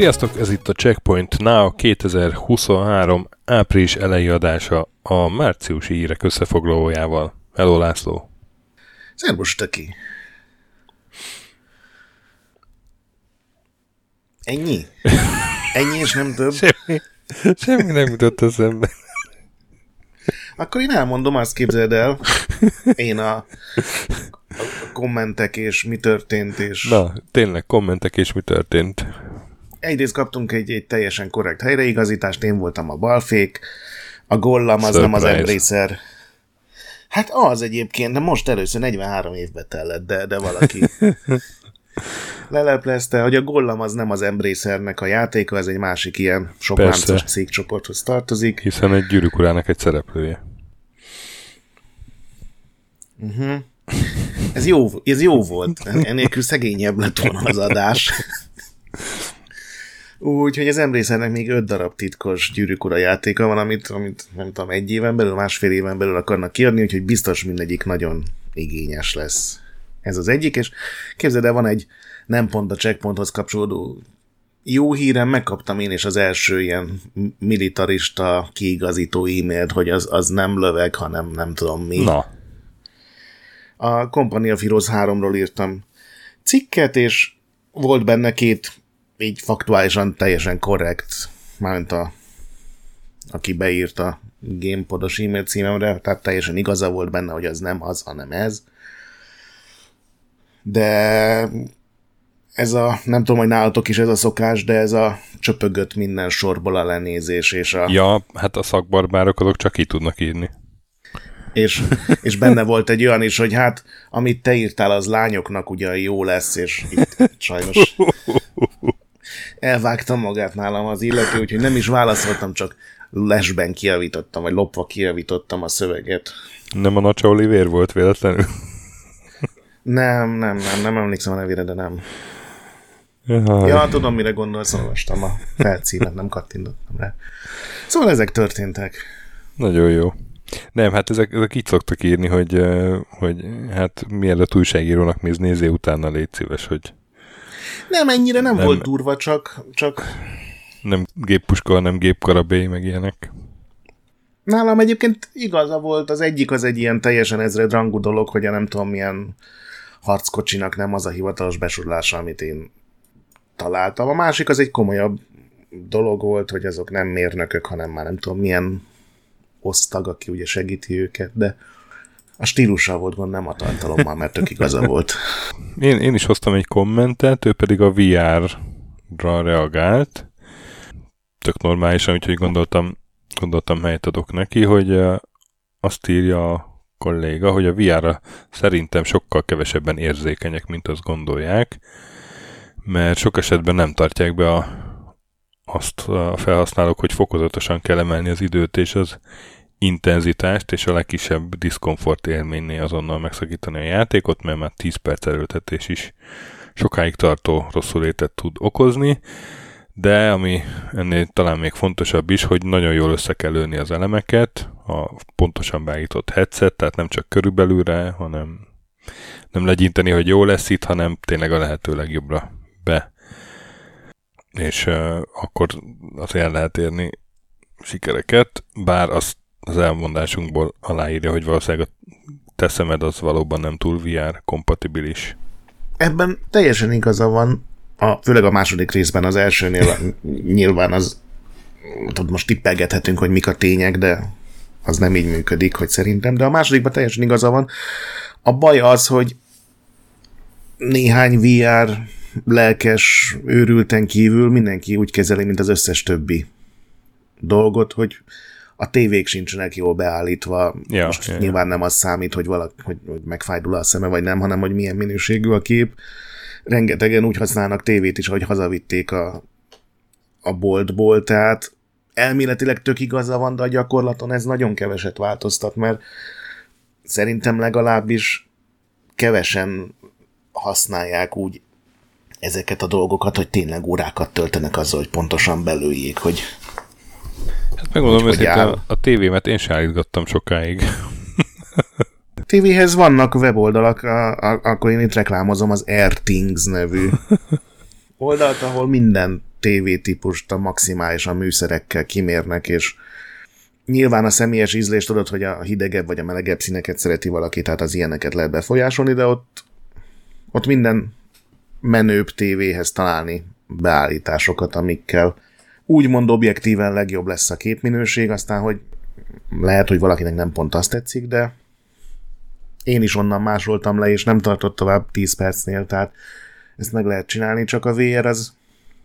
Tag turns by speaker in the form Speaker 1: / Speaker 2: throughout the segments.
Speaker 1: Sziasztok, ez itt a Checkpoint Now 2023 április elejé adása a márciusi írek összefoglalójával. Hello László!
Speaker 2: Szervus, Töki! Ennyi? Ennyi és nem több?
Speaker 1: Semmi, semmi nem jutott eszembe.
Speaker 2: Akkor én elmondom, azt képzeld el. Én a, a kommentek és mi történt, és...
Speaker 1: Na, tényleg kommentek és mi történt
Speaker 2: egyrészt kaptunk egy, egy teljesen korrekt helyreigazítást, én voltam a balfék, a gollam az Surprise. nem az Embracer. Hát az egyébként, de most először 43 évbe tellett, de, de valaki leleplezte, hogy a gollam az nem az Embracernek a játéka, ez egy másik ilyen sok láncos cégcsoporthoz tartozik.
Speaker 1: Hiszen egy gyűrűk urának egy szereplője.
Speaker 2: Uh-huh. Ez jó, ez jó volt. Enélkül szegényebb lett volna az adás. Úgyhogy az Embracernek még öt darab titkos gyűrűk ura játéka van, amit, amit nem tudom, egy éven belül, másfél éven belül akarnak kiadni, úgyhogy biztos mindegyik nagyon igényes lesz. Ez az egyik, és képzeld el, van egy nem pont a checkpointhoz kapcsolódó jó hírem, megkaptam én is az első ilyen militarista kiigazító e-mailt, hogy az, az nem löveg, hanem nem tudom mi.
Speaker 1: Na.
Speaker 2: A Company of Heroes 3-ról írtam cikket, és volt benne két így faktuálisan teljesen korrekt, mármint a, aki beírta GamePodos e-mail címemre, tehát teljesen igaza volt benne, hogy az nem az, hanem ez. De ez a, nem tudom, hogy nálatok is ez a szokás, de ez a csöpögött minden sorból a lenézés, és a...
Speaker 1: Ja, hát a szakbarbárok azok csak így tudnak írni.
Speaker 2: És, és benne volt egy olyan is, hogy hát, amit te írtál, az lányoknak ugyan jó lesz, és itt sajnos elvágta magát nálam az illető, úgyhogy nem is válaszoltam, csak lesben kiavítottam, vagy lopva kiavítottam a szöveget.
Speaker 1: Nem a Nacsa Oliver volt véletlenül?
Speaker 2: Nem, nem, nem, nem emlékszem a nevére, de nem. Jaj. Ja, tudom, mire gondolsz, olvastam a felcímet, nem kattintottam rá. Szóval ezek történtek.
Speaker 1: Nagyon jó. Nem, hát ezek, ezek így szoktak írni, hogy, hogy hát mielőtt újságírónak mész, nézzél utána, légy szíves, hogy
Speaker 2: nem, ennyire nem, nem volt durva, csak, csak...
Speaker 1: Nem géppuska, hanem gépkarabé, meg ilyenek.
Speaker 2: Nálam egyébként igaza volt, az egyik az egy ilyen teljesen ezredrangú dolog, hogy a nem tudom milyen harckocsinak nem az a hivatalos besorlása, amit én találtam. A másik az egy komolyabb dolog volt, hogy azok nem mérnökök, hanem már nem tudom milyen osztag, aki ugye segíti őket, de a stílussal volt gond, nem a tartalommal, mert tök igaza volt.
Speaker 1: Én, én is hoztam egy kommentet, ő pedig a VR-ra reagált. Tök normálisan, úgyhogy gondoltam, gondoltam helyet adok neki, hogy azt írja a kolléga, hogy a VR-ra szerintem sokkal kevesebben érzékenyek, mint azt gondolják, mert sok esetben nem tartják be a, azt a felhasználók, hogy fokozatosan kell emelni az időt, és az intenzitást és a legkisebb diszkomfort élménynél azonnal megszakítani a játékot, mert már 10 perc erőltetés is sokáig tartó rosszul létet tud okozni, de ami ennél talán még fontosabb is, hogy nagyon jól össze kell lőni az elemeket, a pontosan beállított headset, tehát nem csak körülbelülre, hanem nem legyinteni, hogy jó lesz itt, hanem tényleg a lehető legjobbra be. És uh, akkor azért lehet érni sikereket, bár azt az elmondásunkból aláírja, hogy valószínűleg a te az valóban nem túl VR kompatibilis.
Speaker 2: Ebben teljesen igaza van, a, főleg a második részben, az elsőnél nyilván az tudod, most tippelgethetünk, hogy mik a tények, de az nem így működik, hogy szerintem, de a másodikban teljesen igaza van. A baj az, hogy néhány VR lelkes őrülten kívül mindenki úgy kezeli, mint az összes többi dolgot, hogy a tévék sincsenek jól beállítva. Ja, Most ja, nyilván nem az számít, hogy, valaki, hogy, hogy megfájdul a szeme, vagy nem, hanem hogy milyen minőségű a kép. Rengetegen úgy használnak tévét is, hogy hazavitték a, a boltból, tehát elméletileg tök igaza van, de a gyakorlaton ez nagyon keveset változtat, mert szerintem legalábbis kevesen használják úgy ezeket a dolgokat, hogy tényleg órákat töltenek azzal, hogy pontosan belőjék, hogy
Speaker 1: Hát megmondom őszintén, a, a tévémet én sem állítgattam sokáig.
Speaker 2: tévéhez vannak weboldalak, a, a, akkor én itt reklámozom az AirThings nevű oldalt, ahol minden tévétípust a maximálisan műszerekkel kimérnek, és nyilván a személyes ízlést tudod, hogy a hidegebb vagy a melegebb színeket szereti valaki, tehát az ilyeneket lehet befolyásolni, de ott, ott minden menőbb tévéhez találni beállításokat, amikkel úgymond objektíven legjobb lesz a képminőség, aztán, hogy lehet, hogy valakinek nem pont azt tetszik, de én is onnan másoltam le, és nem tartott tovább 10 percnél, tehát ezt meg lehet csinálni, csak a VR az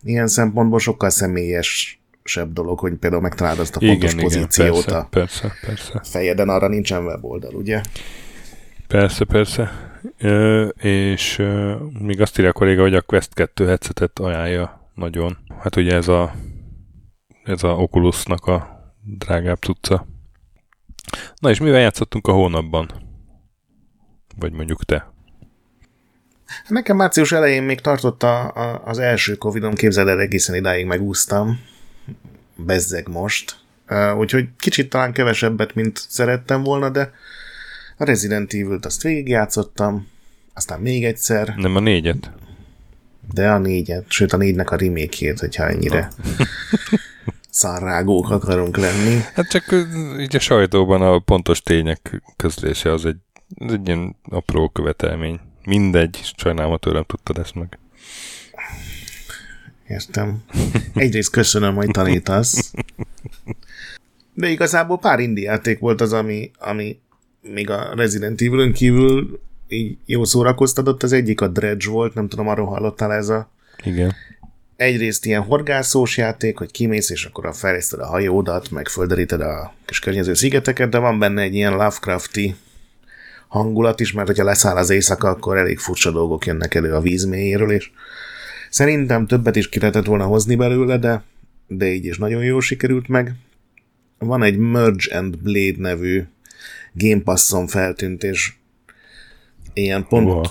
Speaker 2: ilyen szempontból sokkal személyesebb dolog, hogy például megtaláld azt a pontos igen, pozíciót
Speaker 1: igen, persze,
Speaker 2: a
Speaker 1: persze, persze.
Speaker 2: fejeden, arra nincsen weboldal, ugye?
Speaker 1: Persze, persze. Ö, és ö, még azt írja a kolléga, hogy a Quest 2 headsetet ajánlja nagyon. Hát ugye ez a ez a Oculusnak a drágább cucca. Na és mivel játszottunk a hónapban? Vagy mondjuk te?
Speaker 2: Nekem március elején még tartott a, a, az első Covidom, képzeld el, egészen idáig megúsztam. Bezzeg most. Uh, úgyhogy kicsit talán kevesebbet, mint szerettem volna, de a Resident Evil-t azt végigjátszottam, aztán még egyszer.
Speaker 1: Nem a négyet?
Speaker 2: De a négyet, sőt a négynek a remake hogyha ennyire szarrágók akarunk lenni.
Speaker 1: Hát csak így a sajtóban a pontos tények közlése az egy, az egy ilyen apró követelmény. Mindegy, sajnálom, a tőlem tudtad ezt meg.
Speaker 2: Értem. Egyrészt köszönöm, hogy tanítasz. De igazából pár játék volt az, ami, ami még a Resident Evil-ön kívül így jó szórakoztatott. Az egyik a Dredge volt, nem tudom, arról hallottál ez a
Speaker 1: Igen
Speaker 2: egyrészt ilyen horgászós játék, hogy kimész, és akkor a fejleszted a hajódat, meg földeríted a kis környező szigeteket, de van benne egy ilyen Lovecrafti hangulat is, mert hogyha leszáll az éjszaka, akkor elég furcsa dolgok jönnek elő a víz mélyéről, és szerintem többet is ki lehetett volna hozni belőle, de, de így is nagyon jól sikerült meg. Van egy Merge and Blade nevű Game Passon feltűnt, és ilyen pont, wow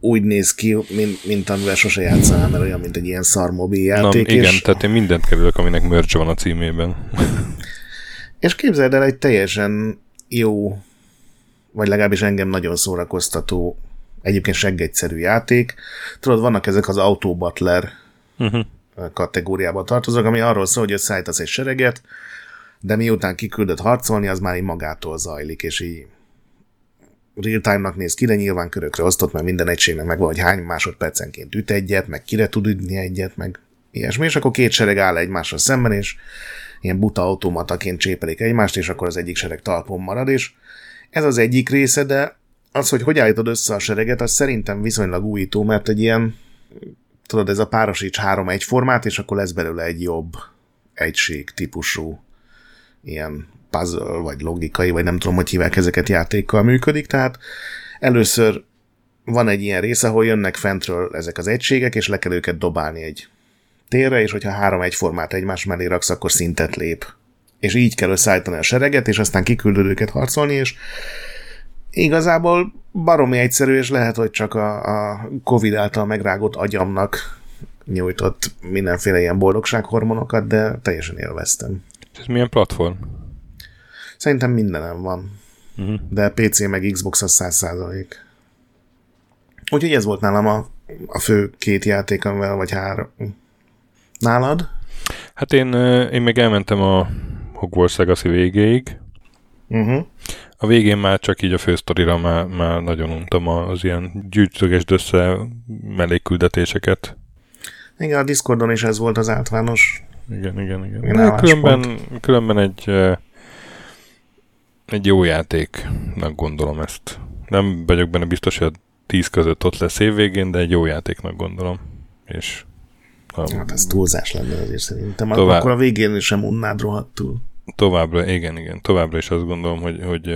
Speaker 2: úgy néz ki, mint, mint amivel sose játszanál, mert olyan, mint egy ilyen szar mobil játék.
Speaker 1: Na, igen, és... tehát én mindent kerülök, aminek merge van a címében.
Speaker 2: és képzeld el, egy teljesen jó, vagy legalábbis engem nagyon szórakoztató, egyébként seggegyszerű játék. Tudod, vannak ezek az Auto Butler uh-huh. kategóriába tartoznak, ami arról szól, hogy összeállítasz egy sereget, de miután kiküldött harcolni, az már így magától zajlik, és így real-time-nak néz ki, de nyilván körökre osztott, mert minden egységnek megvan, hogy hány másodpercenként üt egyet, meg kire tud ütni egyet, meg ilyesmi, és akkor két sereg áll egymásra szemben, és ilyen buta automataként csépelik egymást, és akkor az egyik sereg talpon marad, és ez az egyik része, de az, hogy hogy állítod össze a sereget, az szerintem viszonylag újító, mert egy ilyen, tudod, ez a párosíts három egyformát, és akkor lesz belőle egy jobb egység típusú ilyen puzzle, vagy logikai, vagy nem tudom, hogy hívják ezeket játékkal működik, tehát először van egy ilyen része, ahol jönnek fentről ezek az egységek, és le kell őket dobálni egy térre, és hogyha három egyformát egymás mellé raksz, akkor szintet lép. És így kell összeállítani a sereget, és aztán kiküldöd őket harcolni, és igazából baromi egyszerű, és lehet, hogy csak a, a Covid által megrágott agyamnak nyújtott mindenféle ilyen boldogsághormonokat, de teljesen élveztem.
Speaker 1: Ez milyen platform?
Speaker 2: Szerintem mindenem van. Uh-huh. De PC meg Xbox az 100%. Úgyhogy ez volt nálam a, a fő két játék, amivel, vagy három. Nálad?
Speaker 1: Hát én, én még elmentem a Hogwarts Legacy végéig. Uh-huh. A végén már csak így a fősztorira már, már nagyon untam az ilyen gyűjtöges össze mellékküldetéseket.
Speaker 2: Igen, a Discordon is ez volt az általános
Speaker 1: igen, igen, igen. Különben, különben egy egy jó játéknak gondolom ezt. Nem vagyok benne biztos, hogy a tíz között ott lesz évvégén, de egy jó játéknak gondolom. És
Speaker 2: a, hát ez túlzás lenne azért szerintem. Tovább, akkor a végén sem unnád rohadtul.
Speaker 1: Továbbra, igen, igen. Továbbra is azt gondolom, hogy, hogy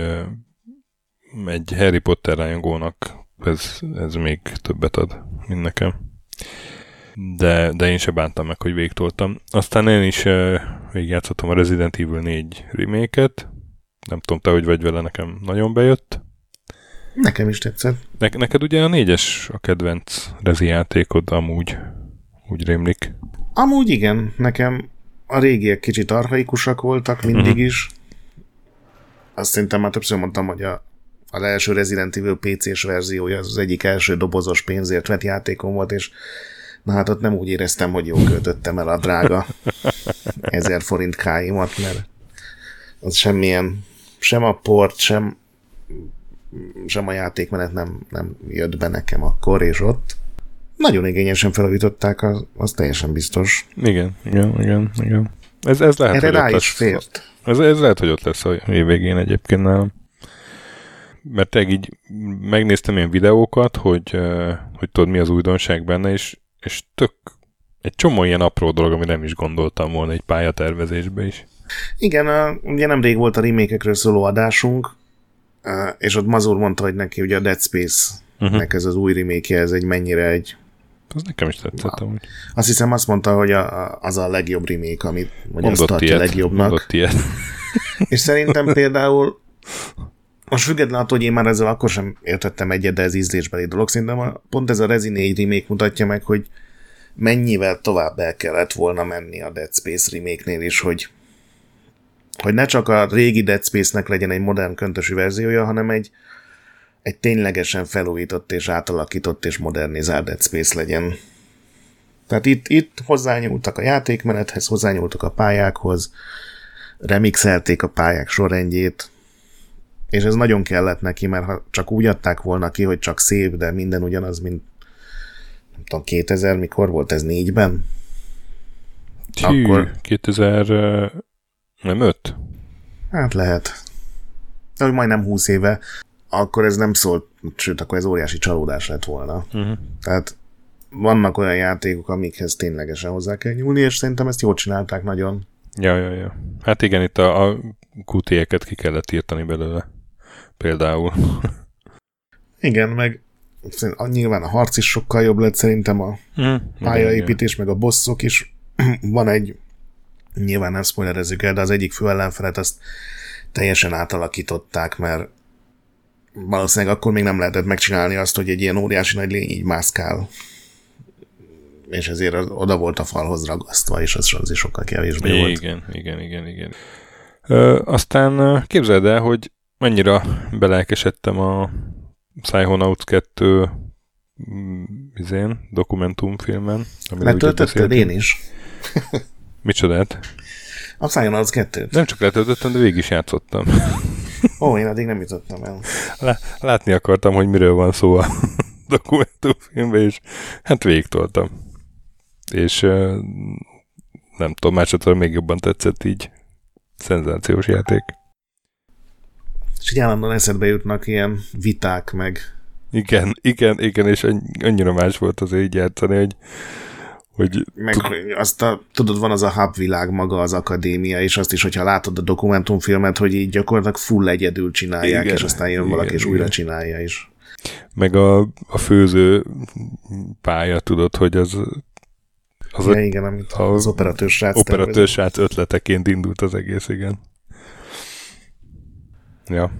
Speaker 1: egy Harry Potter rajongónak ez, ez még többet ad, mint nekem. De, de én se bántam meg, hogy végtoltam. Aztán én is végigjátszottam a Resident Evil 4 remake-et, nem tudom, te hogy vagy vele, nekem nagyon bejött.
Speaker 2: Nekem is tetszett.
Speaker 1: Ne- neked ugye a négyes a kedvenc rezi játékod amúgy, úgy rémlik.
Speaker 2: Amúgy igen, nekem a régiek kicsit arhaikusak voltak mindig uh-huh. is. Azt szerintem már többször mondtam, hogy a, az első Resident Evil PC-s verziója az, az egyik első dobozos pénzért vett játékom volt, és na hát ott nem úgy éreztem, hogy jól költöttem el a drága ezer forint káimat, mert az semmilyen, sem a port, sem, sem a játékmenet nem, nem jött be nekem akkor és ott. Nagyon igényesen felújították, az, az teljesen biztos.
Speaker 1: Igen, igen, igen, igen. Ez, ez lehet,
Speaker 2: Erre
Speaker 1: hogy
Speaker 2: rá is fért.
Speaker 1: Ez, ez lehet, hogy ott lesz a év végén egyébként nálam. Mert tényleg így megnéztem ilyen videókat, hogy, eh, hogy tudod mi az újdonság benne, és, és tök egy csomó ilyen apró dolog, ami nem is gondoltam volna egy pályatervezésbe is.
Speaker 2: Igen, a, ugye nemrég volt a remékekről szóló adásunk, és ott Mazur mondta, hogy neki ugye a Dead Space-nek
Speaker 1: Uh-huh.
Speaker 2: ez az új remake ez egy mennyire egy...
Speaker 1: Az nekem is tetszett amúgy.
Speaker 2: Azt hiszem azt mondta, hogy a, a, az a legjobb remake, amit vagy azt
Speaker 1: Mondott
Speaker 2: tartja
Speaker 1: ilyet.
Speaker 2: legjobbnak.
Speaker 1: Mondott ilyet.
Speaker 2: És szerintem például most független attól, hogy én már ezzel akkor sem értettem egyet, de ez ízlésbeli dolog. Szerintem a, pont ez a Rezi 4 remake mutatja meg, hogy mennyivel tovább el kellett volna menni a Dead Space remake-nél is, hogy, hogy ne csak a régi Dead Space-nek legyen egy modern köntösű verziója, hanem egy, egy ténylegesen felújított és átalakított és modernizált Dead Space legyen. Tehát itt, itt hozzányúltak a játékmenethez, hozzányúltak a pályákhoz, remixelték a pályák sorrendjét, és ez nagyon kellett neki, mert ha csak úgy adták volna ki, hogy csak szép, de minden ugyanaz, mint nem tudom, 2000, mikor volt ez, négyben?
Speaker 1: Hű,
Speaker 2: Akkor-
Speaker 1: 2000... Nem 5?
Speaker 2: Hát lehet. De majdnem 20 éve, akkor ez nem szólt, sőt, akkor ez óriási csalódás lett volna.
Speaker 1: Uh-huh.
Speaker 2: Tehát vannak olyan játékok, amikhez ténylegesen hozzá kell nyúlni, és szerintem ezt jól csinálták nagyon.
Speaker 1: Ja, ja, ja. Hát igen, itt a, a QT-eket ki kellett írtani belőle. Például.
Speaker 2: Igen, meg nyilván a harc is sokkal jobb lett szerintem a
Speaker 1: Mm.
Speaker 2: pályaépítés, meg a bosszok is. Van egy, nyilván nem spoilerezzük el, de az egyik fő ellenfelet azt teljesen átalakították, mert valószínűleg akkor még nem lehetett megcsinálni azt, hogy egy ilyen óriási nagy lény így mászkál. És ezért az, oda volt a falhoz ragasztva, és az, az is sokkal kevésbé volt.
Speaker 1: Igen, igen, igen, igen. Ö, aztán képzeld el, hogy mennyire belelkesedtem a Psychonauts 2 mm, izén, dokumentumfilmen.
Speaker 2: Letöltötted én is.
Speaker 1: Micsodát?
Speaker 2: A Psychonauts 2
Speaker 1: Nem csak letöltöttem, de végig is játszottam.
Speaker 2: Ó, én addig nem jutottam el.
Speaker 1: Lá- Látni akartam, hogy miről van szó a dokumentumfilmben, és hát végig toltam. És nem tudom, másodszor még jobban tetszett így. Szenzációs játék.
Speaker 2: És így állandóan eszedbe jutnak ilyen viták, meg
Speaker 1: Igen, igen, igen, és anny- annyira más volt azért így játszani, hogy, hogy
Speaker 2: meg azt a, tudod, van az a hub világ maga, az akadémia, és azt is, hogyha látod a dokumentumfilmet, hogy így gyakorlatilag full egyedül csinálják,
Speaker 1: Igen,
Speaker 2: és aztán jön
Speaker 1: igen,
Speaker 2: valaki, és
Speaker 1: igen.
Speaker 2: újra csinálja is.
Speaker 1: meg a, a főző pálya, tudod, hogy az, az
Speaker 2: Ja, igen, amit
Speaker 1: a-
Speaker 2: az operatőr srác
Speaker 1: operatőr
Speaker 2: tervez.
Speaker 1: srác ötleteként indult az egész, igen. Ja.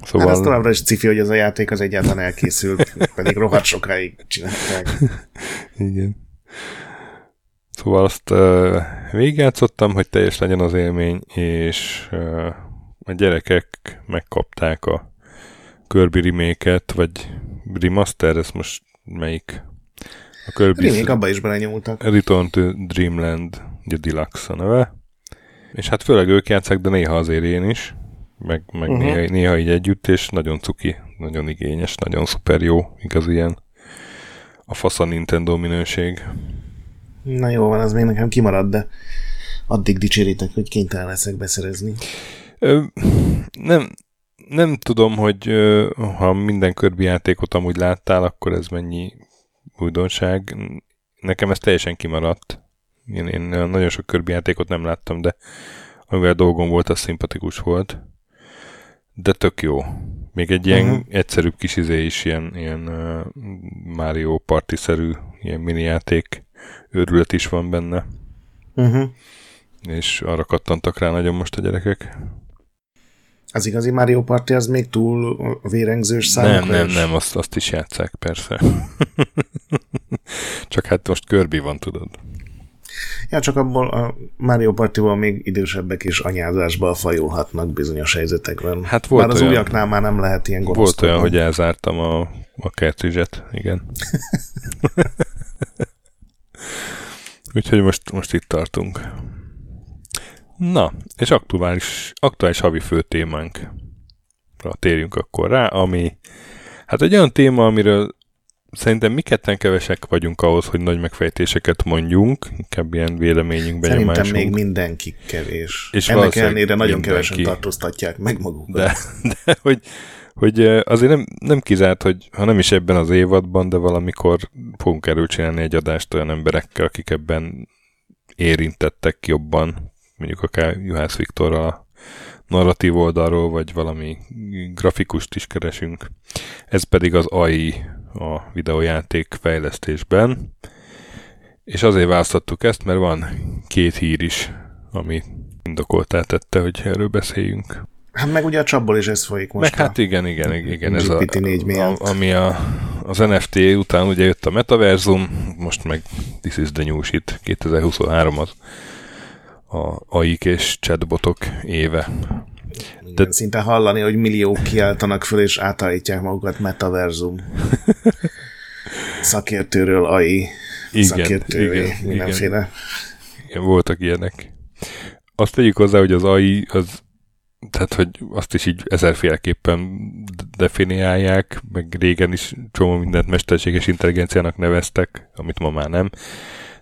Speaker 2: Hát
Speaker 1: Szóval...
Speaker 2: az továbbra is cifi, hogy ez a játék az egyáltalán elkészült, pedig rohadt sokáig csinálták.
Speaker 1: Igen. Szóval azt uh, végigjátszottam, hogy teljes legyen az élmény, és uh, a gyerekek megkapták a Kirby remake vagy remaster, ez most melyik? A Kirby
Speaker 2: Még abba is belenyúltak.
Speaker 1: Return to Dreamland, ugye Deluxe a neve. És hát főleg ők játszák, de néha azért én is, meg, meg uh-huh. néha, néha így együtt, és nagyon cuki, nagyon igényes, nagyon szuper jó, igaz ilyen a fasz a Nintendo minőség.
Speaker 2: Na jó van, az még nekem kimarad, de addig dicséritek, hogy kénytelen leszek beszerezni.
Speaker 1: Ö, nem, nem tudom, hogy ha minden Kirby játékot amúgy láttál, akkor ez mennyi újdonság. Nekem ez teljesen kimaradt. Én, én nagyon sok Kirby játékot nem láttam, de amivel dolgom volt, az szimpatikus volt. De tök jó. Még egy ilyen uh-huh. egyszerűbb kis izé is, ilyen, ilyen uh, Mario Party-szerű ilyen mini játék őrület is van benne,
Speaker 2: Uh-huh.
Speaker 1: és arra kattantak rá nagyon most a gyerekek.
Speaker 2: Az igazi Mario Party az még túl vérengzős számokra
Speaker 1: Nem, nem, nem, azt, azt is játszák, persze. Csak hát most Kirby van, tudod.
Speaker 2: Ja, csak abból a Mario Partyból még idősebbek is anyázásba fajulhatnak bizonyos helyzetekben.
Speaker 1: Hát volt
Speaker 2: Bár az
Speaker 1: olyan-
Speaker 2: újaknál már nem lehet ilyen
Speaker 1: Volt
Speaker 2: gonoszkodni.
Speaker 1: olyan, hogy elzártam a, a cartridge-et, igen. Úgyhogy most, most itt tartunk. Na, és aktuális, aktuális havi fő témánkra térjünk akkor rá, ami hát egy olyan téma, amiről szerintem mi ketten kevesek vagyunk ahhoz, hogy nagy megfejtéseket mondjunk, inkább ilyen véleményünk,
Speaker 2: Szerintem
Speaker 1: benyomásunk.
Speaker 2: még mindenki kevés.
Speaker 1: És
Speaker 2: Ennek ellenére nagyon
Speaker 1: mindenki.
Speaker 2: kevesen tartóztatják meg magukat.
Speaker 1: De, de hogy, hogy azért nem, nem kizárt, hogy ha nem is ebben az évadban, de valamikor fogunk erről csinálni egy adást olyan emberekkel, akik ebben érintettek jobban, mondjuk akár Juhász Viktorral a narratív oldalról, vagy valami grafikust is keresünk. Ez pedig az AI a videójáték fejlesztésben. És azért választottuk ezt, mert van két hír is, ami indokoltá tette, hogy erről beszéljünk.
Speaker 2: Hát meg ugye a csapból is ez folyik most.
Speaker 1: Meg hát igen, igen, igen, ez a,
Speaker 2: GPT-4 miatt.
Speaker 1: a, ami a, az NFT után ugye jött a metaverzum, most meg This is the new shit, 2023 az a AIK és chatbotok éve.
Speaker 2: De... Szinte hallani, hogy milliók kiáltanak föl és átállítják magukat metaverzum. Szakértőről AI.
Speaker 1: Igen,
Speaker 2: szakértővé,
Speaker 1: igen, igen.
Speaker 2: mindenféle.
Speaker 1: Igen, voltak ilyenek. Azt tegyük hozzá, hogy az AI az tehát, hogy azt is így ezerféleképpen definiálják, meg régen is csomó mindent mesterséges intelligenciának neveztek, amit ma már nem,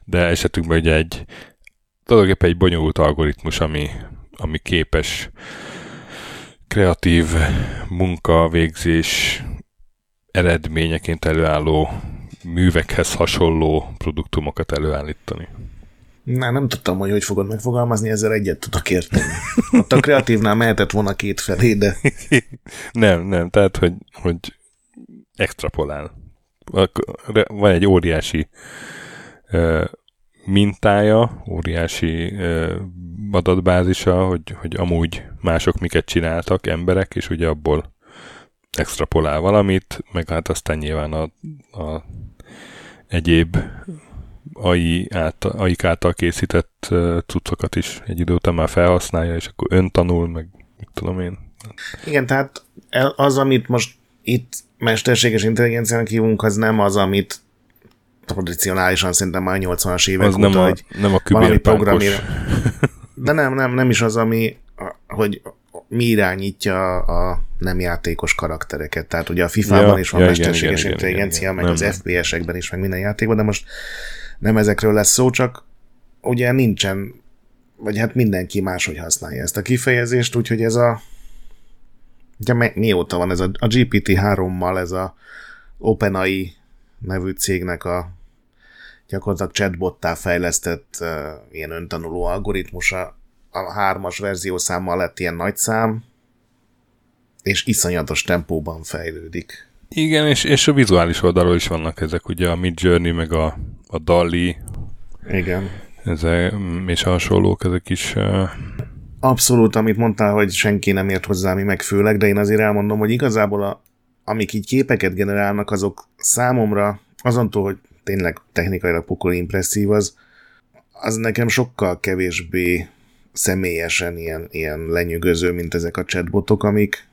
Speaker 1: de esetünkben ugye egy tulajdonképpen egy bonyolult algoritmus, ami, ami képes kreatív munkavégzés eredményeként előálló művekhez hasonló produktumokat előállítani.
Speaker 2: Na, nem tudtam, hogy hogy fogod megfogalmazni, ezzel egyet tudok érteni. Ott a kreatívnál mehetett volna két felé, de
Speaker 1: nem, nem, tehát, hogy, hogy extrapolál. Van egy óriási mintája, óriási ö, adatbázisa, hogy, hogy amúgy mások miket csináltak, emberek, és ugye abból extrapolál valamit, meg hát aztán nyilván a, a egyéb AI által, által készített uh, cuccokat is egy idő után már felhasználja, és akkor öntanul, meg mit tudom én.
Speaker 2: igen, tehát az, amit most itt mesterséges intelligenciának hívunk, az nem az, amit tradicionálisan szerintem már 80-as évek
Speaker 1: Az
Speaker 2: óta,
Speaker 1: nem a,
Speaker 2: hogy
Speaker 1: nem a
Speaker 2: valami programira. De nem, nem, nem is az, ami, hogy mi irányítja a nem játékos karaktereket. Tehát ugye a FIFA-ban
Speaker 1: Ja,
Speaker 2: is van
Speaker 1: ja,
Speaker 2: mesterséges
Speaker 1: igen, igen,
Speaker 2: intelligencia,
Speaker 1: igen,
Speaker 2: meg
Speaker 1: nem,
Speaker 2: az. FPS-ekben is, meg minden játékban, de most nem ezekről lesz szó, csak ugye nincsen, vagy hát mindenki máshogy használja ezt a kifejezést, úgyhogy ez a ugye mi- mióta van ez a, a GPT-3-mal ez a OpenAI nevű cégnek a gyakorlatilag chatbottá fejlesztett uh, ilyen öntanuló algoritmusa. A hármas verziószámmal lett ilyen nagy szám, és iszonyatos tempóban fejlődik.
Speaker 1: Igen, és, és a vizuális oldalról is vannak ezek, ugye a Mid Journey, meg a, a DALI,
Speaker 2: Igen.
Speaker 1: ezek, és a hasonlók, ezek is uh,
Speaker 2: Abszolút, amit mondtál, hogy senki nem ért hozzá, mi meg főleg, de én azért elmondom, hogy igazából a, amik így képeket generálnak, azok számomra azontól, hogy tényleg technikailag pokol impresszív az, az nekem sokkal kevésbé személyesen ilyen, ilyen lenyűgöző, mint ezek a chatbotok, amik,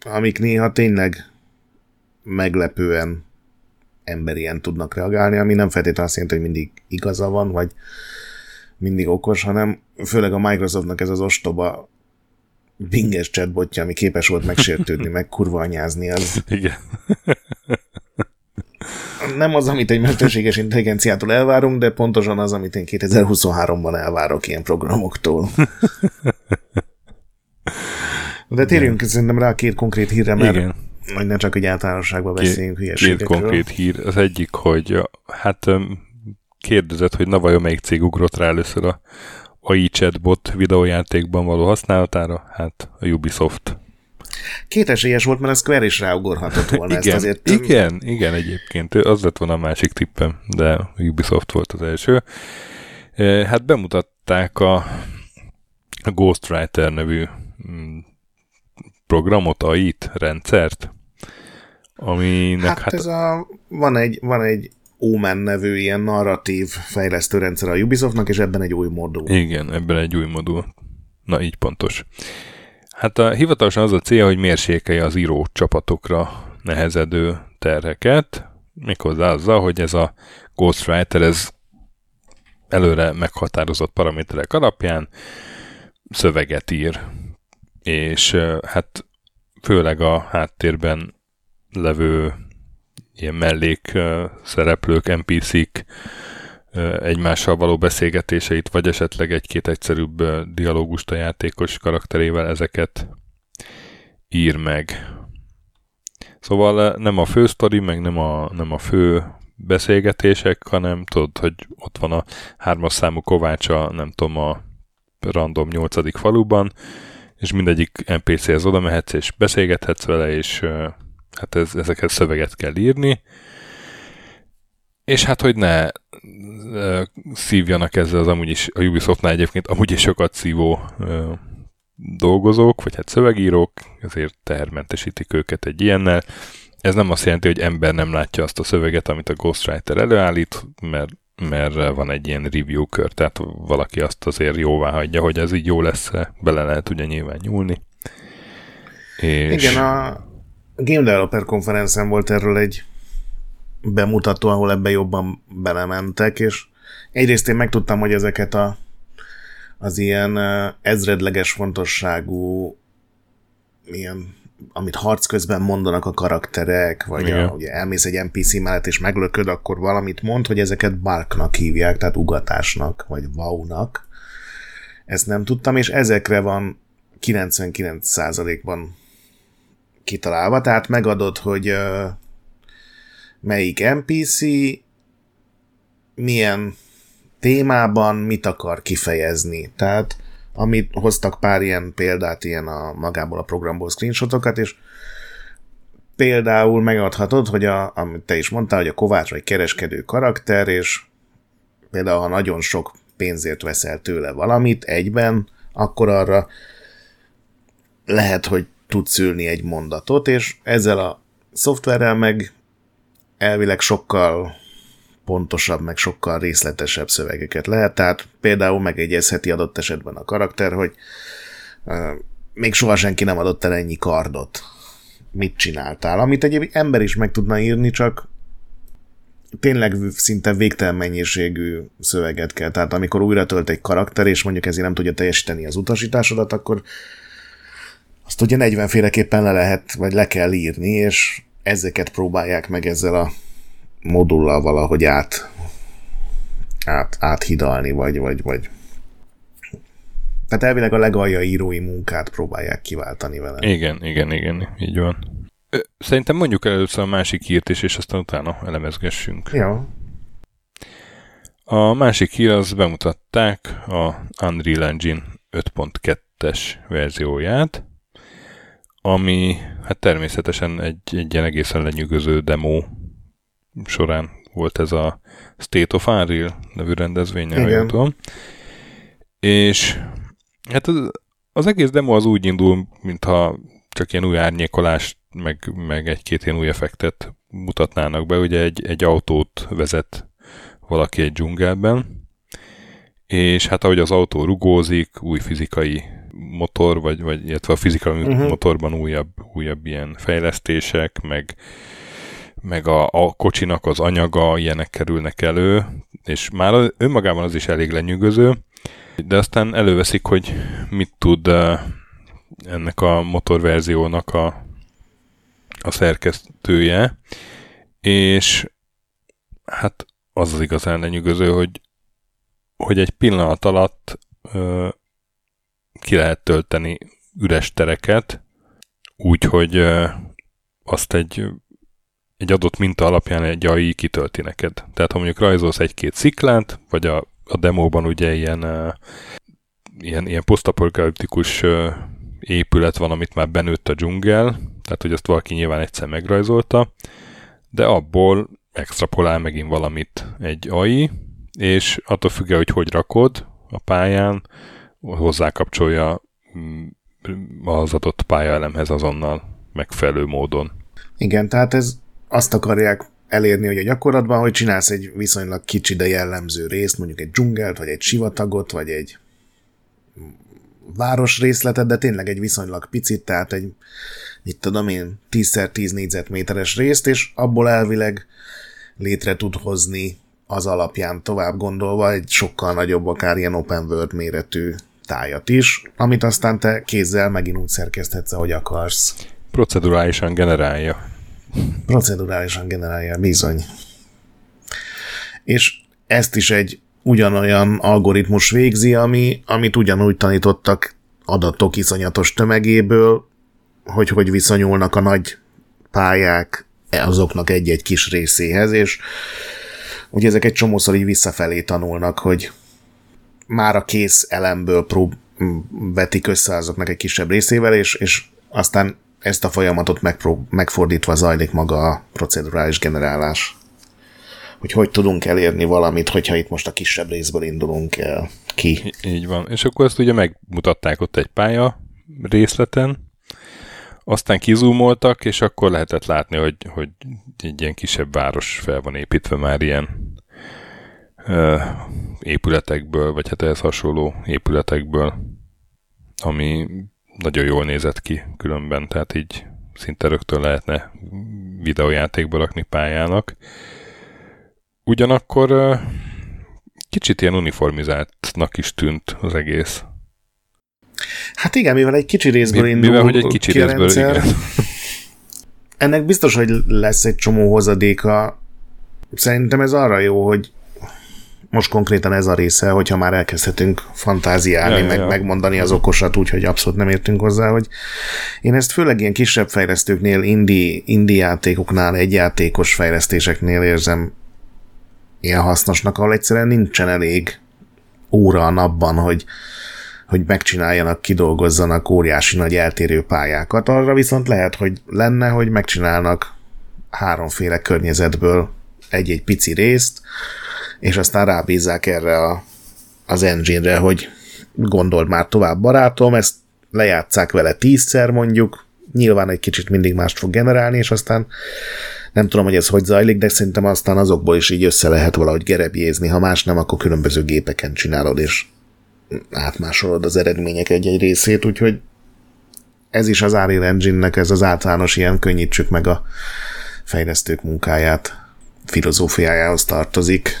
Speaker 2: amik néha tényleg meglepően emberien tudnak reagálni, ami nem feltétlenül azt jelenti, hogy mindig igaza van, vagy mindig okos, hanem főleg a Microsoftnak ez az ostoba binges chatbotja, ami képes volt megsértődni, meg kurva anyázni, az
Speaker 1: igen.
Speaker 2: Nem az, amit egy mesterséges intelligenciától elvárunk, de pontosan az, amit én 2023-ban elvárok ilyen programoktól. De térjünk szerintem rá két konkrét hírre, mert
Speaker 1: Igen.
Speaker 2: majd ne csak egy általánosságban
Speaker 1: Két-
Speaker 2: beszéljünk
Speaker 1: Két
Speaker 2: hülyeségekről.
Speaker 1: konkrét hír. Az egyik, hogy hát kérdezett, hogy na vajon melyik cég ugrott rá először a AI chatbot videójátékban való használatára? Hát a Ubisoft.
Speaker 2: Két esélyes volt, mert a Square is ráugorhatott volna ezt
Speaker 1: Igen,
Speaker 2: azért.
Speaker 1: igen, igen, egyébként. Az lett volna a másik tippem, de Ubisoft volt az első. E, Hát bemutatták a, a Ghostwriter nevű mm, programot, AI-t, rendszert, aminek
Speaker 2: hát, hát ez a, van egy, van egy Omen nevű ilyen narratív fejlesztő rendszer a Ubisoftnak, és ebben egy új modul.
Speaker 1: Igen, ebben egy új modul. Na, így pontos. Hát a, hivatalosan az a célja, hogy mérsékelje az író csapatokra nehezedő terheket, méghozzá azzal, hogy ez a Ghostwriter, ez előre meghatározott paraméterek alapján szöveget ír. És hát főleg a háttérben levő ilyen mellék szereplők, NPC-k egymással való beszélgetéseit, vagy esetleg egy-két egyszerűbb dialógust a játékos karakterével ezeket ír meg. Szóval nem a fő sztori, meg nem a, nem a fő beszélgetések, hanem tudod, hogy ott van a hármas számú Kovácsa, nem tudom, a random nyolcadik faluban, és mindegyik NPC-hez oda mehetsz, és beszélgethetsz vele, és hát ez, ezeket szöveget kell írni, és hát, hogy ne szívjanak ezzel az amúgy is, a Ubisoftnál egyébként amúgy is sokat szívó dolgozók, vagy hát szövegírók, ezért termentesítik őket egy ilyennel. Ez nem azt jelenti, hogy ember nem látja azt a szöveget, amit a Ghostwriter előállít, mert, mert van egy ilyen review kör, tehát valaki azt azért jóvá hagyja, hogy ez így jó lesz bele lehet ugye nyilván nyúlni.
Speaker 2: És... Igen, a Game Developer konferencen volt erről egy bemutató, ahol ebbe jobban belementek, és egyrészt én megtudtam, hogy ezeket a, az ilyen ezredleges fontosságú ilyen amit harc közben mondanak a karakterek, vagy a, ugye elmész egy NPC mellett és meglököd, akkor valamit mond, hogy ezeket barknak hívják, tehát ugatásnak, vagy wow-nak. Ezt nem tudtam, és ezekre van 99%-ban kitalálva, tehát megadod, hogy melyik NPC milyen témában mit akar kifejezni. Tehát amit hoztak pár ilyen példát, ilyen a magából a programból screenshotokat, és például megadhatod, hogy a, amit te is mondtál, hogy a Kovács egy kereskedő karakter, és például ha nagyon sok pénzért veszel tőle valamit egyben, akkor arra lehet, hogy tudsz ülni egy mondatot, és ezzel a szoftverrel meg elvileg sokkal pontosabb, meg sokkal részletesebb szövegeket lehet, tehát például megegyezheti adott esetben a karakter, hogy még soha senki nem adott el ennyi kardot. Mit csináltál? Amit egy ember is meg tudna írni, csak tényleg szinte végtelen mennyiségű szöveget kell. Tehát amikor újra tölt egy karakter, és mondjuk ezért nem tudja teljesíteni az utasításodat, akkor azt ugye 40 féleképpen le lehet, vagy le kell írni, és ezeket próbálják meg ezzel a modullal valahogy át, át áthidalni, vagy, vagy, vagy tehát elvileg a legalja írói munkát próbálják kiváltani vele.
Speaker 1: Igen, igen, igen, így van. Szerintem mondjuk először a másik hírt is, és aztán utána elemezgessünk.
Speaker 2: Ja.
Speaker 1: A másik hír az bemutatták a Unreal Engine 5.2-es verzióját, ami hát természetesen egy, egy ilyen egészen lenyűgöző demo során volt ez a State of Unreal nevű rendezvény, ha tudom. És hát az, az egész demo az úgy indul, mintha csak ilyen új árnyékolást, meg, meg egy-két ilyen új effektet mutatnának be. Ugye egy, egy autót vezet valaki egy dzsungelben, és hát ahogy az autó rugózik, új fizikai motor, vagy, vagy illetve a fizikai uh-huh. motorban újabb, újabb ilyen fejlesztések, meg, meg a, a kocsinak az anyaga, ilyenek kerülnek elő, és már önmagában az is elég lenyűgöző, de aztán előveszik, hogy mit tud ennek a motorverziónak a, a szerkesztője, és hát az az igazán lenyűgöző, hogy, hogy egy pillanat alatt ö, ki lehet tölteni üres tereket, úgy, hogy ö, azt egy egy adott minta alapján egy AI kitölti neked. Tehát ha mondjuk rajzolsz egy-két sziklát, vagy a, a demóban ugye ilyen, ilyen, ilyen posztapokaliptikus épület van, amit már benőtt a dzsungel, tehát hogy azt valaki nyilván egyszer megrajzolta, de abból extrapolál megint valamit egy AI, és attól függően, hogy hogy rakod a pályán, hozzákapcsolja mm, az adott pályaelemhez azonnal megfelelő módon.
Speaker 2: Igen, tehát ez azt akarják elérni, hogy a gyakorlatban, hogy csinálsz egy viszonylag kicsi, de jellemző részt, mondjuk egy dzsungelt, vagy egy sivatagot, vagy egy városrészletet, de tényleg egy viszonylag picit, tehát egy, mit tudom én, 10x10 négyzetméteres részt, és abból elvileg létre tud hozni az alapján tovább gondolva egy sokkal nagyobb, akár ilyen open world méretű tájat is, amit aztán te kézzel megint úgy szerkeszthetsz, ahogy akarsz.
Speaker 1: Procedurálisan generálja.
Speaker 2: Procedurálisan generálja, bizony. És ezt is egy ugyanolyan algoritmus végzi, ami, amit ugyanúgy tanítottak adatok iszonyatos tömegéből, hogy hogy viszonyulnak a nagy pályák azoknak egy-egy kis részéhez, és ugye ezek egy csomószor így visszafelé tanulnak, hogy már a kész elemből prób vetik össze azoknak egy kisebb részével, és, és aztán ezt a folyamatot megprób- megfordítva zajlik maga a procedurális generálás. Hogy hogy tudunk elérni valamit, hogyha itt most a kisebb részből indulunk el ki.
Speaker 1: Így van. És akkor ezt ugye megmutatták ott egy pálya részleten, aztán kizúmoltak, és akkor lehetett látni, hogy, hogy egy ilyen kisebb város fel van építve már ilyen épületekből, vagy hát ehhez hasonló épületekből, ami nagyon jól nézett ki különben, tehát így szinte rögtön lehetne videójátékba rakni pályának. Ugyanakkor kicsit ilyen uniformizáltnak is tűnt az egész.
Speaker 2: Hát igen, mivel egy kicsi részből
Speaker 1: Mi-
Speaker 2: indul
Speaker 1: mivel, hogy egy kicsi
Speaker 2: ki
Speaker 1: részből,
Speaker 2: rendszer,
Speaker 1: igen.
Speaker 2: ennek biztos, hogy lesz egy csomó hozadéka. Szerintem ez arra jó, hogy most konkrétan ez a része, hogyha már elkezdhetünk fantáziálni,
Speaker 1: Ja,
Speaker 2: meg
Speaker 1: ja.
Speaker 2: megmondani az okosat úgy, hogy abszolút nem értünk hozzá, hogy én ezt főleg ilyen kisebb fejlesztőknél, indie, indie játékoknál, egyjátékos fejlesztéseknél érzem ilyen hasznosnak, ahol egyszerűen nincsen elég óra a napban, hogy, hogy megcsináljanak, kidolgozzanak óriási nagy eltérő pályákat. Arra viszont lehet, hogy lenne, hogy megcsinálnak háromféle környezetből egy-egy pici részt, és aztán rábízzák erre a, az engine-re, hogy gondold már tovább barátom, ezt lejátszák vele tízszer mondjuk, nyilván egy kicsit mindig mást fog generálni, és aztán nem tudom, hogy ez hogy zajlik, de szerintem aztán azokból is így össze lehet valahogy gerebjézni, ha más nem, akkor különböző gépeken csinálod, és átmásolod az eredmények egy-egy részét, úgyhogy ez is az Unreal Engine-nek ez az általános ilyen könnyítsük meg a fejlesztők munkáját filozófiájához tartozik.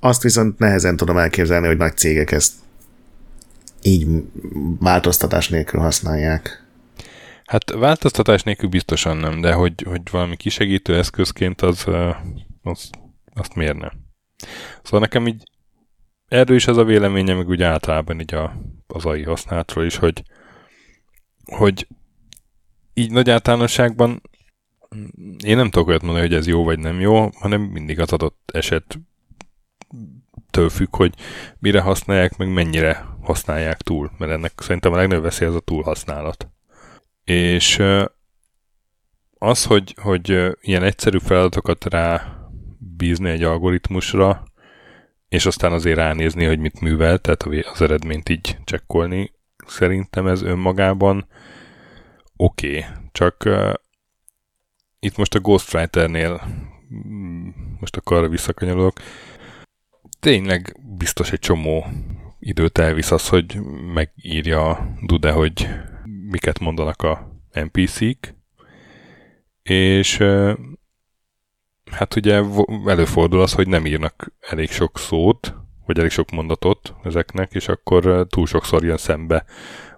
Speaker 2: Azt viszont nehezen tudom elképzelni, hogy nagy cégek ezt így változtatás nélkül használják.
Speaker 1: Hát változtatás nélkül biztosan nem, de hogy, hogy valami kisegítő eszközként az, az azt miért nem. Szóval nekem így erről is ez a véleményem, meg úgy általában így a, az AI használatról is, hogy, hogy így nagy általánosságban én nem tudok olyat mondani, hogy ez jó vagy nem jó, hanem mindig az adott eset től függ, hogy mire használják, meg mennyire használják túl, mert ennek szerintem a legnagyobb veszély az a túlhasználat. És az, hogy, hogy ilyen egyszerű feladatokat rá bízni egy algoritmusra, és aztán azért ránézni, hogy mit művel, tehát az eredményt így csekkolni, szerintem ez önmagában oké. Okay. Csak uh, itt most a Ghostwriter-nél most akkor arra visszakanyarulok, tényleg biztos egy csomó időt elvisz az, hogy megírja Dude, hogy miket mondanak a NPC-k, és hát ugye előfordul az, hogy nem írnak elég sok szót, vagy elég sok mondatot ezeknek, és akkor túl sokszor jön szembe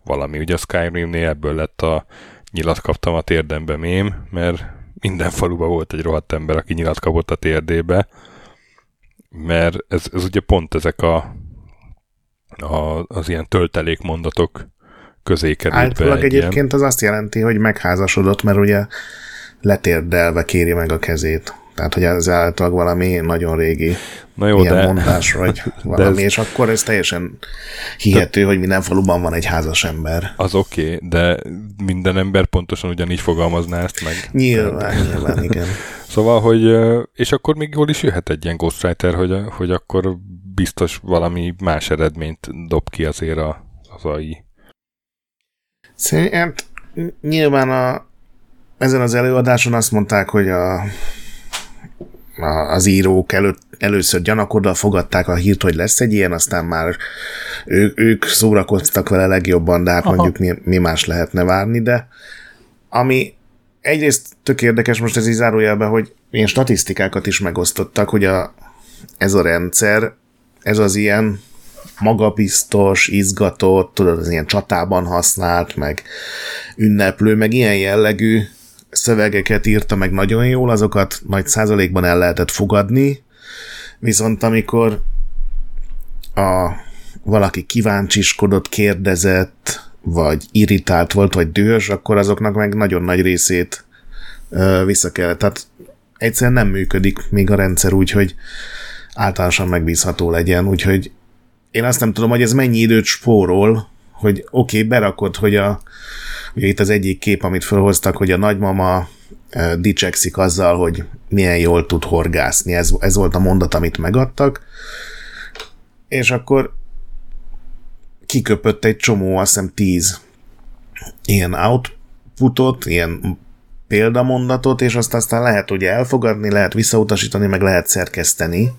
Speaker 1: valami. Ugye a Skyrimnél ebből lett a nyilat kaptam a térdembe mém, mert minden faluban volt egy rohadt ember, aki nyilat kapott a térdébe, mert ez, ez ugye pont ezek a, a az ilyen töltelékmondatok közé került
Speaker 2: Általában
Speaker 1: egy ilyen.
Speaker 2: egyébként az azt jelenti, hogy megházasodott, mert ugye letérdelve kéri meg a kezét. Tehát, hogy ez általában valami nagyon régi
Speaker 1: Na jó,
Speaker 2: ilyen
Speaker 1: de,
Speaker 2: mondás, vagy valami,
Speaker 1: ez-
Speaker 2: és akkor ez teljesen hihető, hogy minden faluban van egy házas ember.
Speaker 1: az oké, okay, de minden ember pontosan ugyanígy fogalmazná ezt meg.
Speaker 2: Nyilván, nyilván, igen.
Speaker 1: Szóval, hogy, és akkor még jól is jöhet egy ilyen Ghostwriter, hogy, hogy akkor biztos valami más eredményt dob ki azért a, az AI.
Speaker 2: Szerintem nyilván a, ezen az előadáson azt mondták, hogy a, az írók előtt, először gyanakodva fogadták a hírt, hogy lesz egy ilyen, aztán már ő, ők szórakoztak vele legjobban, de hát Aha. mondjuk mi, mi más lehetne várni, de ami egyrészt tök érdekes most ez így zárójelben, hogy ilyen statisztikákat is megosztottak, hogy a, ez a rendszer, ez az ilyen magabiztos, izgatott, tudod, az ilyen csatában használt, meg ünneplő, meg ilyen jellegű szövegeket írta meg nagyon jól, azokat nagy százalékban el lehetett fogadni, viszont amikor a valaki kíváncsiskodott, kérdezett, vagy irritált volt, vagy dühös, akkor azoknak meg nagyon nagy részét ö, vissza kellett. Tehát egyszerűen nem működik még a rendszer úgy, hogy általánosan megbízható legyen, úgyhogy én azt nem tudom, hogy ez mennyi időt spórol, hogy oké, okay, berakod, hogy a ugye itt az egyik kép, amit felhoztak, hogy a nagymama dicsekszik azzal, hogy milyen jól tud horgászni. Ez, ez volt a mondat, amit megadtak. És akkor kiköpött egy csomó, azt hiszem tíz ilyen outputot, ilyen példamondatot, és azt aztán lehet ugye elfogadni, lehet visszautasítani, meg lehet szerkeszteni.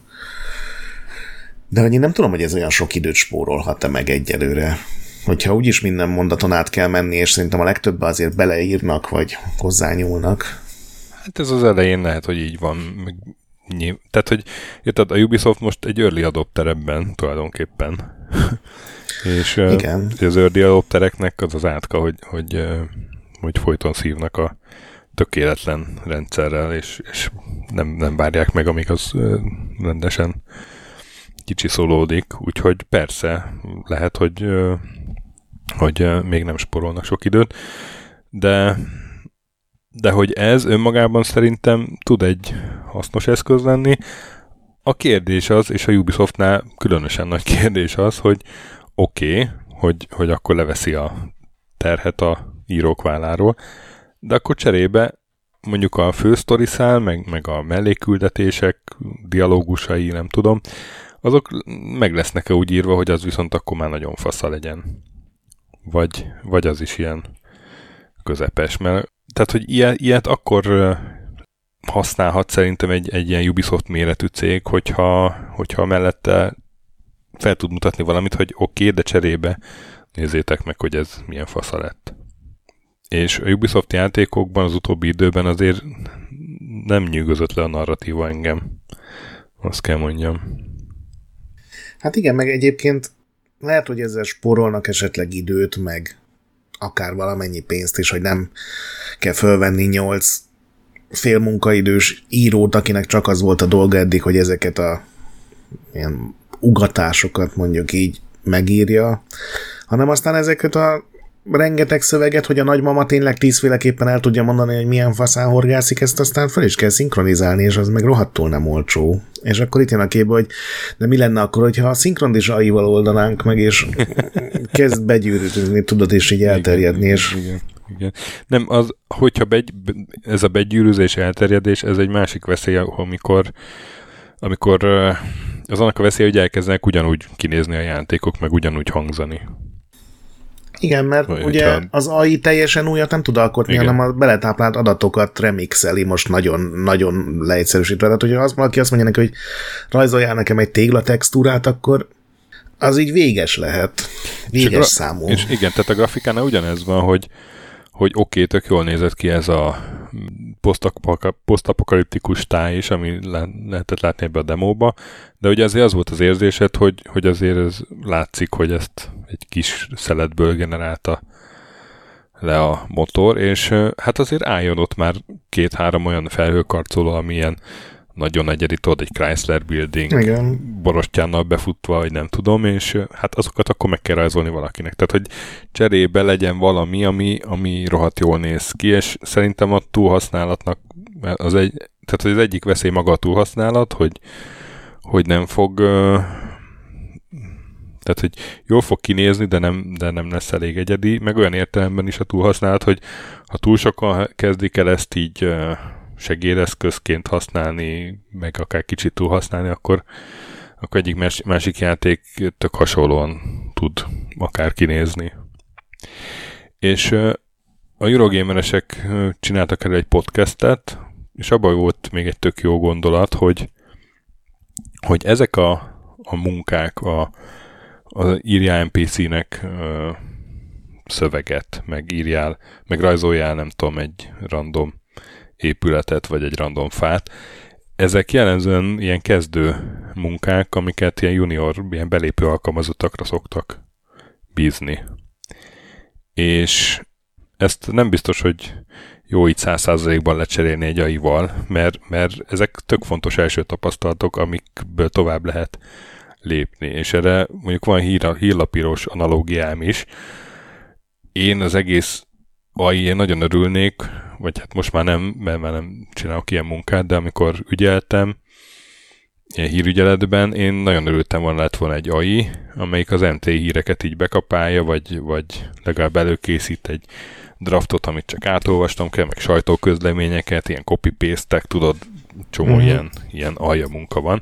Speaker 2: De hogy én nem tudom, hogy ez olyan sok időt spórolhat-e meg egyelőre. Hogyha úgyis minden mondaton át kell menni, és szerintem a legtöbb azért beleírnak, vagy hozzányúlnak.
Speaker 1: Hát ez az elején lehet, hogy így van. Tehát, hogy érted, a Ubisoft most egy early adopter ebben tulajdonképpen. és Igen. az early adoptereknek az az átka, hogy, hogy, hogy folyton szívnak a tökéletlen rendszerrel, és, és nem, nem várják meg, amíg az rendesen kicsi szólódik, úgyhogy persze lehet, hogy, hogy még nem sporolnak sok időt, de, de hogy ez önmagában szerintem tud egy hasznos eszköz lenni. A kérdés az, és a Ubisoftnál különösen nagy kérdés az, hogy oké, okay, hogy, hogy akkor leveszi a terhet a írók válláról, de akkor cserébe mondjuk a fősztoriszál, meg, meg a mellékküldetések, dialógusai, nem tudom, azok meg lesznek-e úgy írva, hogy az viszont akkor már nagyon fasza legyen. Vagy, vagy az is ilyen közepes, mert tehát, hogy ilyet, ilyet akkor használhat szerintem egy, egy ilyen Ubisoft méretű cég, hogyha, hogyha mellette fel tud mutatni valamit, hogy oké, okay, de cserébe nézzétek meg, hogy ez milyen fasza lett. És a Ubisoft játékokban az utóbbi időben azért nem nyűgözött le a narratíva engem. Azt kell mondjam.
Speaker 2: Hát igen, meg egyébként lehet, hogy ezzel sporolnak esetleg időt, meg akár valamennyi pénzt is, hogy nem kell fölvenni nyolc félmunkaidős írót, akinek csak az volt a dolga eddig, hogy ezeket a ilyen ugatásokat mondjuk így megírja, hanem aztán ezeket a rengeteg szöveget, hogy a nagymama tényleg tízféleképpen el tudja mondani, hogy milyen faszán horgászik, ezt aztán fel is kell szinkronizálni, és az meg rohadtul nem olcsó. És akkor itt jön a kép, hogy de mi lenne akkor, hogyha a szinkron is AI-val oldanánk meg, és kezd begyűrűzni, tudod, és így elterjedni,
Speaker 1: igen,
Speaker 2: és
Speaker 1: igen, igen. Nem, az, hogyha begy, ez a begyűrűzés, elterjedés, ez egy másik veszély, amikor amikor az annak a veszély, hogy elkezdenek ugyanúgy kinézni a játékok, meg ugyanúgy hangzani.
Speaker 2: Igen, mert Vagy ugye ha... az AI teljesen újat nem tud alkotni, Igen. hanem a beletáplált adatokat remixeli most nagyon-nagyon leegyszerűsítve. Tehát, hogyha az, valaki azt mondja neki, hogy rajzoljál nekem egy téglatextúrát, akkor az így véges lehet. Véges és számú.
Speaker 1: És igen, tehát a grafikánál ugyanez van, hogy hogy oké, okay, tök jól nézett ki ez a posztapokaliptikus táj is, ami lehetett látni ebbe a demóba, de ugye azért az volt az érzésed, hogy, hogy azért ez látszik, hogy ezt egy kis szeletből generálta le a motor, és hát azért álljon ott már két-három olyan felhőkarcoló, ami ilyen nagyon egyedi, tudod, egy Chrysler Building Igen. borostyánnal befutva, vagy nem tudom, és hát azokat akkor meg kell rajzolni valakinek. Tehát, hogy cserébe legyen valami, ami, ami rohadt jól néz ki, és szerintem a túlhasználatnak az egy, tehát az egyik veszély maga a túlhasználat, hogy, hogy nem fog tehát, hogy jól fog kinézni, de nem, de nem lesz elég egyedi, meg olyan értelemben is a túlhasználat, hogy ha túl sokan kezdik el ezt így segédeszközként használni, meg akár kicsit túl használni, akkor, akkor egyik másik játék tök hasonlóan tud akár kinézni. És a Eurogameresek csináltak elő egy podcastet, és abban volt még egy tök jó gondolat, hogy, hogy ezek a, a munkák, a, a írjál NPC-nek szöveget, meg írjál, meg rajzoljál, nem tudom, egy random épületet, vagy egy random fát. Ezek jellemzően ilyen kezdő munkák, amiket ilyen junior, ilyen belépő alkalmazottakra szoktak bízni. És ezt nem biztos, hogy jó így száz százalékban lecserélni egy AI-val, mert, mert ezek tök fontos első tapasztalatok, amikből tovább lehet lépni. És erre mondjuk van hír, hírlapíros analógiám is. Én az egész AI, én nagyon örülnék, vagy hát most már nem, mert már nem csinálok ilyen munkát, de amikor ügyeltem, ilyen hírügyeletben, én nagyon örültem volna, lett volna egy AI, amelyik az MT híreket így bekapálja, vagy, vagy legalább előkészít egy draftot, amit csak átolvastam kell, meg sajtóközleményeket, ilyen copy-paste tudod, csomó mm-hmm. ilyen, ilyen alja munka van.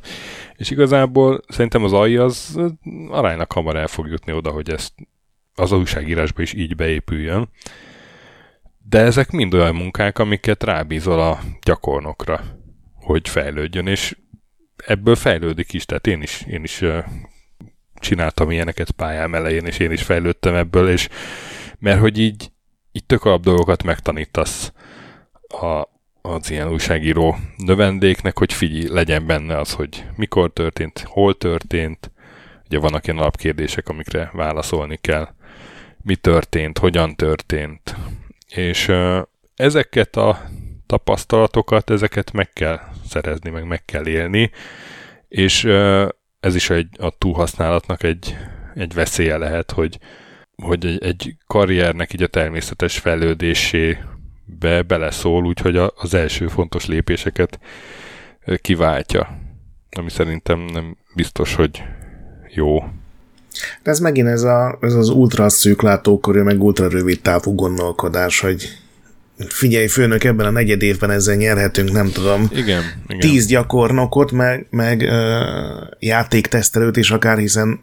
Speaker 1: És igazából szerintem az alja az aránynak hamar el fog jutni oda, hogy ezt az újságírásba is így beépüljön. De ezek mind olyan munkák, amiket rábízol a gyakornokra, hogy fejlődjön, és ebből fejlődik is, tehát én is, én is csináltam ilyeneket pályám elején, és én is fejlődtem ebből, és mert hogy így így tök alap dolgokat megtanítasz a, az ilyen újságíró növendéknek, hogy figyelj, legyen benne az, hogy mikor történt, hol történt, ugye vannak ilyen alapkérdések, amikre válaszolni kell, mi történt, hogyan történt, és ezeket a tapasztalatokat, ezeket meg kell szerezni, meg meg kell élni, és ez is egy, a túlhasználatnak egy, egy veszélye lehet, hogy hogy egy, egy karriernek így a természetes fejlődésébe beleszól, úgyhogy a, az első fontos lépéseket kiváltja. Ami szerintem nem biztos, hogy jó.
Speaker 2: De ez megint ez, a, ez az ultra szűk látókörű, meg ultra rövid távú gondolkodás, hogy figyelj főnök, ebben a negyed évben ezzel nyerhetünk, nem tudom,
Speaker 1: igen, igen.
Speaker 2: tíz gyakornokot, meg, meg uh, játéktesztelőt is akár, hiszen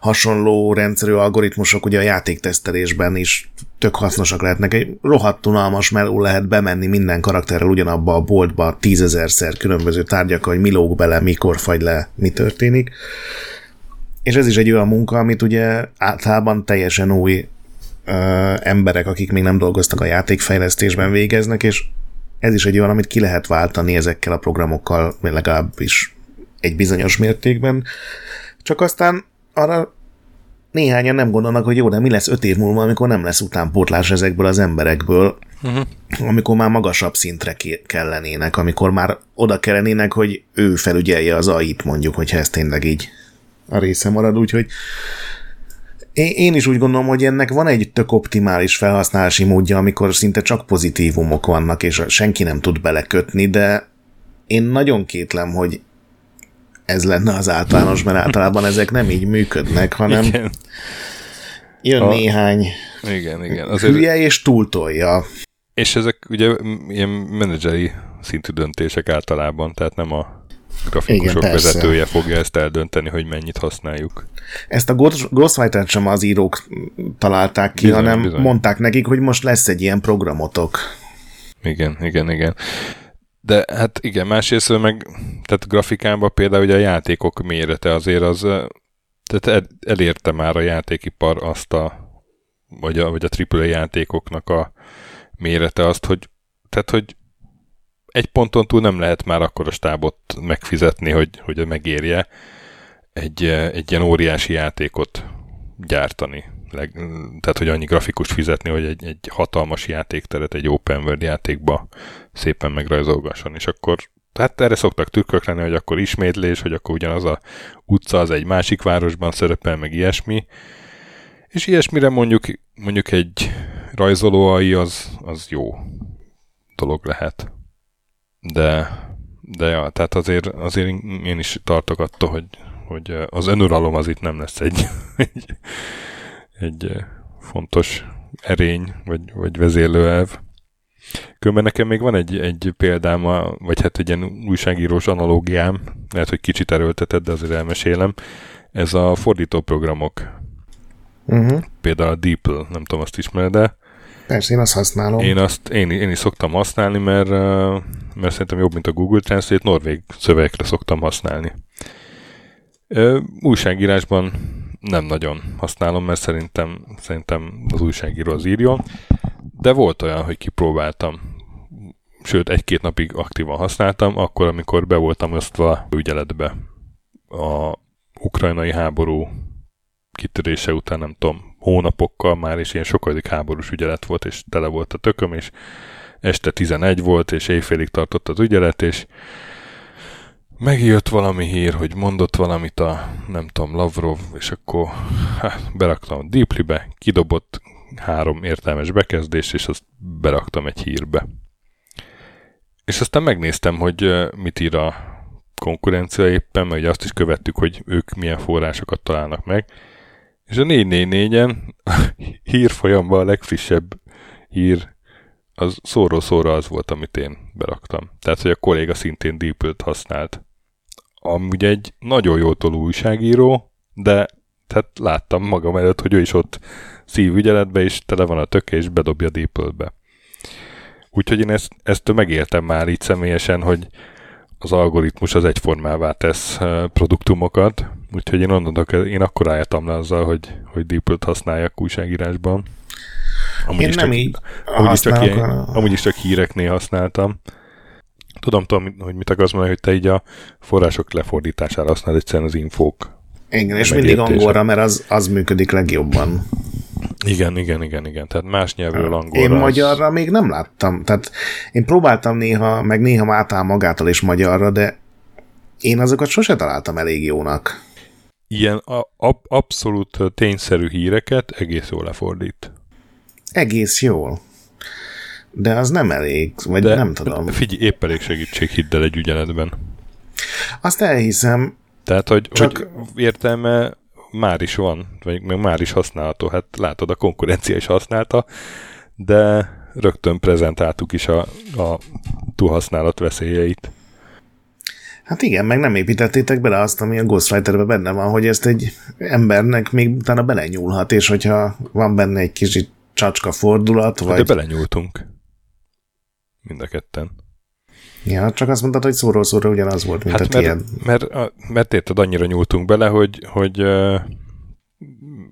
Speaker 2: hasonló rendszerű algoritmusok ugye a játéktesztelésben is tök hasznosak lehetnek. Egy rohadt unalmas meló lehet bemenni minden karakterrel ugyanabba a boltba tízezerszer különböző tárgyakkal, hogy mi lóg bele, mikor fagy le, mi történik. És ez is egy olyan munka, amit ugye általában teljesen új ö, emberek, akik még nem dolgoztak a játékfejlesztésben végeznek, és ez is egy olyan, amit ki lehet váltani ezekkel a programokkal, legalábbis egy bizonyos mértékben. Csak aztán arra néhányan nem gondolnak, hogy jó, de mi lesz öt év múlva, amikor nem lesz utánpótlás ezekből az emberekből, uh-huh. amikor már magasabb szintre kellenének, amikor már oda kellenének, hogy ő felügyelje az AI-t mondjuk, hogyha ez tényleg így a része marad, úgyhogy én is úgy gondolom, hogy ennek van egy tök optimális felhasználási módja, amikor szinte csak pozitívumok vannak, és senki nem tud belekötni, de én nagyon kétlem, hogy ez lenne az általános, mert általában ezek nem így működnek, hanem igen. jön a... néhány
Speaker 1: igen, igen.
Speaker 2: Azért... hülye és túltolja.
Speaker 1: És ezek ugye ilyen menedzseri szintű döntések általában, tehát nem a grafikusok Igen, vezetője fogja ezt eldönteni, hogy mennyit használjuk.
Speaker 2: Ezt a Ghostwriter sem az írók találták ki, bizony, hanem bizony. mondták nekik, hogy most lesz egy ilyen programotok.
Speaker 1: Igen, igen, igen. De hát igen, másrészt meg, tehát grafikában például ugye a játékok mérete azért az, tehát elérte már a játékipar azt a, vagy a, vagy a AAA játékoknak a mérete azt, hogy tehát, hogy egy ponton túl nem lehet már akkor a stábot megfizetni, hogy, hogy megérje egy, egy ilyen óriási játékot gyártani. Leg, tehát, hogy annyi grafikus fizetni, hogy egy, egy hatalmas játékteret egy open world játékba szépen megrajzolgasson, és akkor tehát erre szoktak tükrök lenni, hogy akkor ismétlés, hogy akkor ugyanaz a utca az egy másik városban szerepel, meg ilyesmi. És ilyesmire mondjuk, mondjuk egy rajzolóai az, az jó dolog lehet. De, de ja, tehát azért, azért én is tartok attól, hogy, hogy az önuralom az itt nem lesz egy, egy, egy fontos erény, vagy, vagy vezérlőelv. Különben nekem még van egy, egy példám, vagy hát egy ilyen újságírós analógiám, lehet, hogy kicsit erőlteted, de azért elmesélem. Ez a fordítóprogramok. Uh-huh. Például a DeepL, nem tudom, azt ismered de
Speaker 2: Persze, én azt használom.
Speaker 1: Én, azt, én, én is szoktam használni, mert, mert szerintem jobb, mint a Google Translate, norvég szövegekre szoktam használni. Újságírásban nem nagyon használom, mert szerintem, szerintem az újságíró az írjon, de volt olyan, hogy kipróbáltam. Sőt, egy-két napig aktívan használtam, akkor, amikor be voltam osztva ügyeletbe a ukrajnai háború kitörése után, nem tudom, hónapokkal már, és ilyen sokadik háborús ügyelet volt, és tele volt a tököm, és este 11 volt, és éjfélig tartott az ügyelet, és megjött valami hír, hogy mondott valamit a, nem tudom, Lavrov, és akkor hát, beraktam a Deeply-be, kidobott három értelmes bekezdés, és azt beraktam egy hírbe. És aztán megnéztem, hogy mit ír a konkurencia éppen, mert azt is követtük, hogy ők milyen forrásokat találnak meg, és a 444-en hírfolyamban a legfrissebb hír az szóról szóra az volt, amit én beraktam. Tehát, hogy a kolléga szintén deepl használt. Amúgy egy nagyon jó tolú újságíró, de tehát láttam magam előtt, hogy ő is ott szívügyeletbe, és tele van a töke, és bedobja deepl Úgyhogy én ezt, ezt megéltem már így személyesen, hogy az algoritmus az egyformává tesz produktumokat, úgyhogy én onnantól, én akkor álltam le azzal, hogy, hogy deepl használjak újságírásban.
Speaker 2: Amúgy én is nem csak, így
Speaker 1: amúgy is, csak ilyen, amúgy is csak híreknél használtam. Tudom, tudom, hogy mit akarsz mondani, hogy te így a források lefordítására használod egyszerűen az infók.
Speaker 2: Igen, és mindig angolra, mert az, az működik legjobban.
Speaker 1: Igen, igen, igen, igen. Tehát más nyelvről angolra.
Speaker 2: Én magyarra az... még nem láttam. Tehát én próbáltam néha, meg néha átáll magától is magyarra, de én azokat sose találtam elég jónak.
Speaker 1: Ilyen a, a, abszolút tényszerű híreket egész jól lefordít.
Speaker 2: Egész jól. De az nem elég, vagy de, nem tudom.
Speaker 1: Figyelj, épp elég segítség, hidd el egy ügyeletben.
Speaker 2: Azt elhiszem.
Speaker 1: Tehát, hogy, csak... hogy értelme már is van, vagy meg már is használható. Hát látod, a konkurencia is használta, de rögtön prezentáltuk is a, a túlhasználat veszélyeit.
Speaker 2: Hát igen, meg nem építettétek bele azt, ami a Ghostwriterben benne van, hogy ezt egy embernek még utána belenyúlhat, és hogyha van benne egy kicsit csacska fordulat, hát vagy...
Speaker 1: De belenyúltunk. Mind a ketten.
Speaker 2: Ja, csak azt mondtad, hogy szóról szóra ugyanaz volt, mint hát a
Speaker 1: mert, tiéd. Mert, mert, mert érted, annyira nyúltunk bele, hogy, hogy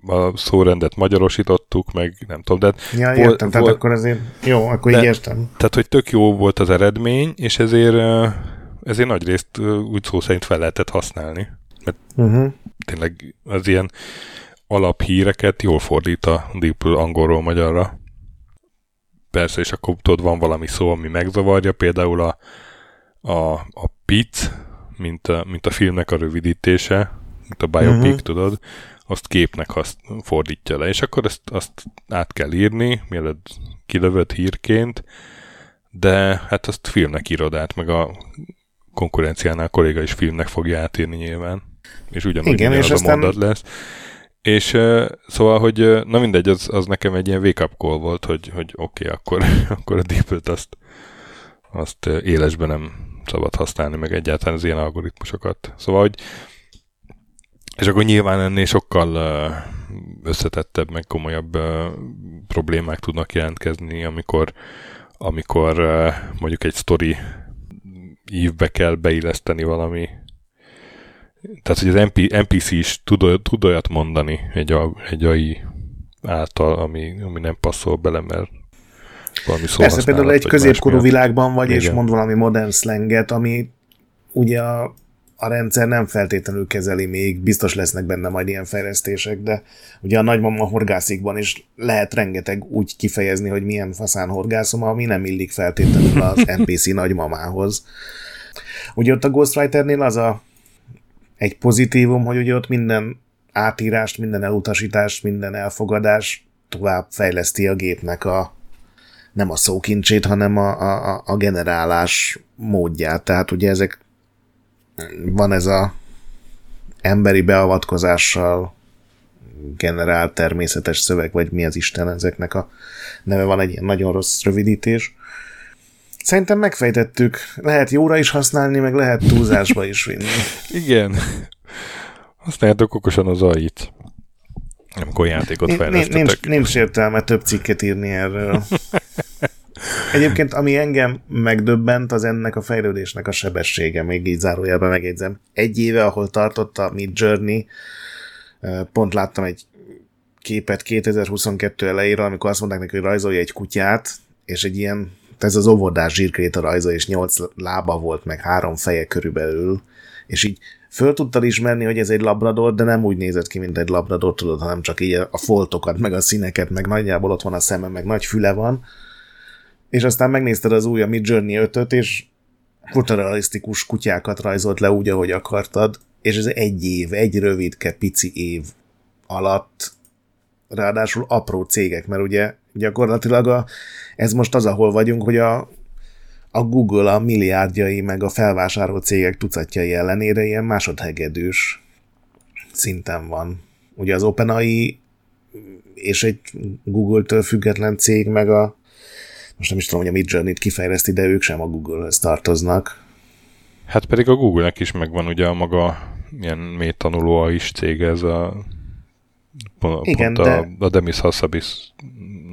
Speaker 1: a szórendet magyarosítottuk, meg nem tudom, de...
Speaker 2: Ja, értem, tehát akkor azért jó, akkor de, így értem.
Speaker 1: Tehát, hogy tök jó volt az eredmény, és ezért, ezért nagy részt úgy szó szerint fel lehetett használni. Mert uh-huh. tényleg az ilyen alaphíreket jól fordít a DeepL angolról magyarra persze, és akkor tudod, van valami szó, ami megzavarja, például a, a, a PIT, mint a, mint a filmnek a rövidítése, mint a biopic, uh-huh. tudod, azt képnek azt fordítja le, és akkor ezt azt át kell írni, mielőtt kilövött hírként, de hát azt filmnek írod át, meg a konkurenciánál kolléga is filmnek fogja átírni nyilván, és ugyanúgy Igen, és az aztán... a mondat lesz. És uh, szóval, hogy uh, na mindegy, az, az nekem egy ilyen wake-up call volt, hogy, hogy oké, okay, akkor, akkor a deep azt, azt élesben nem szabad használni, meg egyáltalán az ilyen algoritmusokat. Szóval, hogy és akkor nyilván ennél sokkal uh, összetettebb, meg komolyabb uh, problémák tudnak jelentkezni, amikor, amikor uh, mondjuk egy story ívbe kell beilleszteni valami tehát, hogy az MP, NPC is tud, tud olyat mondani egy, egy AI által, ami, ami nem passzol bele, mert valami szó
Speaker 2: Persze, például egy középkorú világban vagy, Igen. és mond valami modern slanget, ami ugye a, a rendszer nem feltétlenül kezeli még, biztos lesznek benne majd ilyen fejlesztések, de ugye a nagymama horgászikban is lehet rengeteg úgy kifejezni, hogy milyen faszán horgászom, ami nem illik feltétlenül az NPC nagymamához. Ugye ott a Ghostwriternél az a egy pozitívum, hogy ugye ott minden átírást, minden elutasítást, minden elfogadás tovább fejleszti a gépnek a nem a szókincsét, hanem a, a, a generálás módját. Tehát ugye ezek van ez a emberi beavatkozással generált természetes szöveg, vagy mi az Isten ezeknek a neve, van egy ilyen nagyon rossz rövidítés. Szerintem megfejtettük. Lehet jóra is használni, meg lehet túlzásba is vinni.
Speaker 1: Igen. Használjátok okosan az AI-t. amikor játékot
Speaker 2: Nincs,
Speaker 1: fejlesztettek.
Speaker 2: nincs, nincs értelme több cikket írni erről. Egyébként, ami engem megdöbbent, az ennek a fejlődésnek a sebessége, még így zárójelben megjegyzem. Egy éve, ahol tartott a Mid Journey, pont láttam egy képet 2022 elejéről, amikor azt mondták neki, hogy rajzolja egy kutyát, és egy ilyen, ez az óvodás zsírkréta rajza, és nyolc lába volt, meg három feje körülbelül, és így föl tudtad ismerni, hogy ez egy labrador, de nem úgy nézett ki, mint egy labrador, tudod, hanem csak így a foltokat, meg a színeket, meg nagyjából ott van a szeme, meg nagy füle van, és aztán megnézted az új, a Mid Journey 5 és fotorealisztikus kutyákat rajzolt le úgy, ahogy akartad, és ez egy év, egy rövidke, pici év alatt, ráadásul apró cégek, mert ugye gyakorlatilag a, ez most az, ahol vagyunk, hogy a, a Google a milliárdjai, meg a felvásárló cégek tucatjai ellenére ilyen másodhegedűs szinten van. Ugye az OpenAI és egy Google-től független cég, meg a most nem is tudom, hogy a Midjourney-t kifejleszti, de ők sem a Google-höz tartoznak.
Speaker 1: Hát pedig a Google-nek is megvan ugye a maga ilyen mély tanulóa is cég, ez a pont,
Speaker 2: Igen,
Speaker 1: pont
Speaker 2: de...
Speaker 1: a, a Demis Hassabis,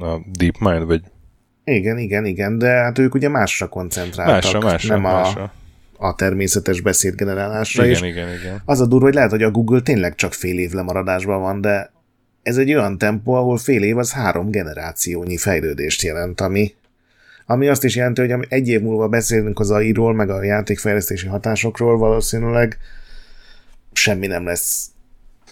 Speaker 1: a DeepMind, vagy
Speaker 2: Igen, igen, igen, de hát ők ugye másra koncentráltak.
Speaker 1: másra, másra,
Speaker 2: nem
Speaker 1: másra.
Speaker 2: A, a természetes beszédgenerálásra.
Speaker 1: Igen,
Speaker 2: és
Speaker 1: igen, igen.
Speaker 2: Az a durva, hogy lehet, hogy a Google tényleg csak fél év lemaradásban van, de ez egy olyan tempó, ahol fél év az három generációnyi fejlődést jelent, ami, ami azt is jelenti, hogy egy év múlva beszélünk az AI-ról, meg a játékfejlesztési hatásokról, valószínűleg semmi nem lesz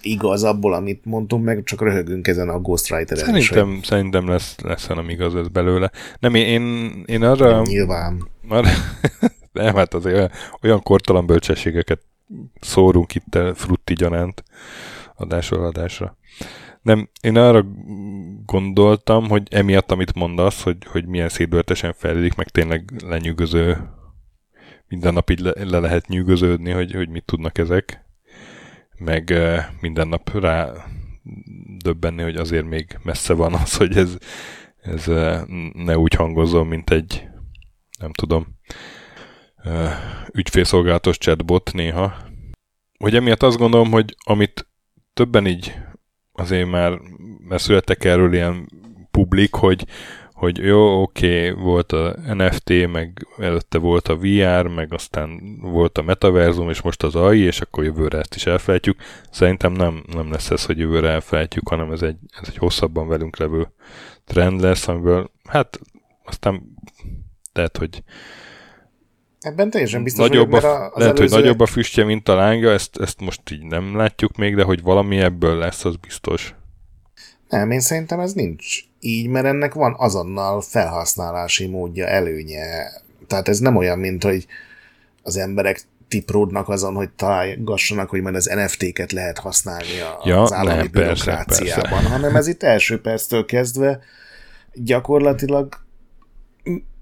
Speaker 2: igaz abból, amit mondtunk, meg csak röhögünk ezen a Ghostwriter-en
Speaker 1: Szerintem, is, szerintem lesz, lesz nem igaz ez belőle. Nem, én, én, én arra...
Speaker 2: Nyilván.
Speaker 1: Arra, nem, hát azért olyan, olyan kortalan bölcsességeket szórunk itt frutti gyanánt adásról adásra. Nem, én arra gondoltam, hogy emiatt, amit mondasz, hogy, hogy milyen szédböltesen fejlődik, meg tényleg lenyűgöző, minden nap így le, le lehet nyűgöződni, hogy, hogy mit tudnak ezek, meg minden nap rá döbbenni, hogy azért még messze van az, hogy ez, ez ne úgy hangozom, mint egy, nem tudom, ügyfélszolgálatos chatbot néha. Hogy emiatt azt gondolom, hogy amit többen így azért már, mert születtek erről ilyen publik, hogy, hogy jó, oké, okay, volt a NFT, meg előtte volt a VR, meg aztán volt a metaverzum, és most az AI, és akkor jövőre ezt is elfelejtjük. Szerintem nem, nem lesz ez, hogy jövőre elfelejtjük, hanem ez egy, ez egy hosszabban velünk levő trend lesz, amiből hát aztán lehet, hogy
Speaker 2: Ebben teljesen biztos
Speaker 1: nagyobb
Speaker 2: vagyok,
Speaker 1: a,
Speaker 2: mert
Speaker 1: lehet,
Speaker 2: előző...
Speaker 1: hogy nagyobb a füstje, mint a lángja, ezt, ezt most így nem látjuk még, de hogy valami ebből lesz, az biztos.
Speaker 2: Nem, én szerintem ez nincs így, mert ennek van azonnal felhasználási módja, előnye. Tehát ez nem olyan, mint hogy az emberek tipródnak azon, hogy találgassanak, hogy majd az NFT-ket lehet használni a,
Speaker 1: ja,
Speaker 2: az állami
Speaker 1: nem, persze,
Speaker 2: bürokráciában,
Speaker 1: persze.
Speaker 2: hanem ez itt első perctől kezdve gyakorlatilag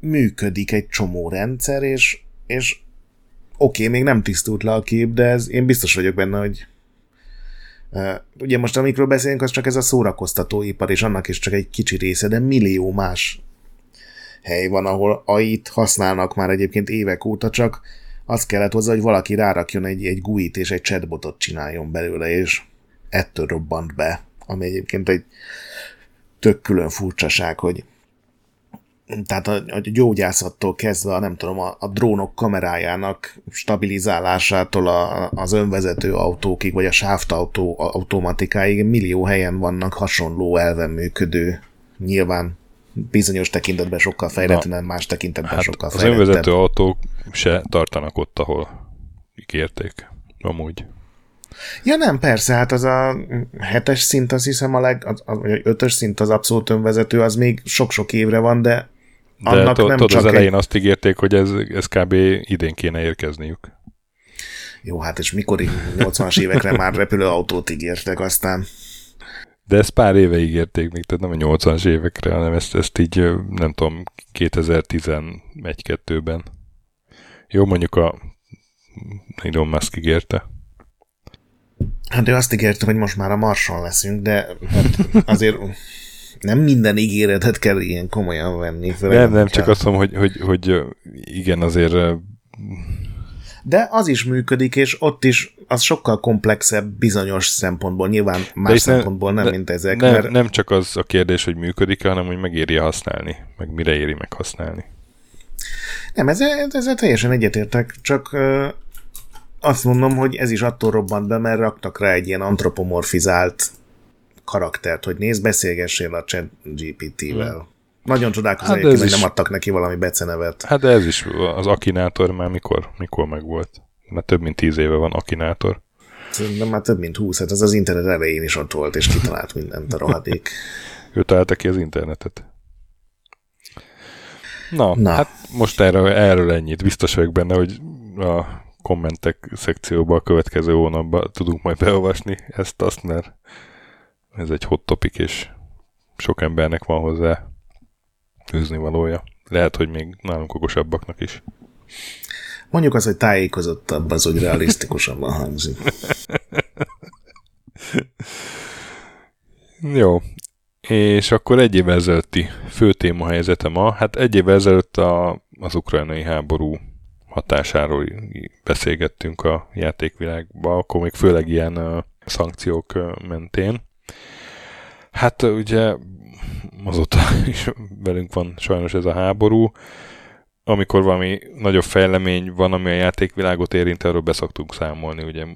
Speaker 2: működik egy csomó rendszer, és, és oké, okay, még nem tisztult le a kép, de ez, én biztos vagyok benne, hogy uh, ugye most amikről beszélünk, az csak ez a szórakoztatóipar, és annak is csak egy kicsi része, de millió más hely van, ahol AI-t használnak már egyébként évek óta, csak az kellett hozzá, hogy valaki rárakjon egy, egy GUI-t és egy chatbotot csináljon belőle, és ettől robbant be, ami egyébként egy tök külön furcsaság, hogy tehát a, a gyógyászattól kezdve a, nem tudom, a, a drónok kamerájának stabilizálásától a, az önvezető autókig, vagy a sávtautó automatikáig millió helyen vannak hasonló elven működő, nyilván bizonyos tekintetben sokkal fejletlen, más tekintetben
Speaker 1: hát
Speaker 2: sokkal
Speaker 1: az
Speaker 2: fejlettebb.
Speaker 1: önvezető autók se tartanak ott, ahol ígérték. Amúgy.
Speaker 2: Ja nem, persze, hát az a hetes szint, azt hiszem a leg, az, az, vagy ötös szint az abszolút önvezető, az még sok-sok évre van, de
Speaker 1: De
Speaker 2: annak
Speaker 1: tudod,
Speaker 2: nem
Speaker 1: tudod,
Speaker 2: csak
Speaker 1: az elején
Speaker 2: egy...
Speaker 1: azt ígérték, hogy ez, ez kb. idén kéne érkezniük.
Speaker 2: Jó, hát és mikor 80-as évekre már repülőautót ígértek, aztán
Speaker 1: De ezt pár éve ígérték még, tehát nem a 80-as évekre, hanem ezt, ezt így, nem tudom, 2011-2-ben. Jó, mondjuk a Elon Musk ígérte.
Speaker 2: Hát ő azt ígérte, hogy most már a Marson leszünk, de hát azért nem minden ígéretet kell ilyen komolyan venni.
Speaker 1: Nem, nem, csak azt mondom, hogy, hogy, hogy igen, azért
Speaker 2: de az is működik, és ott is az sokkal komplexebb bizonyos szempontból, nyilván más szempontból nem, mint ezek.
Speaker 1: Nem, mert... nem csak az a kérdés, hogy működik hanem hogy megéri használni, meg mire éri meg használni.
Speaker 2: Nem, ezzel, ezzel teljesen egyetértek, csak azt mondom, hogy ez is attól robbant be, mert raktak rá egy ilyen antropomorfizált karaktert, hogy nézd, beszélgessél a chat GPT-vel. Hmm. Nagyon csodálkozom, hát hogy nem adtak neki valami becenevet.
Speaker 1: Hát de ez is, az Akinátor már mikor, mikor megvolt? Mert több mint tíz éve van Akinátor.
Speaker 2: Szerintem már több mint húsz, hát az az internet elején is ott volt, és kitalált mindent a rohadék.
Speaker 1: ő találta ki az internetet. Na, Na, hát most erről, erről ennyit. Biztos vagyok benne, hogy a kommentek szekcióba a következő hónapban tudunk majd beolvasni ezt-azt, mert ez egy hot topic, és sok embernek van hozzá főzni valója. Lehet, hogy még nálunk okosabbaknak is.
Speaker 2: Mondjuk az, hogy tájékozottabb, az, hogy realisztikusabban hangzik.
Speaker 1: Jó. És akkor egy évvel ezelőtti fő téma helyzete ma. Hát egy évvel ezelőtt a, az ukrajnai háború hatásáról beszélgettünk a játékvilágban, akkor még főleg ilyen uh, szankciók mentén. Hát ugye azóta is velünk van sajnos ez a háború. Amikor valami nagyobb fejlemény van, ami a játékvilágot érint, arról beszoktunk számolni. Ugye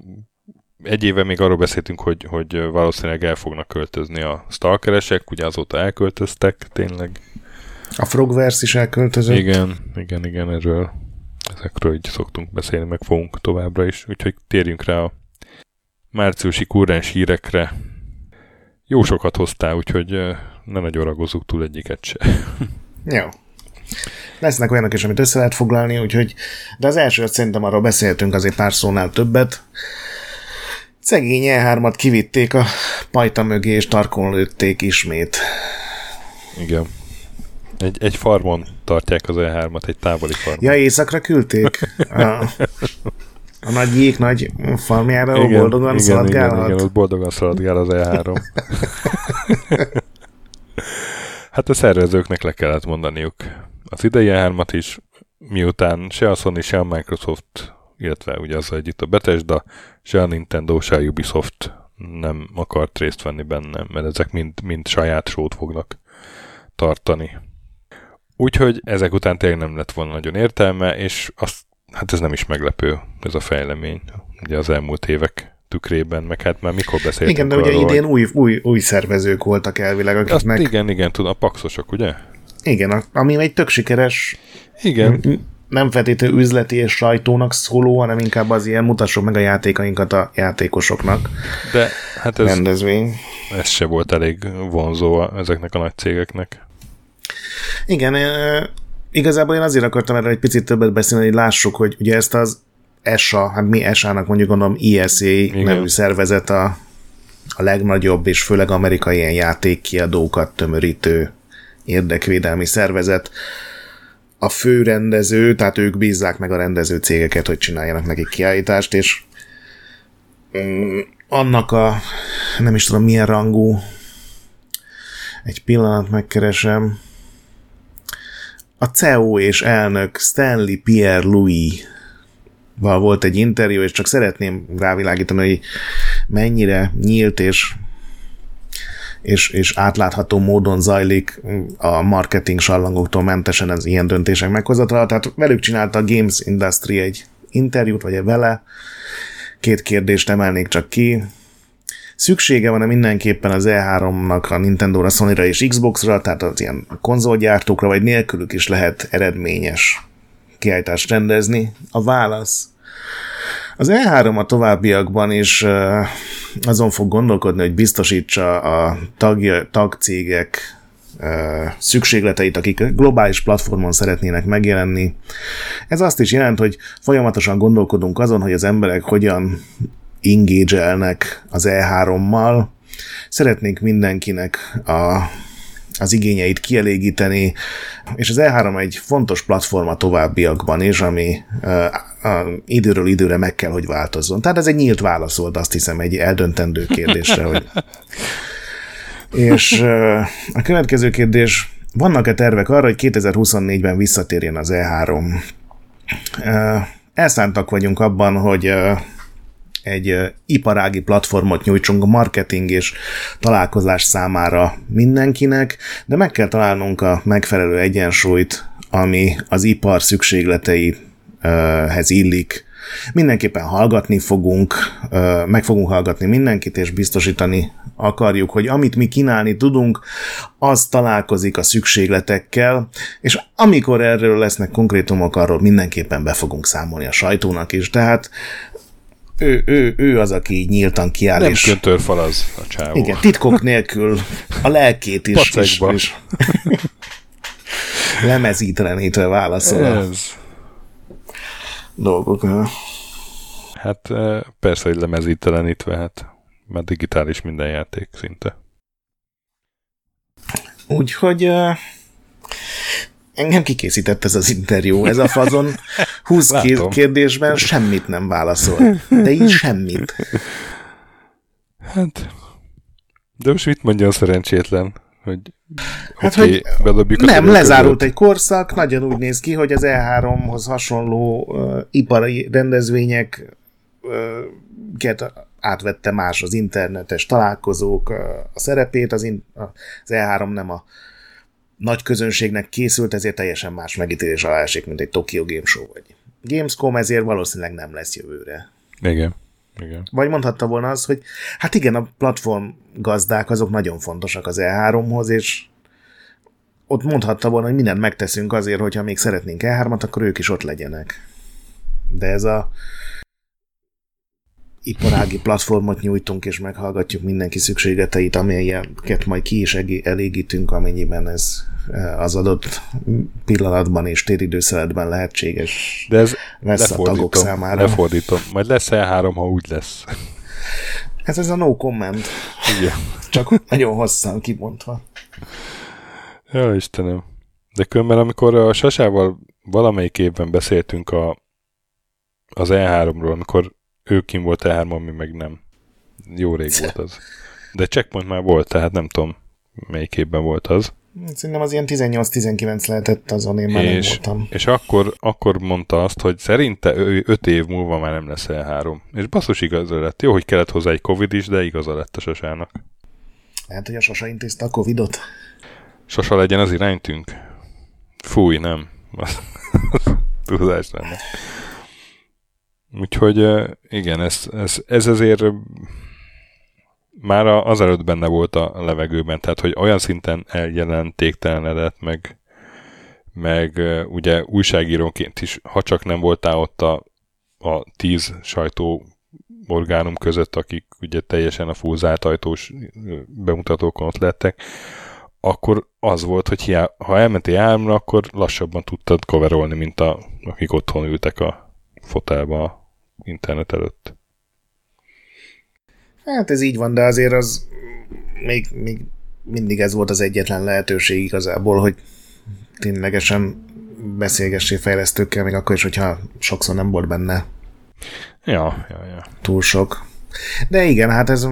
Speaker 1: egy éve még arról beszéltünk, hogy, hogy valószínűleg el fognak költözni a stalkeresek, ugye azóta elköltöztek tényleg.
Speaker 2: A Frogverse is elköltözött.
Speaker 1: Igen, igen, igen, erről ezekről így szoktunk beszélni, meg fogunk továbbra is, úgyhogy térjünk rá a márciusi kurrens hírekre. Jó sokat hoztál, úgyhogy ne nagyon ragozzuk túl egyiket se.
Speaker 2: Jó. Lesznek olyanok is, amit össze lehet foglalni, úgyhogy, de az első, szerintem arról beszéltünk azért pár szónál többet. Szegény E3-at kivitték a pajta mögé, és tarkon lőtték ismét.
Speaker 1: Igen. Egy, egy farmon tartják az E3-at, egy távoli farmon.
Speaker 2: Ja, éjszakra küldték? A, a nagy gyík nagy farmjára, igen, boldogan igen, szaladgálhat? Igen, igen,
Speaker 1: ott boldogan szaladgál az E3. hát a szervezőknek le kellett mondaniuk az idei E3-at is, miután se a Sony, se a Microsoft, illetve ugye az együtt a Bethesda, se a Nintendo, se a Ubisoft nem akart részt venni benne, mert ezek mind, mind saját sót fognak tartani. Úgyhogy ezek után tényleg nem lett volna nagyon értelme, és azt, hát ez nem is meglepő, ez a fejlemény, ugye az elmúlt évek tükrében, meg hát már mikor beszéltünk
Speaker 2: Igen, de ugye arról, idén új, új, új szervezők voltak elvileg,
Speaker 1: akiknek... Azt igen, igen, tudom, a paxosok, ugye?
Speaker 2: Igen, ami egy tök sikeres
Speaker 1: igen.
Speaker 2: nem feltétlenül üzleti és sajtónak szóló, hanem inkább az ilyen mutassuk meg a játékainkat a játékosoknak.
Speaker 1: De hát ez, rendezvény. ez se volt elég vonzó ezeknek a nagy cégeknek.
Speaker 2: Igen, igazából én azért akartam erre egy picit többet beszélni, hogy lássuk, hogy ugye ezt az ESA, hát mi ESA-nak mondjuk gondolom ESA Igen. nevű szervezet a, a legnagyobb és főleg amerikai ilyen játékkiadókat tömörítő érdekvédelmi szervezet. A fő rendező, tehát ők bízzák meg a rendező cégeket, hogy csináljanak nekik kiállítást, és mm, annak a nem is tudom milyen rangú egy pillanat megkeresem a CEO és elnök Stanley Pierre Louis val volt egy interjú, és csak szeretném rávilágítani, hogy mennyire nyílt és és, és átlátható módon zajlik a marketing sallangóktól mentesen az ilyen döntések meghozatala. Tehát velük csinálta a Games Industry egy interjút, vagy vele. Két kérdést emelnék csak ki. Szüksége van-e mindenképpen az E3-nak a Nintendo-ra, Sony-ra és Xbox-ra, tehát az ilyen konzolgyártókra, vagy nélkülük is lehet eredményes kiállítást rendezni? A válasz az E3 a továbbiakban is azon fog gondolkodni, hogy biztosítsa a tagja, tagcégek szükségleteit, akik globális platformon szeretnének megjelenni. Ez azt is jelent, hogy folyamatosan gondolkodunk azon, hogy az emberek hogyan engage az E3-mal. Szeretnénk mindenkinek a az igényeit kielégíteni, és az E3 egy fontos platforma továbbiakban is, ami uh, időről időre meg kell, hogy változzon. Tehát ez egy nyílt válasz volt, azt hiszem, egy eldöntendő kérdésre, hogy és uh, a következő kérdés, vannak-e tervek arra, hogy 2024-ben visszatérjen az E3? Uh, elszántak vagyunk abban, hogy egy iparági platformot nyújtsunk a marketing és találkozás számára mindenkinek, de meg kell találnunk a megfelelő egyensúlyt, ami az ipar szükségleteihez illik. Mindenképpen hallgatni fogunk, meg fogunk hallgatni mindenkit, és biztosítani akarjuk, hogy amit mi kínálni tudunk, az találkozik a szükségletekkel, és amikor erről lesznek konkrétumok, arról mindenképpen be fogunk számolni a sajtónak is, tehát ő, ő, ő az, aki nyíltan kiáll.
Speaker 1: Nem
Speaker 2: és...
Speaker 1: köntörfal az a csávó.
Speaker 2: Igen, titkok nélkül a lelkét is, is, is lemezítelenítve válaszol
Speaker 1: Ez.
Speaker 2: dolgokra.
Speaker 1: Hát persze, hogy lemezítelenítve, hát már digitális minden játék szinte.
Speaker 2: Úgyhogy uh, engem kikészített ez az interjú, ez a fazon 20
Speaker 1: Látom.
Speaker 2: kérdésben semmit nem válaszol. De így semmit.
Speaker 1: Hát, de most mit mondja a szerencsétlen? Hogy
Speaker 2: Hát,
Speaker 1: oké,
Speaker 2: hogy
Speaker 1: bedobjuk a
Speaker 2: nem, lezárult
Speaker 1: ködöt.
Speaker 2: egy korszak, nagyon úgy néz ki, hogy az E3-hoz hasonló uh, ipari rendezvények uh, átvette más az internetes találkozók uh, a szerepét, az, in, az E3 nem a nagy közönségnek készült, ezért teljesen más megítélés alá esik, mint egy Tokyo Game Show vagy Gamescom, ezért valószínűleg nem lesz jövőre.
Speaker 1: Igen. Igen.
Speaker 2: Vagy mondhatta volna az, hogy hát igen, a platform gazdák azok nagyon fontosak az E3-hoz, és ott mondhatta volna, hogy mindent megteszünk azért, hogyha még szeretnénk E3-at, akkor ők is ott legyenek. De ez a iparági platformot nyújtunk, és meghallgatjuk mindenki szükségleteit, amelyeket majd ki is elégítünk, amennyiben ez az adott pillanatban és téridőszeletben lehetséges
Speaker 1: De ez
Speaker 2: lesz a tagok számára.
Speaker 1: Lefordítom. Majd lesz E3, ha úgy lesz.
Speaker 2: Ez ez a no comment.
Speaker 1: Igen.
Speaker 2: Csak nagyon hosszan kimondva.
Speaker 1: Ja, Istenem. De különben, amikor a Sasával valamelyik évben beszéltünk a, az E3-ról, amikor ő kim volt E3-on, mi meg nem. Jó rég volt az. De checkpoint már volt, tehát nem tudom, melyik évben volt az.
Speaker 2: Szerintem az ilyen 18-19 lehetett azon, én már
Speaker 1: és,
Speaker 2: nem voltam.
Speaker 1: És akkor, akkor mondta azt, hogy szerinte ő 5 év múlva már nem lesz E3. És basszus igaza lett. Jó, hogy kellett hozzá egy Covid is, de igaza lett a Sasának.
Speaker 2: Lehet, hogy a Sasa intézte a Covidot.
Speaker 1: Sasa legyen az iránytünk? Fúj, nem. Tudás lenne. Úgyhogy igen, ez, ez, ez azért már azelőtt benne volt a levegőben, tehát hogy olyan szinten eljelentéktelenedett, meg, meg ugye újságíróként is, ha csak nem voltál ott a, a tíz sajtó orgánum között, akik ugye teljesen a full zárt ajtós bemutatókon ott lettek, akkor az volt, hogy hiá, ha elmentél álmra, akkor lassabban tudtad coverolni, mint a, akik otthon ültek a fotelba internet előtt.
Speaker 2: Hát ez így van, de azért az még, még mindig ez volt az egyetlen lehetőség igazából, hogy ténylegesen beszélgessé fejlesztőkkel, még akkor is, hogyha sokszor nem volt benne
Speaker 1: Ja, ja, ja.
Speaker 2: túl sok. De igen, hát ez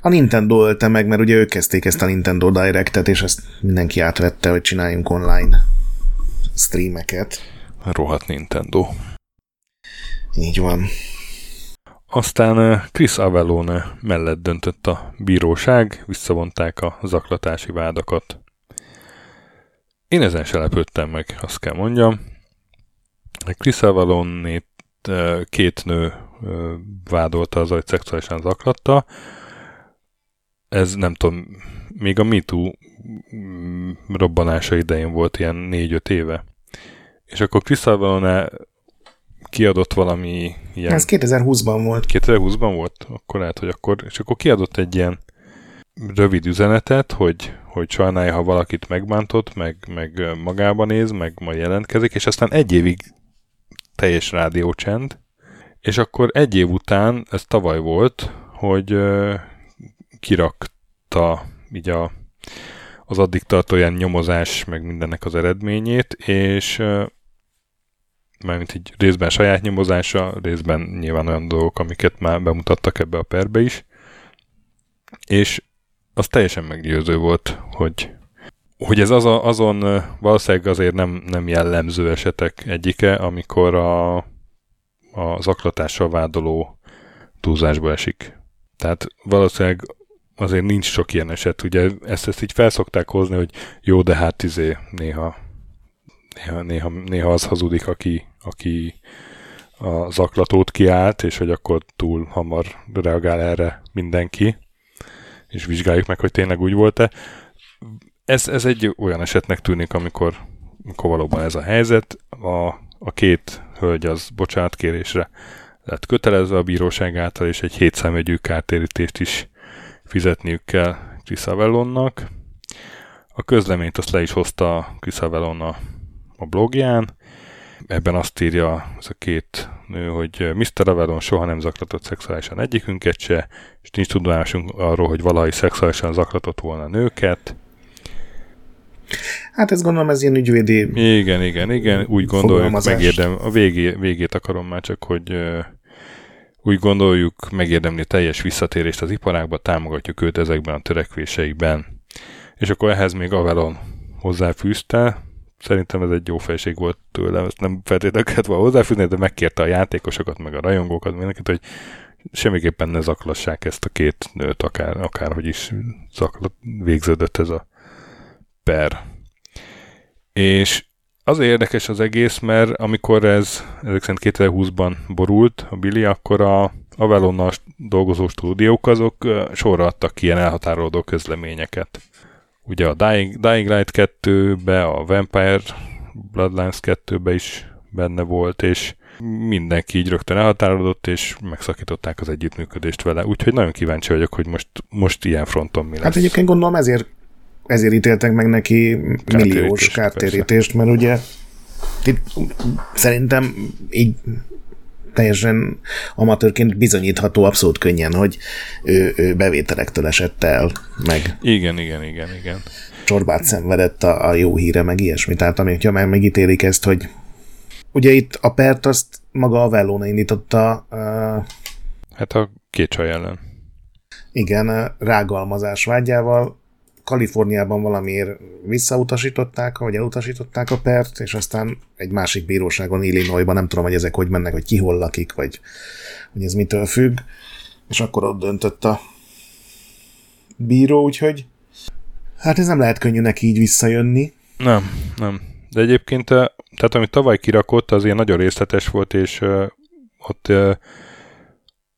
Speaker 2: a Nintendo ölte meg, mert ugye ők kezdték ezt a Nintendo Direct-et, és ezt mindenki átvette, hogy csináljunk online streameket.
Speaker 1: Rohadt Nintendo.
Speaker 2: Így van.
Speaker 1: Aztán Chris Avellone mellett döntött a bíróság, visszavonták a zaklatási vádakat. Én ezen se lepődtem meg, azt kell mondjam. Chris Avellone két nő vádolta az, hogy szexuálisan zaklatta. Ez nem tudom, még a MeToo mm, robbanása idején volt ilyen négy-öt éve. És akkor Chris Avellone kiadott valami ilyen...
Speaker 2: Ez 2020-ban volt.
Speaker 1: 2020-ban volt? Akkor lehet, hogy akkor... És akkor kiadott egy ilyen rövid üzenetet, hogy, hogy sajnálja, ha valakit megbántott, meg, meg magába néz, meg majd jelentkezik, és aztán egy évig teljes rádiócsend, és akkor egy év után, ez tavaly volt, hogy uh, kirakta így a, az addig tartó ilyen nyomozás, meg mindennek az eredményét, és uh, mármint így részben saját nyomozása, részben nyilván olyan dolgok, amiket már bemutattak ebbe a perbe is, és az teljesen meggyőző volt, hogy, hogy ez az a, azon valószínűleg azért nem, nem jellemző esetek egyike, amikor a a zaklatással vádoló túlzásba esik. Tehát valószínűleg azért nincs sok ilyen eset. Ugye ezt, ezt így felszokták hozni, hogy jó, de hát izé néha, néha, néha, néha az hazudik, aki, aki a zaklatót kiállt, és hogy akkor túl hamar reagál erre mindenki, és vizsgáljuk meg, hogy tényleg úgy volt-e. Ez, ez egy olyan esetnek tűnik, amikor, amikor valóban ez a helyzet. A, a két hölgy az bocsánatkérésre lett kötelezve a bíróság által, és egy hétszámegyű kártérítést is fizetniük kell Avellonnak. A közleményt azt le is hozta Avellon a, a blogján. Ebben azt írja ez a két nő, hogy Mr. Avellon soha nem zaklatott szexuálisan egyikünket se, és nincs tudomásunk arról, hogy valahogy szexuálisan zaklatott volna nőket.
Speaker 2: Hát ez gondolom ez ilyen ügyvédi...
Speaker 1: Igen, igen, igen, úgy gondoljuk, megérdem, a végé, végét akarom már csak, hogy úgy gondoljuk, megérdemli teljes visszatérést az iparágba, támogatjuk őt ezekben a törekvéseikben. És akkor ehhez még Avelon hozzáfűzte, szerintem ez egy jó felség volt tőle, ezt nem feltétlenül kellett volna hozzáfűzni, de megkérte a játékosokat, meg a rajongókat, mindenkit, hogy semmiképpen ne zaklassák ezt a két nőt, akár, akárhogy is zaklat, végződött ez a per. És az érdekes az egész, mert amikor ez ezek szerint 2020-ban borult a Billy, akkor a Avalonnal dolgozó stúdiók azok sorra adtak ki ilyen elhatárolódó közleményeket. Ugye a Dying, Dying Light 2-be, a Vampire Bloodlines 2-be is benne volt, és mindenki így rögtön elhatárolódott, és megszakították az együttműködést vele. Úgyhogy nagyon kíváncsi vagyok, hogy most, most ilyen fronton mi hát lesz.
Speaker 2: Hát egyébként gondolom ezért ezért ítéltek meg neki milliós kártérítést, mert ugye itt szerintem így teljesen amatőrként bizonyítható abszolút könnyen, hogy ő, ő bevételektől esett el, meg
Speaker 1: igen, igen, igen, igen.
Speaker 2: csorbát szenvedett a, a jó híre, meg ilyesmi. Tehát amikor már megítélik ezt, hogy ugye itt a pert azt maga a Vellóna indította. Uh,
Speaker 1: hát a két ellen.
Speaker 2: Igen, rágalmazás vágyával, Kaliforniában valamiért visszautasították, vagy elutasították a pert, és aztán egy másik bíróságon, Illinoisban, nem tudom, hogy ezek hogy mennek, hogy ki hol lakik, vagy hogy ez mitől függ, és akkor ott döntött a bíró, úgyhogy hát ez nem lehet könnyű neki így visszajönni.
Speaker 1: Nem, nem. De egyébként, tehát amit tavaly kirakott, az ilyen nagyon részletes volt, és uh, ott uh,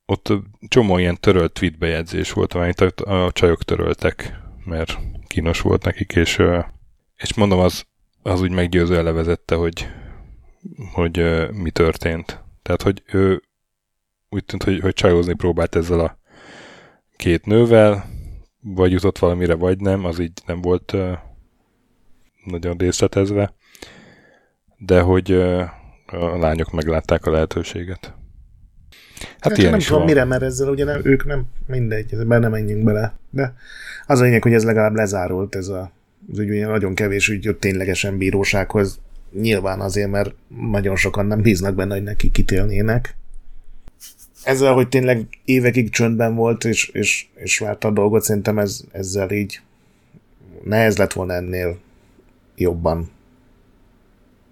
Speaker 1: ott csomó ilyen törölt tweetbejegyzés volt, amit a, a csajok töröltek mert kínos volt nekik, és, és mondom, az, az úgy meggyőző elevezette, hogy, hogy mi történt. Tehát, hogy ő úgy tűnt, hogy, hogy csajozni próbált ezzel a két nővel, vagy jutott valamire, vagy nem, az így nem volt nagyon részletezve, de hogy a lányok meglátták a lehetőséget.
Speaker 2: Hát, hát ilyen nem tudom, van. mire, mert ezzel ugye nem, ők nem, mindegy, ebben nem menjünk bele. De az a lényeg, hogy ez legalább lezárult, ez a, az ügy, ugye nagyon kevés ügy jött ténylegesen bírósághoz. Nyilván azért, mert nagyon sokan nem bíznak benne, hogy neki kitélnének. Ezzel, hogy tényleg évekig csöndben volt, és, és, és várta a dolgot, szerintem ez, ezzel így nehez lett volna ennél jobban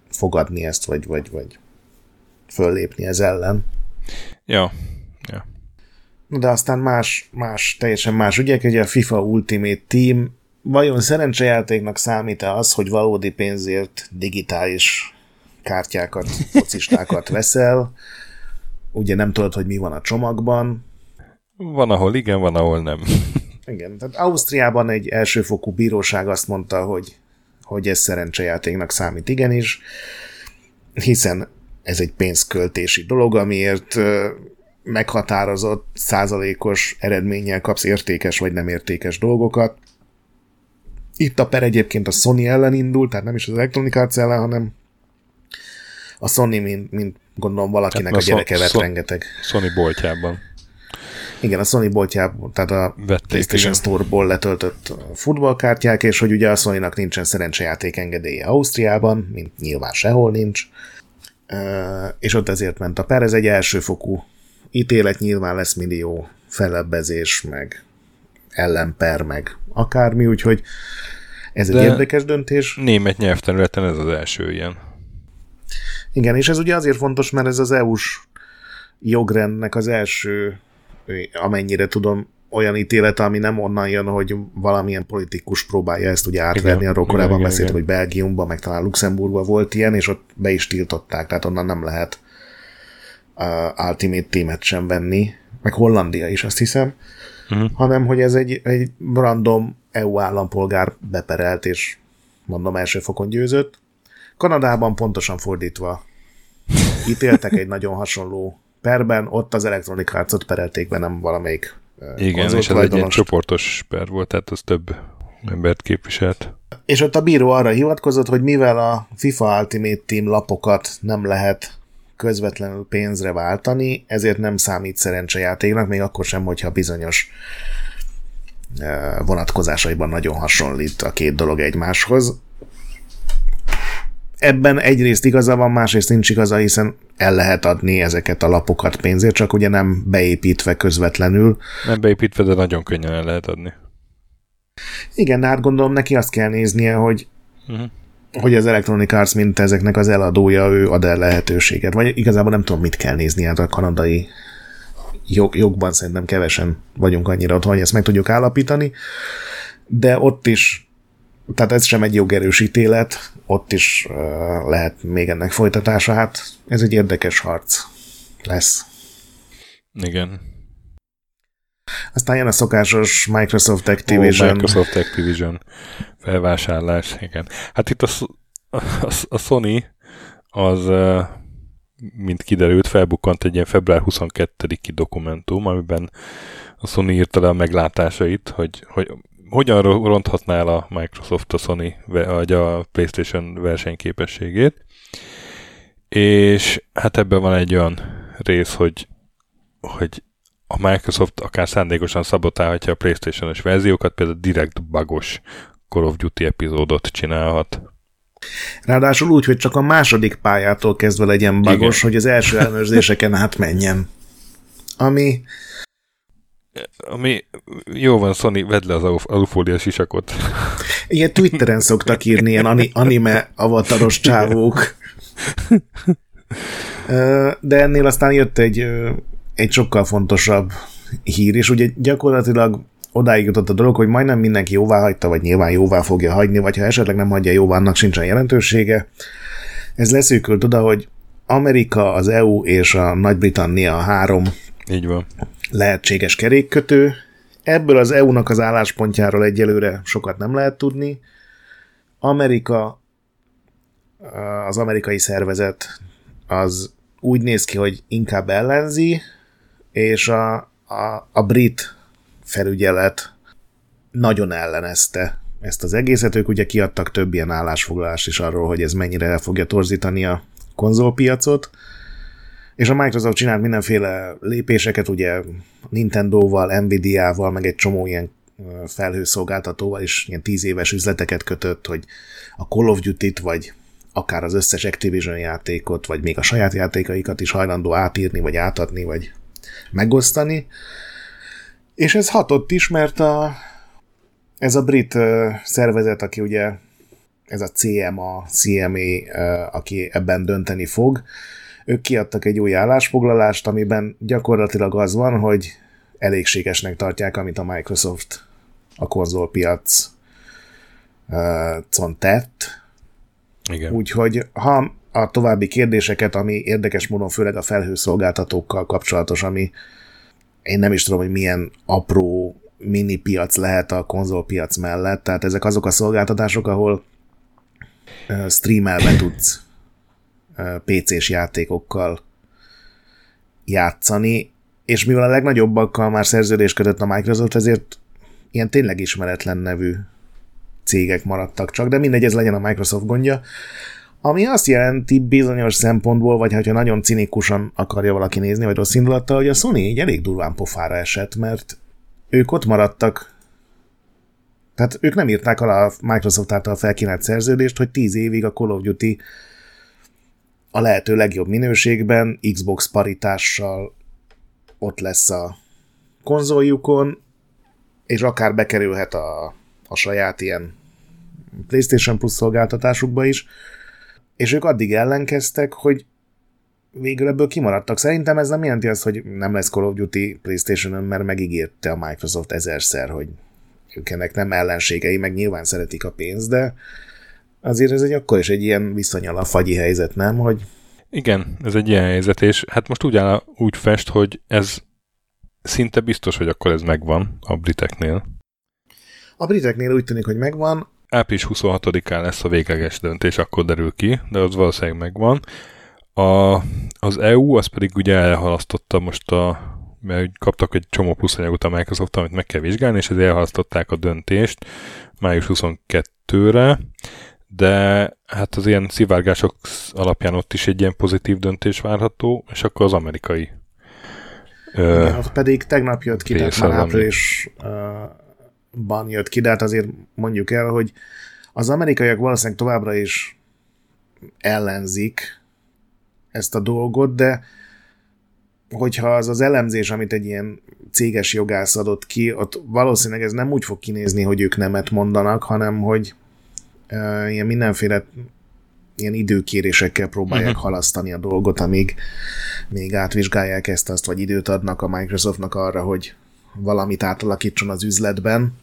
Speaker 2: fogadni ezt, vagy, vagy, vagy föllépni ez ellen.
Speaker 1: Ja, ja.
Speaker 2: De aztán más, más, teljesen más ügyek, ugye a FIFA Ultimate Team vajon szerencsejátéknak számít-e az, hogy valódi pénzért digitális kártyákat, focistákat veszel, ugye nem tudod, hogy mi van a csomagban.
Speaker 1: Van, ahol igen, van, ahol nem.
Speaker 2: Igen, tehát Ausztriában egy elsőfokú bíróság azt mondta, hogy, hogy ez szerencsejátéknak számít igenis, hiszen ez egy pénzköltési dolog, amiért meghatározott százalékos eredménnyel kapsz értékes vagy nem értékes dolgokat. Itt a per egyébként a Sony ellen indult, tehát nem is az Electronic Arts ellen, hanem a Sony, mint, mint gondolom valakinek hát, a gyereke vett so- rengeteg.
Speaker 1: Sony boltjában.
Speaker 2: Igen, a Sony boltjában, tehát a Vették, PlayStation Store-ból letöltött futballkártyák, és hogy ugye a Sony-nak nincsen szerencsejáték engedélye Ausztriában, mint nyilván sehol nincs, és ott ezért ment a per. Ez egy elsőfokú ítélet, nyilván lesz millió fellebbezés, meg ellenper, meg akármi, úgyhogy ez egy De érdekes döntés.
Speaker 1: Német nyelvterületen ez az első ilyen.
Speaker 2: Igen, és ez ugye azért fontos, mert ez az EU-s jogrendnek az első, amennyire tudom, olyan ítélet, ami nem onnan jön, hogy valamilyen politikus próbálja ezt ugye átverni, arról korábban beszéltem, hogy Belgiumban, meg talán Luxemburgban volt ilyen, és ott be is tiltották, tehát onnan nem lehet uh, Ultimate Team-et sem venni, meg Hollandia is azt hiszem, uh-huh. hanem hogy ez egy, egy random EU állampolgár beperelt, és mondom első fokon győzött. Kanadában pontosan fordítva ítéltek egy nagyon hasonló perben, ott az Electronic Arts-ot perelték be, nem valamelyik
Speaker 1: Igen, és ez egy ilyen csoportos per volt, tehát az több embert képviselt.
Speaker 2: És ott a bíró arra hivatkozott, hogy mivel a FIFA Ultimate Team lapokat nem lehet közvetlenül pénzre váltani, ezért nem számít szerencsejátéknak, még akkor sem, hogyha bizonyos vonatkozásaiban nagyon hasonlít a két dolog egymáshoz. Ebben egyrészt igaza van, másrészt nincs igaza, hiszen el lehet adni ezeket a lapokat pénzért, csak ugye nem beépítve közvetlenül.
Speaker 1: Nem beépítve, de nagyon könnyen el lehet adni.
Speaker 2: Igen, de hát gondolom neki azt kell néznie, hogy uh-huh. hogy az Electronic Arts, mint ezeknek az eladója, ő ad el lehetőséget. Vagy igazából nem tudom, mit kell nézni hát a kanadai jog, jogban szerintem kevesen vagyunk annyira otthon, hogy ezt meg tudjuk állapítani, de ott is tehát ez sem egy jogerős ítélet, ott is uh, lehet még ennek folytatása, hát ez egy érdekes harc lesz.
Speaker 1: Igen.
Speaker 2: Aztán jön a szokásos Microsoft Activision.
Speaker 1: Oh, Microsoft Activision felvásárlás, igen. Hát itt a, a, a Sony az mint kiderült, felbukkant egy ilyen február 22-i dokumentum, amiben a Sony írta le a meglátásait, hogy, hogy hogyan ronthatná el a Microsoft a Sony vagy a PlayStation versenyképességét. És hát ebben van egy olyan rész, hogy, hogy a Microsoft akár szándékosan szabotálhatja a PlayStation-os verziókat, például direkt bugos Call of Duty epizódot csinálhat.
Speaker 2: Ráadásul úgy, hogy csak a második pályától kezdve legyen bagos, Igen. hogy az első ellenőrzéseken átmenjen. Ami...
Speaker 1: Ami jó van, Sony, vedd le az alufólia sisakot.
Speaker 2: Igen, Twitteren szoktak írni ilyen anime avataros csávók. De ennél aztán jött egy, egy sokkal fontosabb hír, és ugye gyakorlatilag odáig jutott a dolog, hogy majdnem mindenki jóvá hagyta, vagy nyilván jóvá fogja hagyni, vagy ha esetleg nem hagyja jóvá, annak sincsen jelentősége. Ez leszűkült oda, hogy Amerika, az EU és a Nagy-Britannia a három
Speaker 1: Így van.
Speaker 2: Lehetséges kerékkötő. Ebből az EU-nak az álláspontjáról egyelőre sokat nem lehet tudni. Amerika, az amerikai szervezet az úgy néz ki, hogy inkább ellenzi, és a, a, a brit felügyelet nagyon ellenezte ezt az egészet. Ők ugye kiadtak több ilyen állásfoglalást is arról, hogy ez mennyire el fogja torzítani a konzolpiacot, és a Microsoft csinált mindenféle lépéseket, ugye Nintendo-val, Nvidia-val, meg egy csomó ilyen felhőszolgáltatóval is ilyen tíz éves üzleteket kötött, hogy a Call of Duty-t, vagy akár az összes Activision játékot, vagy még a saját játékaikat is hajlandó átírni, vagy átadni, vagy megosztani. És ez hatott is, mert a, ez a brit szervezet, aki ugye ez a CMA, CMA, aki ebben dönteni fog, ők kiadtak egy új állásfoglalást, amiben gyakorlatilag az van, hogy elégségesnek tartják, amit a Microsoft a konzolpiac uh, tett. Igen. Úgyhogy ha a további kérdéseket, ami érdekes módon főleg a felhőszolgáltatókkal kapcsolatos, ami én nem is tudom, hogy milyen apró mini piac lehet a konzolpiac mellett, tehát ezek azok a szolgáltatások, ahol streamelve tudsz PC-s játékokkal játszani, és mivel a legnagyobbakkal már szerződés kötött a Microsoft, ezért ilyen tényleg ismeretlen nevű cégek maradtak csak, de mindegy, ez legyen a Microsoft gondja. Ami azt jelenti bizonyos szempontból, vagy ha nagyon cinikusan akarja valaki nézni, vagy rossz indulattal, hogy a Sony így elég durván pofára esett, mert ők ott maradtak, tehát ők nem írták alá a Microsoft által felkínált szerződést, hogy 10 évig a Call of Duty a lehető legjobb minőségben, Xbox paritással ott lesz a konzoljukon, és akár bekerülhet a, a saját ilyen PlayStation Plus szolgáltatásukba is, és ők addig ellenkeztek, hogy végül ebből kimaradtak. Szerintem ez nem jelenti azt, hogy nem lesz Call of Duty playstation mert megígérte a Microsoft ezerszer, hogy ők ennek nem ellenségei, meg nyilván szeretik a pénzt, de azért ez egy akkor is egy ilyen viszonyal fagyi helyzet, nem? Hogy
Speaker 1: igen, ez egy ilyen helyzet, és hát most úgy, áll, úgy fest, hogy ez szinte biztos, hogy akkor ez megvan a briteknél.
Speaker 2: A briteknél úgy tűnik, hogy megvan.
Speaker 1: Április 26-án lesz a végleges döntés, akkor derül ki, de az valószínűleg megvan. A, az EU, az pedig ugye elhalasztotta most a mert kaptak egy csomó pluszanyagot a Microsoft, amit meg kell vizsgálni, és ezért elhalasztották a döntést május 22-re, de hát az ilyen szivárgások alapján ott is egy ilyen pozitív döntés várható, és akkor az amerikai
Speaker 2: igen, ott pedig tegnap jött ki, tehát már áprilisban jött ki, de hát azért mondjuk el, hogy az amerikaiak valószínűleg továbbra is ellenzik ezt a dolgot, de hogyha az az elemzés, amit egy ilyen céges jogász adott ki, ott valószínűleg ez nem úgy fog kinézni, hogy ők nemet mondanak, hanem hogy uh, ilyen mindenféle ilyen időkérésekkel próbálják uh-huh. halasztani a dolgot, amíg még átvizsgálják ezt, azt, vagy időt adnak a Microsoftnak arra, hogy valamit átalakítson az üzletben,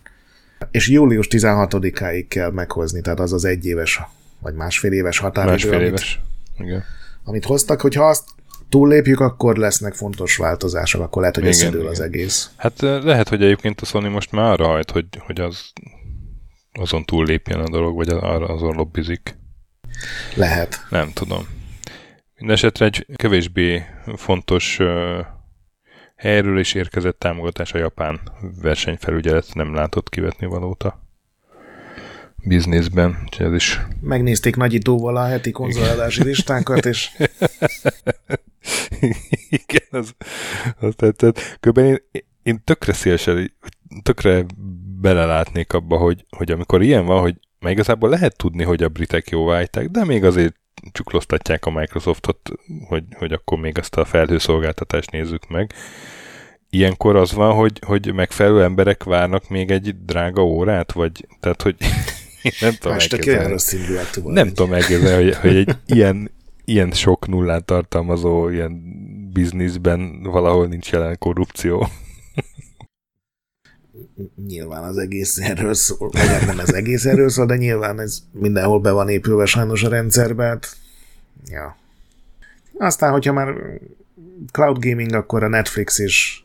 Speaker 2: és július 16-áig kell meghozni, tehát az az egyéves vagy másfél éves határidő,
Speaker 1: másfél éves. Amit, Igen.
Speaker 2: amit hoztak, hogyha azt túllépjük, akkor lesznek fontos változások, akkor lehet, hogy igen, összedől igen. az egész.
Speaker 1: Hát lehet, hogy egyébként a Sony most már arra hajt, hogy, hogy az azon túllépjen a dolog, vagy azon lobbizik.
Speaker 2: Lehet.
Speaker 1: Nem tudom. Mindenesetre egy kevésbé fontos uh, helyről is érkezett támogatás a japán versenyfelügyelet nem látott kivetni valót a bizniszben, úgyhogy ez is...
Speaker 2: Megnézték nagyítóval a heti konzoladási listánkat, és...
Speaker 1: Igen, az, az tetszett. Kb. én, én tökre szélesen, tökre belelátnék abba, hogy, hogy amikor ilyen van, hogy meg igazából lehet tudni, hogy a britek jóváhagyták, de még azért csukloztatják a Microsoftot, hogy, hogy akkor még azt a felhőszolgáltatást nézzük meg. Ilyenkor az van, hogy, hogy megfelelő emberek várnak még egy drága órát, vagy tehát, hogy nem tudom elképzelni. Nem tudom elképzelni, hogy, hogy egy ilyen, ilyen sok nullát tartalmazó ilyen bizniszben valahol nincs jelen korrupció
Speaker 2: nyilván az egész erről szól, vagy nem ez egész erről szól, de nyilván ez mindenhol be van épülve sajnos a rendszerbe. Hát, ja. Aztán, hogyha már cloud gaming, akkor a Netflix is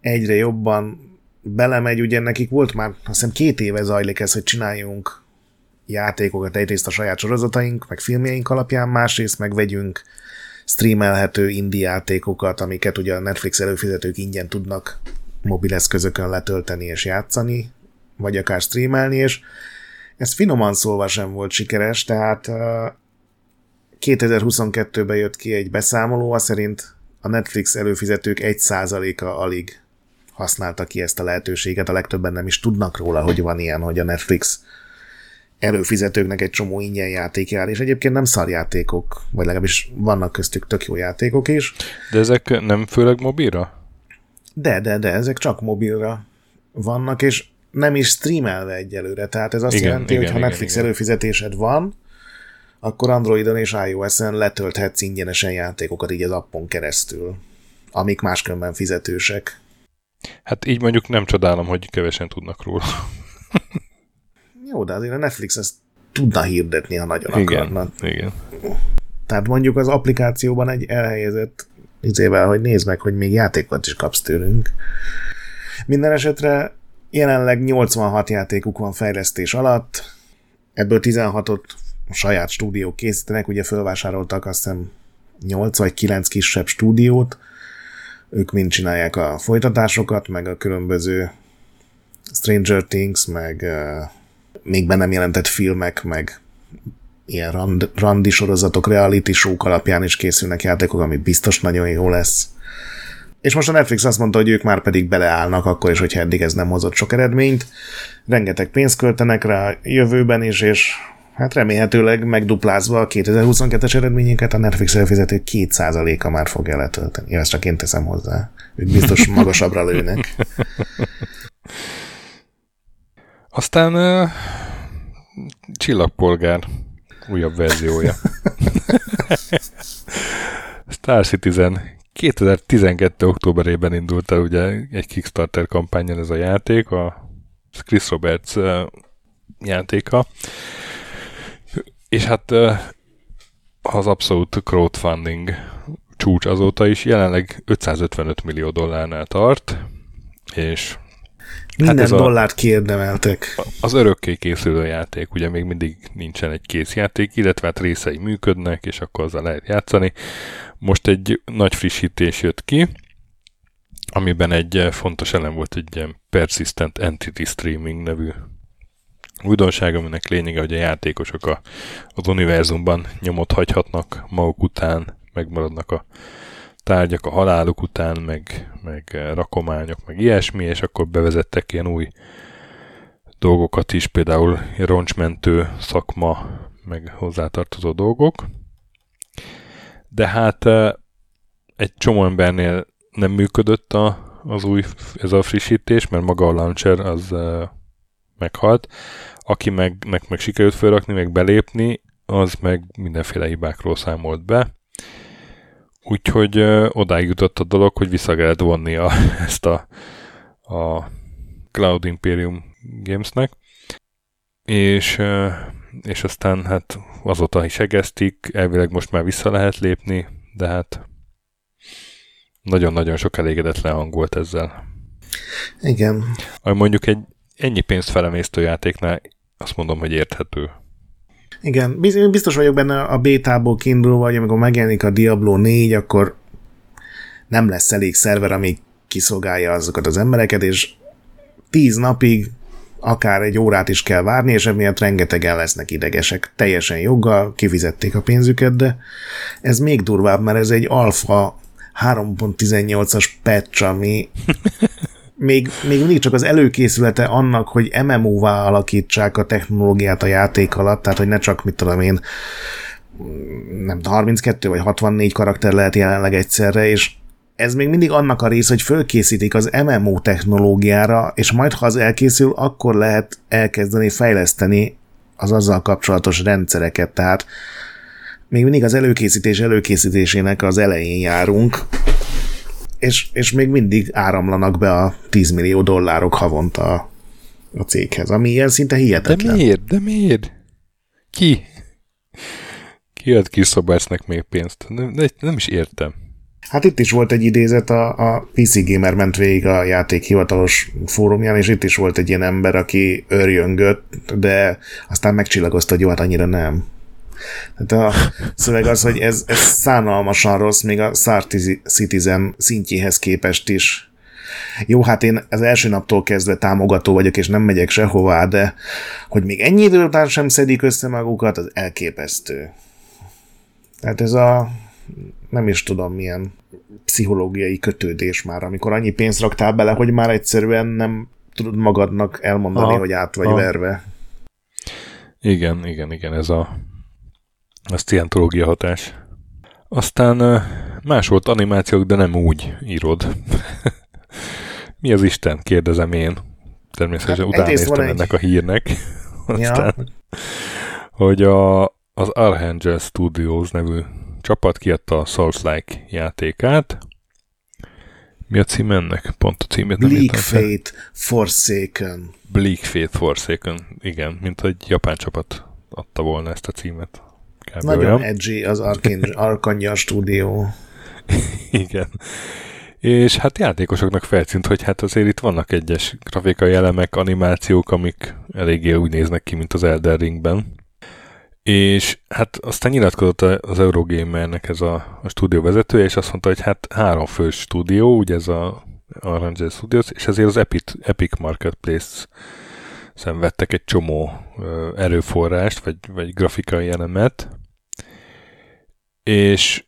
Speaker 2: egyre jobban belemegy, ugye nekik volt már, azt hiszem két éve zajlik ez, hogy csináljunk játékokat, egyrészt a saját sorozataink, meg filmjeink alapján, másrészt meg vegyünk streamelhető indie játékokat, amiket ugye a Netflix előfizetők ingyen tudnak mobileszközökön letölteni és játszani, vagy akár streamelni, és ez finoman szólva sem volt sikeres, tehát 2022-ben jött ki egy beszámoló, az szerint a Netflix előfizetők 1%-a alig használta ki ezt a lehetőséget, a legtöbben nem is tudnak róla, hogy van ilyen, hogy a Netflix előfizetőknek egy csomó ingyen játék jár, és egyébként nem szarjátékok, vagy legalábbis vannak köztük tök jó játékok is.
Speaker 1: De ezek nem főleg mobilra?
Speaker 2: De, de, de, ezek csak mobilra vannak, és nem is streamelve egyelőre. Tehát ez azt igen, jelenti, igen, hogy ha igen, Netflix igen. előfizetésed van, akkor Androidon és iOS-en letölthetsz ingyenesen játékokat így az appon keresztül, amik máskülönben fizetősek.
Speaker 1: Hát így mondjuk nem csodálom, hogy kevesen tudnak róla.
Speaker 2: Jó, de azért a Netflix ezt tudna hirdetni, ha nagyon
Speaker 1: igen,
Speaker 2: akarnak.
Speaker 1: Igen.
Speaker 2: Tehát mondjuk az applikációban egy elhelyezett izével, hogy nézd meg, hogy még játékot is kapsz tőlünk. Minden esetre jelenleg 86 játékuk van fejlesztés alatt, ebből 16-ot saját stúdiók készítenek, ugye felvásároltak azt hiszem 8 vagy 9 kisebb stúdiót, ők mind csinálják a folytatásokat, meg a különböző Stranger Things, meg uh, még be nem jelentett filmek, meg ilyen rand, randi sorozatok, reality show alapján is készülnek játékok, ami biztos nagyon jó lesz. És most a Netflix azt mondta, hogy ők már pedig beleállnak akkor is, hogyha eddig ez nem hozott sok eredményt. Rengeteg pénzt költenek rá jövőben is, és hát remélhetőleg megduplázva a 2022-es eredményeket a Netflix előfizető 2%-a már fogja letölteni. ezt csak én teszem hozzá. Ők biztos magasabbra lőnek.
Speaker 1: Aztán uh, csillagpolgár újabb verziója. Star Citizen 2012. októberében indult el ugye egy Kickstarter kampányon ez a játék, a Chris Roberts játéka. És hát az abszolút crowdfunding csúcs azóta is jelenleg 555 millió dollárnál tart, és
Speaker 2: minden hát ez dollárt a, kiérdemeltek.
Speaker 1: Az örökké készülő játék, ugye még mindig nincsen egy kész játék, illetve hát részei működnek, és akkor azzal lehet játszani. Most egy nagy frissítés jött ki, amiben egy fontos elem volt egy ilyen Persistent Entity Streaming nevű újdonság, aminek lényege, hogy a játékosok a, az univerzumban nyomot hagyhatnak maguk után, megmaradnak a tárgyak a haláluk után, meg, meg rakományok, meg ilyesmi, és akkor bevezettek ilyen új dolgokat is, például roncsmentő szakma, meg hozzátartozó dolgok. De hát egy csomó embernél nem működött a, az új, ez a frissítés, mert maga a launcher az meghalt. Aki meg, meg, meg sikerült felrakni, meg belépni, az meg mindenféle hibákról számolt be. Úgyhogy ö, odáig jutott a dolog, hogy vissza kellett vonni a, ezt a, a Cloud Imperium Gamesnek. És, ö, és aztán hát azóta is egeztik, elvileg most már vissza lehet lépni, de hát nagyon-nagyon sok elégedetlen hang volt ezzel.
Speaker 2: Igen.
Speaker 1: Ahogy mondjuk egy ennyi pénzt felemésztő játéknál azt mondom, hogy érthető.
Speaker 2: Igen, biztos vagyok benne a bétából kiindulva, hogy amikor megjelenik a Diablo 4, akkor nem lesz elég szerver, ami kiszolgálja azokat az embereket, és tíz napig akár egy órát is kell várni, és emiatt rengetegen lesznek idegesek. Teljesen joggal kifizették a pénzüket, de ez még durvább, mert ez egy alfa 3.18-as patch, ami még, még mindig csak az előkészülete annak, hogy MMO-vá alakítsák a technológiát a játék alatt, tehát hogy ne csak, mit tudom én, nem 32 vagy 64 karakter lehet jelenleg egyszerre, és ez még mindig annak a rész, hogy fölkészítik az MMO technológiára, és majd ha az elkészül, akkor lehet elkezdeni fejleszteni az azzal kapcsolatos rendszereket, tehát még mindig az előkészítés előkészítésének az elején járunk, és, és még mindig áramlanak be a 10 millió dollárok havonta a, a céghez, ami ilyen szinte hihetetlen.
Speaker 1: De miért? De miért? Ki? Ki ad ki Szobásznak még pénzt? Nem, nem is értem.
Speaker 2: Hát itt is volt egy idézet, a, a PC Gamer ment végig a játék hivatalos fórumján, és itt is volt egy ilyen ember, aki örjöngött, de aztán megcsillagozta, hogy jó, hát annyira nem. Tehát a szöveg az, hogy ez, ez szánalmasan rossz, még a Star Citizen szintjéhez képest is. Jó, hát én az első naptól kezdve támogató vagyok, és nem megyek sehová, de hogy még ennyi idő után sem szedik össze magukat, az elképesztő. Tehát ez a nem is tudom milyen pszichológiai kötődés már, amikor annyi pénzt raktál bele, hogy már egyszerűen nem tudod magadnak elmondani, ha, hogy át vagy ha. verve.
Speaker 1: Igen, igen, igen, ez a a scientológia hatás. Aztán más volt animációk, de nem úgy írod. Mi az Isten? Kérdezem én. Természetesen hát, utána néztem egy... ennek a hírnek. Aztán, ja. hogy a, az Archangel Studios nevű csapat kiadta a Souls-like játékát. Mi a cím ennek? Pont a címét
Speaker 2: nem Bleak Fate Forsaken.
Speaker 1: Bleak Fate Forsaken, igen, mint egy japán csapat adta volna ezt a címet.
Speaker 2: Kb. Nagyon olyan. edgy az Arkangel stúdió.
Speaker 1: Igen. És hát játékosoknak feltűnt, hogy hát azért itt vannak egyes grafikai elemek, animációk, amik eléggé úgy néznek ki, mint az Elder Ringben. És hát aztán nyilatkozott az Eurogamernek ez a, a stúdió vezetője, és azt mondta, hogy hát három fő stúdió, ugye ez a Orange Studios, és ezért az Epic, Epic Marketplace szenvedtek egy csomó erőforrást, vagy, vagy grafikai elemet, és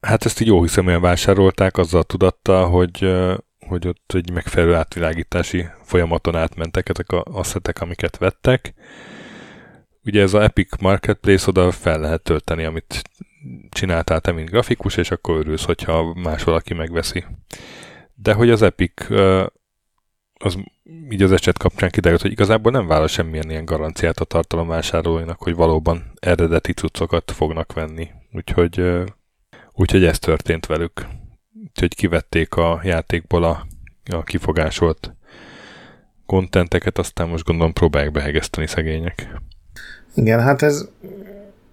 Speaker 1: hát ezt így jó hiszeműen vásárolták azzal a tudattal, hogy, hogy ott egy megfelelő átvilágítási folyamaton átmentek ezek a asszetek, amiket vettek. Ugye ez a Epic Marketplace oda fel lehet tölteni, amit csináltál te, mint grafikus, és akkor örülsz, hogyha más valaki megveszi. De hogy az Epic az így az eset kapcsán kiderült, hogy igazából nem vállal semmilyen ilyen garanciát a tartalomvásárolóinak, hogy valóban eredeti cuccokat fognak venni. Úgyhogy Úgyhogy ez történt velük. Úgyhogy kivették a játékból a, a kifogásolt kontenteket, aztán most gondolom próbálják behegeszteni szegények.
Speaker 2: Igen, hát ez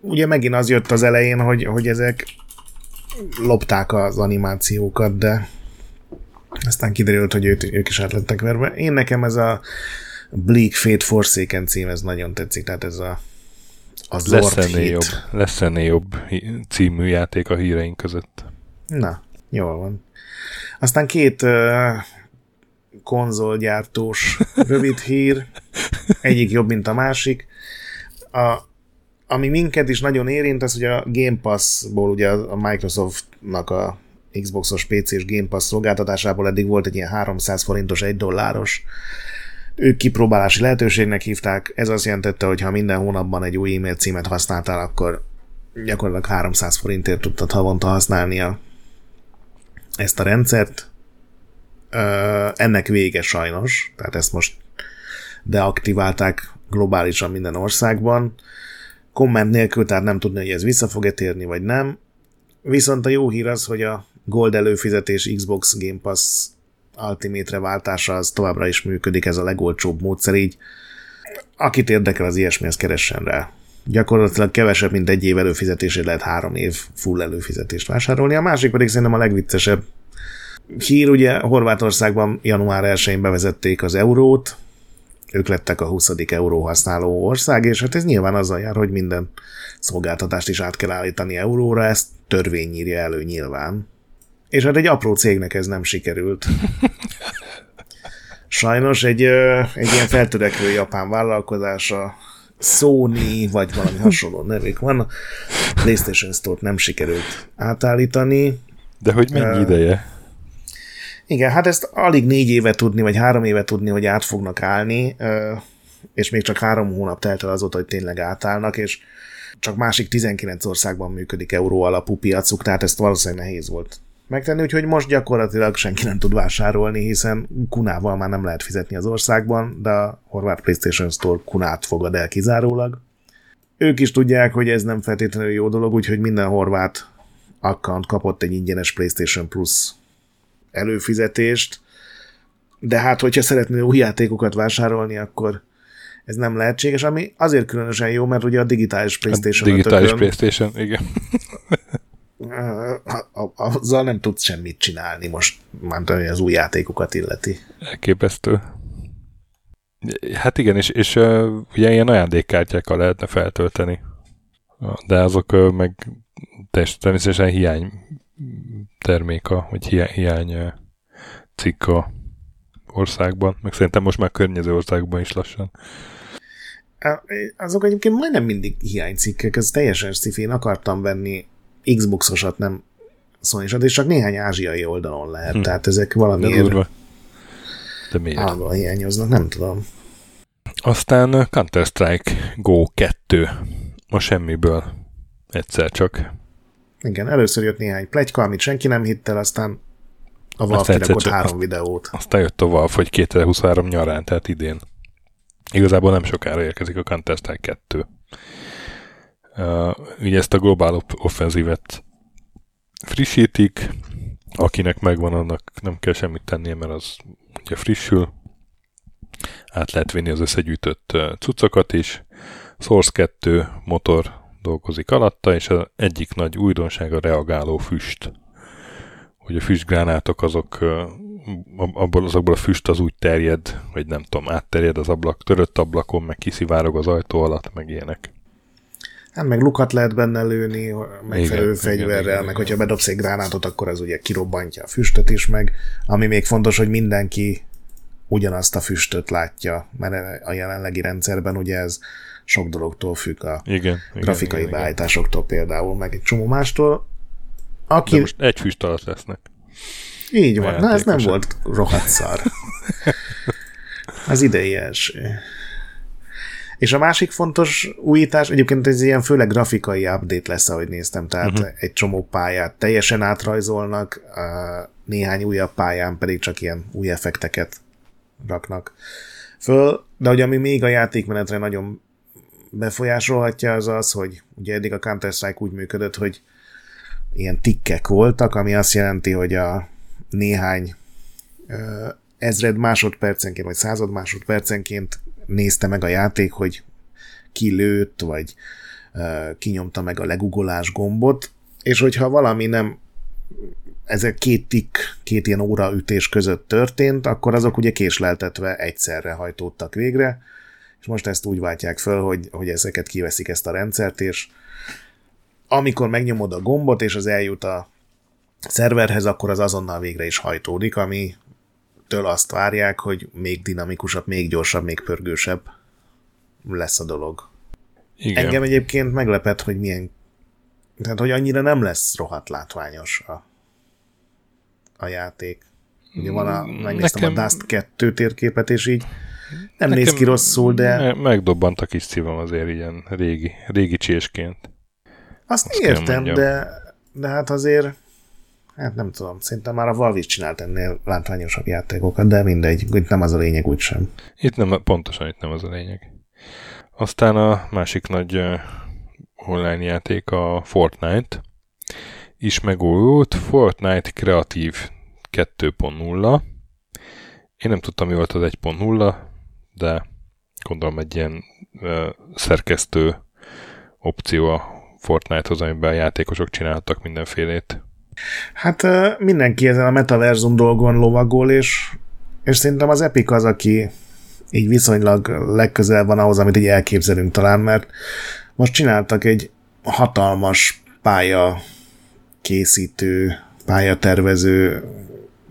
Speaker 2: ugye megint az jött az elején, hogy, hogy ezek lopták az animációkat, de aztán kiderült, hogy őt, ők is át lettek verve. Én nekem ez a Bleak Fate Forsaken cím, ez nagyon tetszik, tehát ez a
Speaker 1: az lesz ennél jobb, lesz ennél jobb című játék a híreink között.
Speaker 2: Na, jól van. Aztán két uh, konzolgyártós rövid hír, egyik jobb, mint a másik. A, ami minket is nagyon érint, az, hogy a Game Pass-ból ugye a Microsoftnak a Xboxos PC-s Game Pass szolgáltatásából eddig volt egy ilyen 300 forintos, 1 dolláros ők kipróbálási lehetőségnek hívták, ez azt jelentette, hogy ha minden hónapban egy új e-mail címet használtál, akkor gyakorlatilag 300 forintért tudtad havonta használni a, ezt a rendszert. Ö, ennek vége sajnos, tehát ezt most deaktiválták globálisan minden országban. Komment nélkül, tehát nem tudni, hogy ez vissza fog-e térni, vagy nem. Viszont a jó hír az, hogy a Gold előfizetés Xbox Game Pass Ultimate-re váltása az továbbra is működik, ez a legolcsóbb módszer, így akit érdekel az ilyesmi, az keressen rá. Gyakorlatilag kevesebb, mint egy év előfizetésért lehet három év full előfizetést vásárolni. A másik pedig szerintem a legviccesebb hír, ugye Horvátországban január 1-én bevezették az eurót, ők lettek a 20. euró használó ország, és hát ez nyilván azzal jár, hogy minden szolgáltatást is át kell állítani euróra, ezt törvény írja elő nyilván. És hát egy apró cégnek ez nem sikerült. Sajnos egy, egy ilyen feltörekvő japán vállalkozása Sony, vagy valami hasonló nevük van, PlayStation Store-t nem sikerült átállítani.
Speaker 1: De hogy mennyi uh, ideje?
Speaker 2: Igen, hát ezt alig négy éve tudni, vagy három éve tudni, hogy át fognak állni, és még csak három hónap telt el azóta, hogy tényleg átállnak, és csak másik 19 országban működik euró alapú piacuk, tehát ezt valószínűleg nehéz volt megtenni, úgyhogy most gyakorlatilag senki nem tud vásárolni, hiszen kunával már nem lehet fizetni az országban, de a horvát PlayStation Store kunát fogad el kizárólag. Ők is tudják, hogy ez nem feltétlenül jó dolog, úgyhogy minden horvát account kapott egy ingyenes PlayStation Plus előfizetést, de hát, hogyha szeretnél új játékokat vásárolni, akkor ez nem lehetséges, ami azért különösen jó, mert ugye a digitális PlayStation
Speaker 1: a digitális PlayStation, igen.
Speaker 2: azzal nem tudsz semmit csinálni most, már hogy az új játékokat illeti.
Speaker 1: Elképesztő. Hát igen, és, és ugye ilyen ajándékkártyákkal lehetne feltölteni, de azok meg természetesen hiány terméka, vagy hiány, hiány cikk a országban, meg szerintem most már környező országban is lassan.
Speaker 2: Azok egyébként majdnem mindig hiánycikkek, ez teljesen sci Én akartam venni Xboxosat nem sony és csak néhány ázsiai oldalon lehet, hm. tehát ezek valami
Speaker 1: De, De miért?
Speaker 2: Állandóan hiányoznak, nem tudom.
Speaker 1: Aztán Counter-Strike Go 2. Ma semmiből. Egyszer csak.
Speaker 2: Igen, először jött néhány plegyka, amit senki nem hittel, aztán a Valve kirakott három azt, videót.
Speaker 1: Aztán jött a Valve, hogy 2023 nyarán, tehát idén. Igazából nem sokára érkezik a Counter-Strike 2. Ugye ezt a globál offenzívet frissítik, akinek megvan, annak nem kell semmit tennie, mert az ugye frissül. Át lehet vinni az összegyűjtött cuccokat is. Source 2 motor dolgozik alatta, és az egyik nagy újdonság a reagáló füst. Hogy a füstgránátok azok abból, azokból a füst az úgy terjed, hogy nem tudom, átterjed az ablak, törött ablakon, meg kiszivárog az ajtó alatt, meg ilyenek.
Speaker 2: Hát meg lukat lehet benne lőni, megfelelő igen, fegyverrel, igen, meg igen. hogyha bedobsz egy gránátot, akkor az ugye kirobbantja a füstöt is, meg ami még fontos, hogy mindenki ugyanazt a füstöt látja, mert a jelenlegi rendszerben ugye ez sok dologtól függ a
Speaker 1: igen,
Speaker 2: grafikai
Speaker 1: igen,
Speaker 2: beállításoktól igen. például, meg egy csomó mástól. Aki... De most
Speaker 1: egy füst alatt lesznek.
Speaker 2: Így van. Na, ez nem volt rohadt szar. Az idei első. És a másik fontos újítás, egyébként ez ilyen főleg grafikai update lesz, ahogy néztem, tehát uh-huh. egy csomó pályát teljesen átrajzolnak, néhány újabb pályán pedig csak ilyen új effekteket raknak föl, de hogy ami még a játékmenetre nagyon befolyásolhatja az az, hogy ugye eddig a Counter-Strike úgy működött, hogy ilyen tikkek voltak, ami azt jelenti, hogy a néhány ezred másodpercenként, vagy század másodpercenként nézte meg a játék, hogy ki lőtt, vagy kinyomta meg a legugolás gombot, és hogyha valami nem ezek két tik, két ilyen óraütés között történt, akkor azok ugye késleltetve egyszerre hajtódtak végre, és most ezt úgy váltják föl, hogy, hogy ezeket kiveszik ezt a rendszert, és amikor megnyomod a gombot, és az eljut a szerverhez, akkor az azonnal végre is hajtódik, ami től azt várják, hogy még dinamikusabb, még gyorsabb, még pörgősebb lesz a dolog. Igen. Engem egyébként meglepett, hogy milyen tehát, hogy annyira nem lesz rohadt látványos a, a játék. Ugye van a, megnéztem Nekem... a Dust 2 térképet, és így nem Nekem néz ki rosszul, de...
Speaker 1: Megdobbant a kis szívem azért ilyen régi, régi csésként.
Speaker 2: Azt, Azt értem, de, de hát azért hát nem tudom, szerintem már a Valve is csinált ennél látványosabb játékokat, de mindegy, itt nem az a lényeg úgysem.
Speaker 1: Itt nem, pontosan itt nem az a lényeg. Aztán a másik nagy online játék a Fortnite is megújult, Fortnite Kreatív 2.0. Én nem tudtam, mi volt az 1.0, de gondolom egy ilyen uh, szerkesztő opció a Fortnite-hoz, amiben a játékosok csináltak mindenfélét.
Speaker 2: Hát mindenki ezen a metaverzum dolgon lovagol, és, és szerintem az Epic az, aki így viszonylag legközel van ahhoz, amit így elképzelünk talán, mert most csináltak egy hatalmas pálya készítő, pályatervező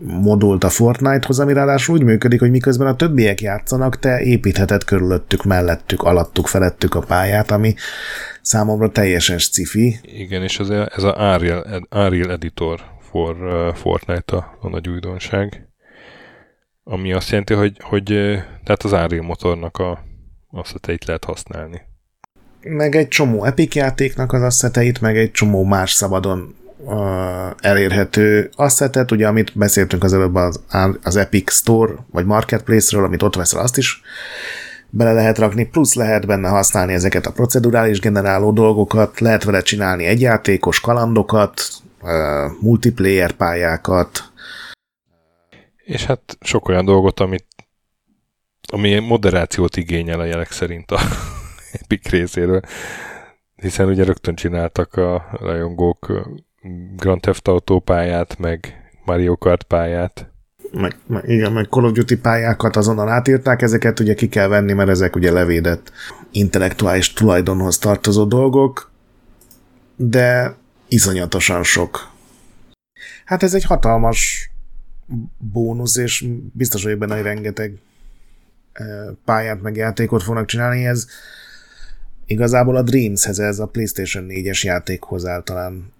Speaker 2: modult a Fortnite-hoz, ami ráadásul úgy működik, hogy miközben a többiek játszanak, te építheted körülöttük, mellettük, alattuk, felettük a pályát, ami számomra teljesen sci
Speaker 1: Igen, és ez a, ez a Arial, Arial Editor for uh, Fortnite a, a nagy újdonság, ami azt jelenti, hogy, hogy tehát az Arial motornak a asszeteit lehet használni.
Speaker 2: Meg egy csomó Epic játéknak az asszeteit, meg egy csomó más szabadon uh, elérhető asszetet, ugye amit beszéltünk az előbb az, az Epic Store, vagy Marketplace-ről, amit ott veszel, azt is bele lehet rakni, plusz lehet benne használni ezeket a procedurális generáló dolgokat, lehet vele csinálni egyjátékos kalandokat, multiplayer pályákat.
Speaker 1: És hát sok olyan dolgot, amit ami moderációt igényel a jelek szerint a Epic részéről, hiszen ugye rögtön csináltak a rajongók Grand Theft Auto pályát, meg Mario Kart pályát.
Speaker 2: Meg, meg, igen, meg Call of Duty pályákat azonnal átírták, ezeket ugye ki kell venni, mert ezek ugye levédett intellektuális tulajdonhoz tartozó dolgok, de iszonyatosan sok. Hát ez egy hatalmas bónusz, és biztos vagyok benne, hogy rengeteg pályát meg játékot fognak csinálni. Ez igazából a Dreamshez, ez a PlayStation 4-es játékhoz általán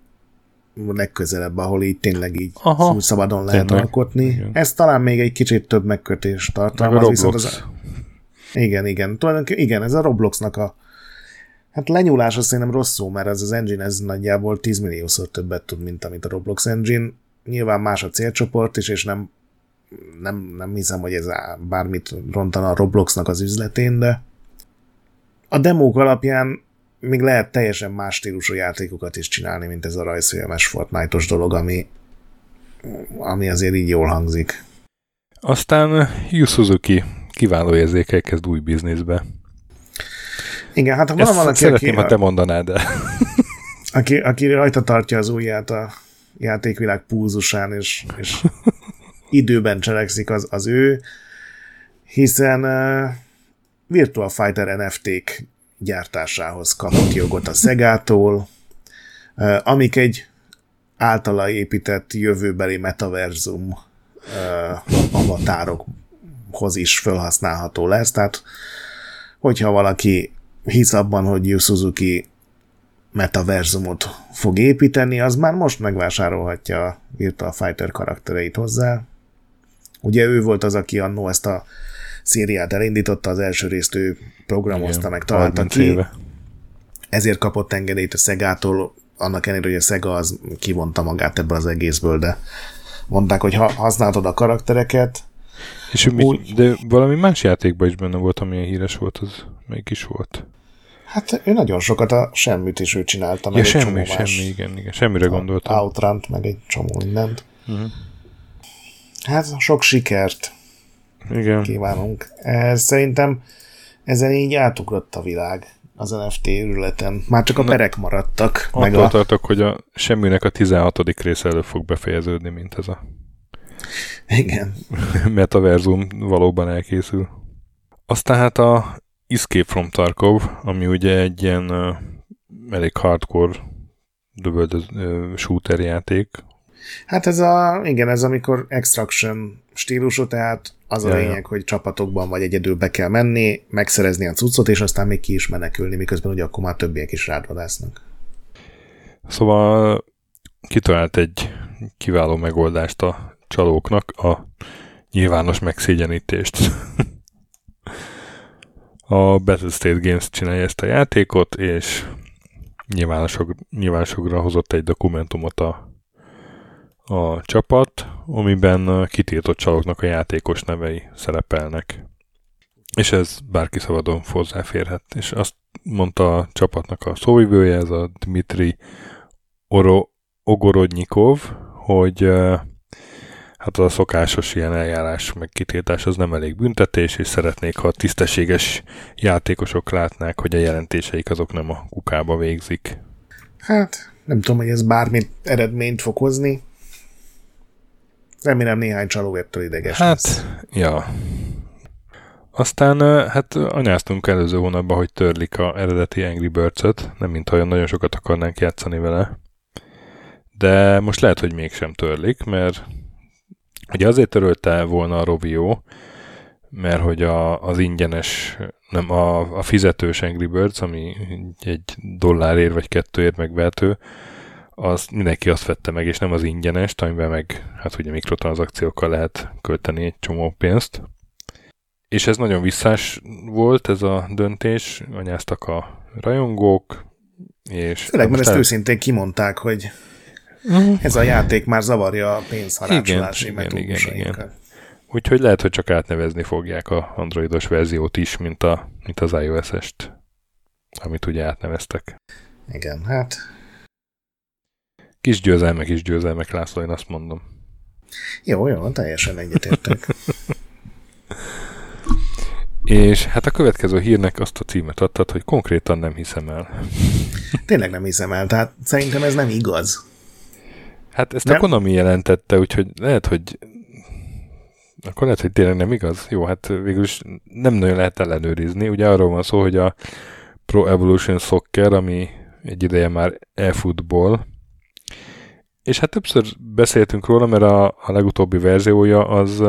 Speaker 2: legközelebb, ahol így tényleg így Aha, szabadon lehet tényleg. alkotni. Igen. Ez talán még egy kicsit több megkötés tartalmaz. Meg viszont az, igen, igen. Tulajdonképpen igen, ez a Robloxnak a Hát lenyúlás azt szerintem rossz szó, mert ez az engine ez nagyjából 10 milliószor többet tud, mint amit a Roblox engine. Nyilván más a célcsoport is, és nem, nem, nem hiszem, hogy ez bármit rontana a Robloxnak az üzletén, de a demók alapján még lehet teljesen más stílusú játékokat is csinálni, mint ez a rajzfilmes Fortnite-os dolog, ami, ami azért így jól hangzik.
Speaker 1: Aztán Yu Suzuki kiváló érzékel kezd új bizniszbe.
Speaker 2: Igen, hát ha van valaki,
Speaker 1: szeretném, aki, ha te mondanád, de...
Speaker 2: aki, aki rajta tartja az ujját a játékvilág púzusán, és, és időben cselekszik, az, az ő, hiszen uh, Virtual Fighter NFT-k gyártásához kapott jogot a Szegától, amik egy általa épített jövőbeli metaverzum avatárokhoz is felhasználható lesz, tehát hogyha valaki hisz abban, hogy Yu Suzuki metaverzumot fog építeni, az már most megvásárolhatja a Virtual Fighter karaktereit hozzá. Ugye ő volt az, aki annó ezt a szériát elindította, az első részt ő programozta, Igen, meg találta ki. Éve. Ezért kapott engedélyt a Szegától, annak ellenére, hogy a Sega az kivonta magát ebből az egészből, de mondták, hogy ha használtad a karaktereket,
Speaker 1: és úgy, de valami más játékban is benne volt, amilyen híres volt, az melyik is volt?
Speaker 2: Hát ő nagyon sokat a semmit is ő csinálta.
Speaker 1: Ja, semmi, semmi, igen, igen. Semmire gondoltam.
Speaker 2: Outrant, meg egy csomó mindent. Uh-huh. Hát sok sikert
Speaker 1: igen.
Speaker 2: kívánunk. Ez, szerintem ezen így átugrott a világ az NFT ürületen. Már csak a perek maradtak.
Speaker 1: Attól meg a... tartok, hogy a semminek a 16. része előbb fog befejeződni, mint ez a
Speaker 2: igen.
Speaker 1: metaverzum valóban elkészül. Aztán hát a Escape from Tarkov, ami ugye egy ilyen uh, elég hardcore dövöldöz, uh, shooter játék.
Speaker 2: Hát ez a, igen, ez amikor extraction stílusú, tehát az a ja, lényeg, ja. hogy csapatokban vagy egyedül be kell menni, megszerezni a cuccot, és aztán még ki is menekülni, miközben ugye akkor már többiek is rád vadásznak.
Speaker 1: Szóval kitalált egy kiváló megoldást a csalóknak, a nyilvános megszégyenítést. a Battlestate Games csinálja ezt a játékot, és nyilvánosok, nyilvánosokra hozott egy dokumentumot a, a csapat, amiben kitiltott csalóknak a játékos nevei szerepelnek. És ez bárki szabadon hozzáférhet. És azt mondta a csapatnak a szóvivője, ez a Dmitri Oro Ogorodnyikov, hogy hát a szokásos ilyen eljárás meg kitiltás az nem elég büntetés, és szeretnék, ha tisztességes játékosok látnák, hogy a jelentéseik azok nem a kukába végzik.
Speaker 2: Hát, nem tudom, hogy ez bármi eredményt fog hozni. Remélem néhány csaló ettől ideges
Speaker 1: Hát, lesz. ja. Aztán hát anyáztunk előző hónapban, hogy törlik a eredeti Angry Birds-öt, nem mint olyan nagyon sokat akarnánk játszani vele. De most lehet, hogy mégsem törlik, mert Ugye azért törölte volna a Rovio, mert hogy a, az ingyenes, nem a, a fizetős Angry Birds, ami egy dollárért vagy kettőért megvehető, az mindenki azt vette meg, és nem az ingyenes, amiben meg, hát ugye mikrotranszakciókkal lehet költeni egy csomó pénzt. És ez nagyon visszás volt, ez a döntés, anyáztak a rajongók, és...
Speaker 2: Főleg, mert ezt el... őszintén kimondták, hogy Uh-huh. Ez a játék már zavarja a pénzharácsolási igen, igen, igen, igen.
Speaker 1: Úgyhogy lehet, hogy csak átnevezni fogják a androidos verziót is, mint, a, mint az iOS-est, amit ugye átneveztek.
Speaker 2: Igen, hát...
Speaker 1: Kis győzelmek, kis győzelmek, László, én azt mondom.
Speaker 2: Jó, jó, teljesen egyetértek.
Speaker 1: És hát a következő hírnek azt a címet adtad, hogy konkrétan nem hiszem el.
Speaker 2: Tényleg nem hiszem el, tehát szerintem ez nem igaz.
Speaker 1: Hát ezt nem? a Konami jelentette, úgyhogy lehet, hogy akkor lehet, hogy tényleg nem igaz. Jó, hát végül is nem nagyon lehet ellenőrizni. Ugye arról van szó, hogy a Pro Evolution Soccer, ami egy ideje már e-football, és hát többször beszéltünk róla, mert a, a legutóbbi verziója az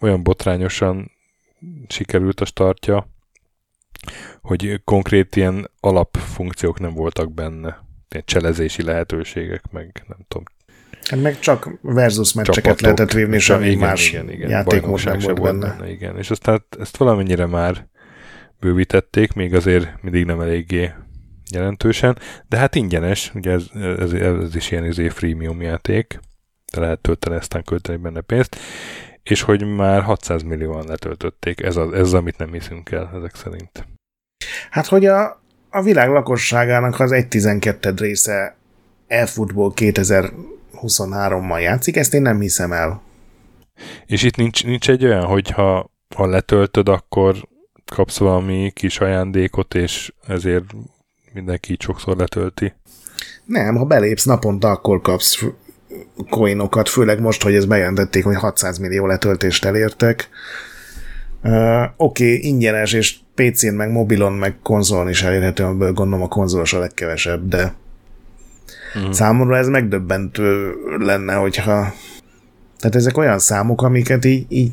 Speaker 1: olyan botrányosan sikerült a startja, hogy konkrét ilyen alapfunkciók nem voltak benne. Ilyen cselezési lehetőségek, meg nem tudom,
Speaker 2: Hát meg csak versus meccseket Csapatok, lehetett vívni, és ami más igen, igen, játékmód nem volt benne. benne.
Speaker 1: Igen, és aztán ezt valamennyire már bővítették, még azért mindig nem eléggé jelentősen, de hát ingyenes, ugye ez, ez, ez is ilyen izé freemium játék, de lehet tölteni, aztán költeni benne pénzt, és hogy már 600 millióan letöltötték, ez az, ez amit nem hiszünk el ezek szerint.
Speaker 2: Hát, hogy a, a világ lakosságának az 1,12 része e-football 2000 23-mal játszik, ezt én nem hiszem el.
Speaker 1: És itt nincs, nincs egy olyan, hogy ha, ha letöltöd, akkor kapsz valami kis ajándékot, és ezért mindenki így sokszor letölti?
Speaker 2: Nem, ha belépsz naponta, akkor kapsz coinokat, főleg most, hogy ezt bejelentették, hogy 600 millió letöltést elértek. Uh, Oké, okay, ingyenes, és PC-n, meg mobilon, meg konzolon is elérhető, amiből gondolom a konzolos a legkevesebb, de Uh-huh. Számomra ez megdöbbentő lenne, hogyha... Tehát ezek olyan számok, amiket így, így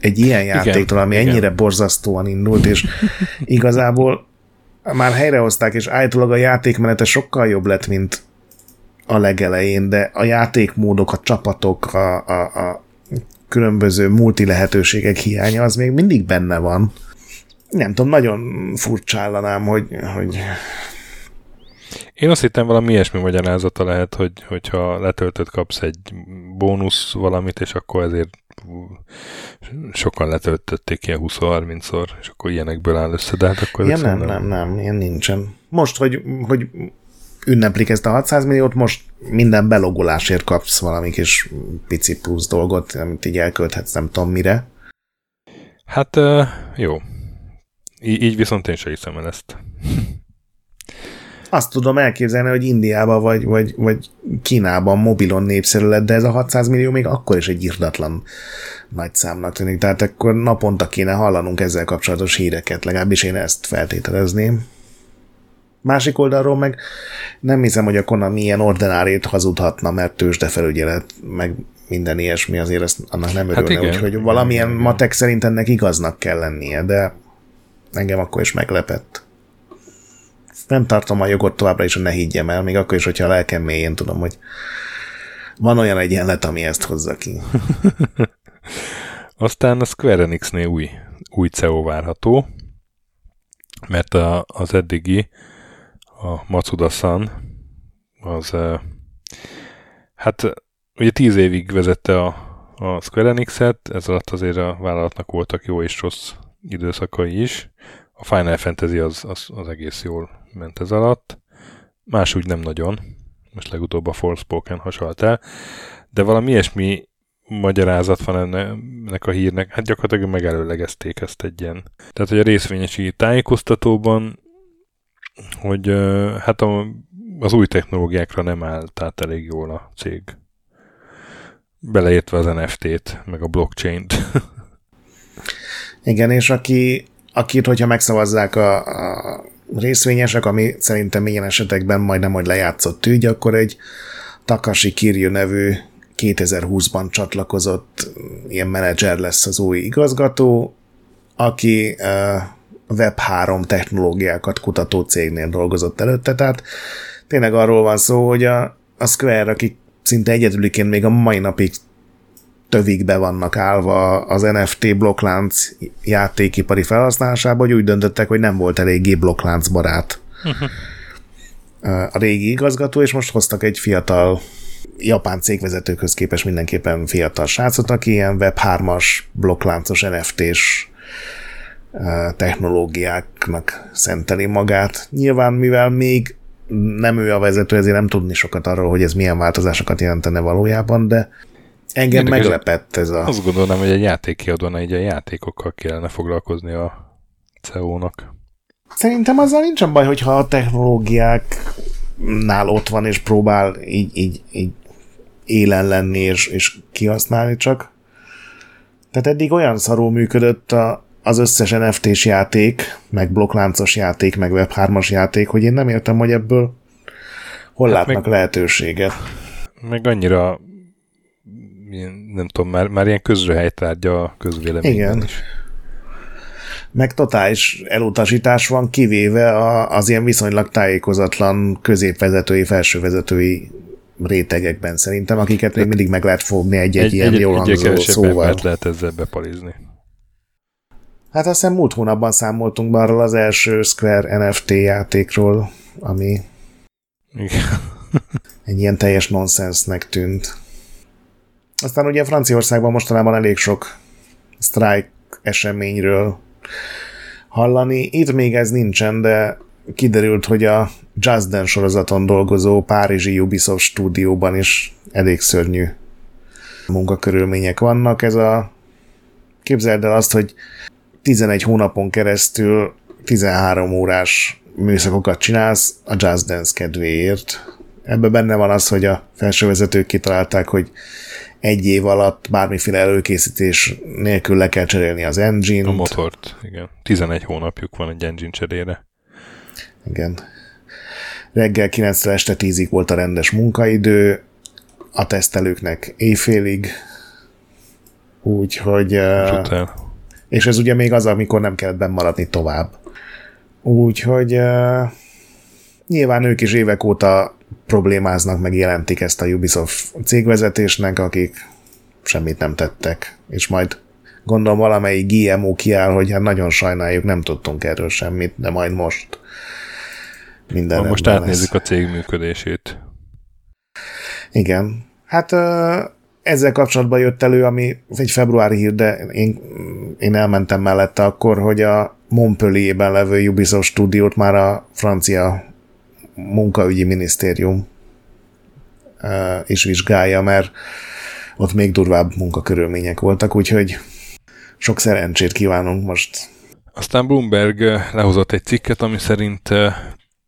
Speaker 2: egy ilyen játéktól, ami igen. ennyire borzasztóan indult, és igazából már helyrehozták, és állítólag a játékmenete sokkal jobb lett, mint a legelején, de a játékmódok, a csapatok, a, a, a különböző multi lehetőségek hiánya az még mindig benne van. Nem tudom, nagyon furcsállanám, hogy, hogy
Speaker 1: Én azt hittem valami ilyesmi magyarázata lehet, hogy, hogyha letöltött kapsz egy bónusz valamit, és akkor ezért sokan letöltötték ilyen 20-30-szor, és akkor ilyenekből áll össze, de hát akkor...
Speaker 2: Ja, nem, nem, nem, ilyen nincsen. Most, hogy, hogy ünneplik ezt a 600 milliót, most minden belogolásért kapsz valami kis pici plusz dolgot, amit így elkölthetsz nem tudom mire.
Speaker 1: Hát jó. Így viszont én sem hiszem el ezt.
Speaker 2: Azt tudom elképzelni, hogy Indiában vagy, vagy, vagy Kínában mobilon népszerű lett, de ez a 600 millió még akkor is egy irdatlan nagy számnak tűnik. Tehát akkor naponta kéne hallanunk ezzel kapcsolatos híreket, legalábbis én ezt feltételezném. Másik oldalról meg nem hiszem, hogy a Konami ilyen ordenárét hazudhatna, mert tőzsdefelügyelet, meg minden ilyesmi, azért ezt annak nem örülne, hát úgyhogy valamilyen matek szerint ennek igaznak kell lennie, de engem akkor is meglepett. Nem tartom a jogot továbbra is, hogy ne higgyem el, még akkor is, hogyha a lelkem mélyén tudom, hogy van olyan egyenlet, ami ezt hozza ki.
Speaker 1: Aztán a Square Enix-nél új, új CEO várható, mert a, az eddigi, a Matsuda-san, az hát ugye tíz évig vezette a, a Square Enix-et, ez alatt azért a vállalatnak voltak jó és rossz időszakai is. A Final Fantasy az, az, az egész jól ment ez alatt. Más úgy nem nagyon. Most legutóbb a Forspoken hasalt el. De valami ilyesmi magyarázat van ennek a hírnek. Hát gyakorlatilag megelőlegezték ezt egy ilyen. Tehát, hogy a részvényesi tájékoztatóban, hogy hát a, az új technológiákra nem állt át elég jól a cég. Beleértve az NFT-t, meg a blockchain-t.
Speaker 2: Igen, és aki, akit, hogyha megszavazzák a, a részvényesek, ami szerintem ilyen esetekben majdnem, hogy lejátszott ügy, akkor egy Takashi Kiryu nevű 2020-ban csatlakozott ilyen menedzser lesz az új igazgató, aki uh, Web3 technológiákat kutató cégnél dolgozott előtte, tehát tényleg arról van szó, hogy a, a Square, akik szinte egyedüliként még a mai napig be vannak állva az NFT blokklánc játékipari felhasználásában, hogy úgy döntöttek, hogy nem volt eléggé blokklánc barát a régi igazgató, és most hoztak egy fiatal japán cégvezetőkhöz képest mindenképpen fiatal srácot, aki ilyen Web3-as, blokkláncos NFT-s technológiáknak szenteli magát. Nyilván, mivel még nem ő a vezető, ezért nem tudni sokat arról, hogy ez milyen változásokat jelentene valójában, de engem Érdekes, meglepett ez a...
Speaker 1: Azt gondolom, hogy egy játékkiadóna így a játékokkal kellene foglalkozni a CEO-nak.
Speaker 2: Szerintem azzal nincsen baj, hogyha a technológiáknál ott van, és próbál így, így, így élen lenni, és, és kihasználni csak. Tehát eddig olyan szarul működött a, az összes NFT-s játék, meg blokkláncos játék, meg Web3-as játék, hogy én nem értem, hogy ebből hol hát látnak meg, lehetőséget.
Speaker 1: Meg annyira nem tudom, már, már ilyen közrehelytárgya a közvéleményben Igen. is.
Speaker 2: Meg totális elutasítás van, kivéve a, az ilyen viszonylag tájékozatlan középvezetői, felsővezetői rétegekben szerintem, akiket még mindig meg lehet fogni egy-egy egy, ilyen egy, jól hangzó szóval.
Speaker 1: lehet ezzel bepalizni.
Speaker 2: Hát azt hiszem múlt hónapban számoltunk be arról az első Square NFT játékról, ami Igen. egy ilyen teljes nonsensnek tűnt. Aztán ugye Franciaországban mostanában elég sok strike eseményről hallani. Itt még ez nincsen, de kiderült, hogy a Just Dance sorozaton dolgozó Párizsi Ubisoft stúdióban is elég szörnyű munkakörülmények vannak. Ez a képzeld el azt, hogy 11 hónapon keresztül 13 órás műszakokat csinálsz a Just Dance kedvéért. Ebben benne van az, hogy a felsővezetők kitalálták, hogy egy év alatt bármiféle előkészítés nélkül le kell cserélni az engine-t.
Speaker 1: A motort, igen. 11 hónapjuk van egy engine cserére.
Speaker 2: Igen. Reggel 9 este 10-ig volt a rendes munkaidő, a tesztelőknek éjfélig, úgyhogy... Uh, és ez ugye még az, amikor nem kellett benn maradni tovább. Úgyhogy uh, nyilván ők is évek óta problémáznak, meg jelentik ezt a Ubisoft cégvezetésnek, akik semmit nem tettek, és majd gondolom valamelyik GMO kiáll, hogy hát nagyon sajnáljuk, nem tudtunk erről semmit, de majd most. minden
Speaker 1: Most átnézzük lesz. a cég működését.
Speaker 2: Igen. Hát ezzel kapcsolatban jött elő, ami egy februári hír, de én, én elmentem mellette akkor, hogy a Montpellier-ben levő Ubisoft stúdiót már a francia munkaügyi minisztérium is vizsgálja, mert ott még durvább munkakörülmények voltak, úgyhogy sok szerencsét kívánunk most.
Speaker 1: Aztán Bloomberg lehozott egy cikket, ami szerint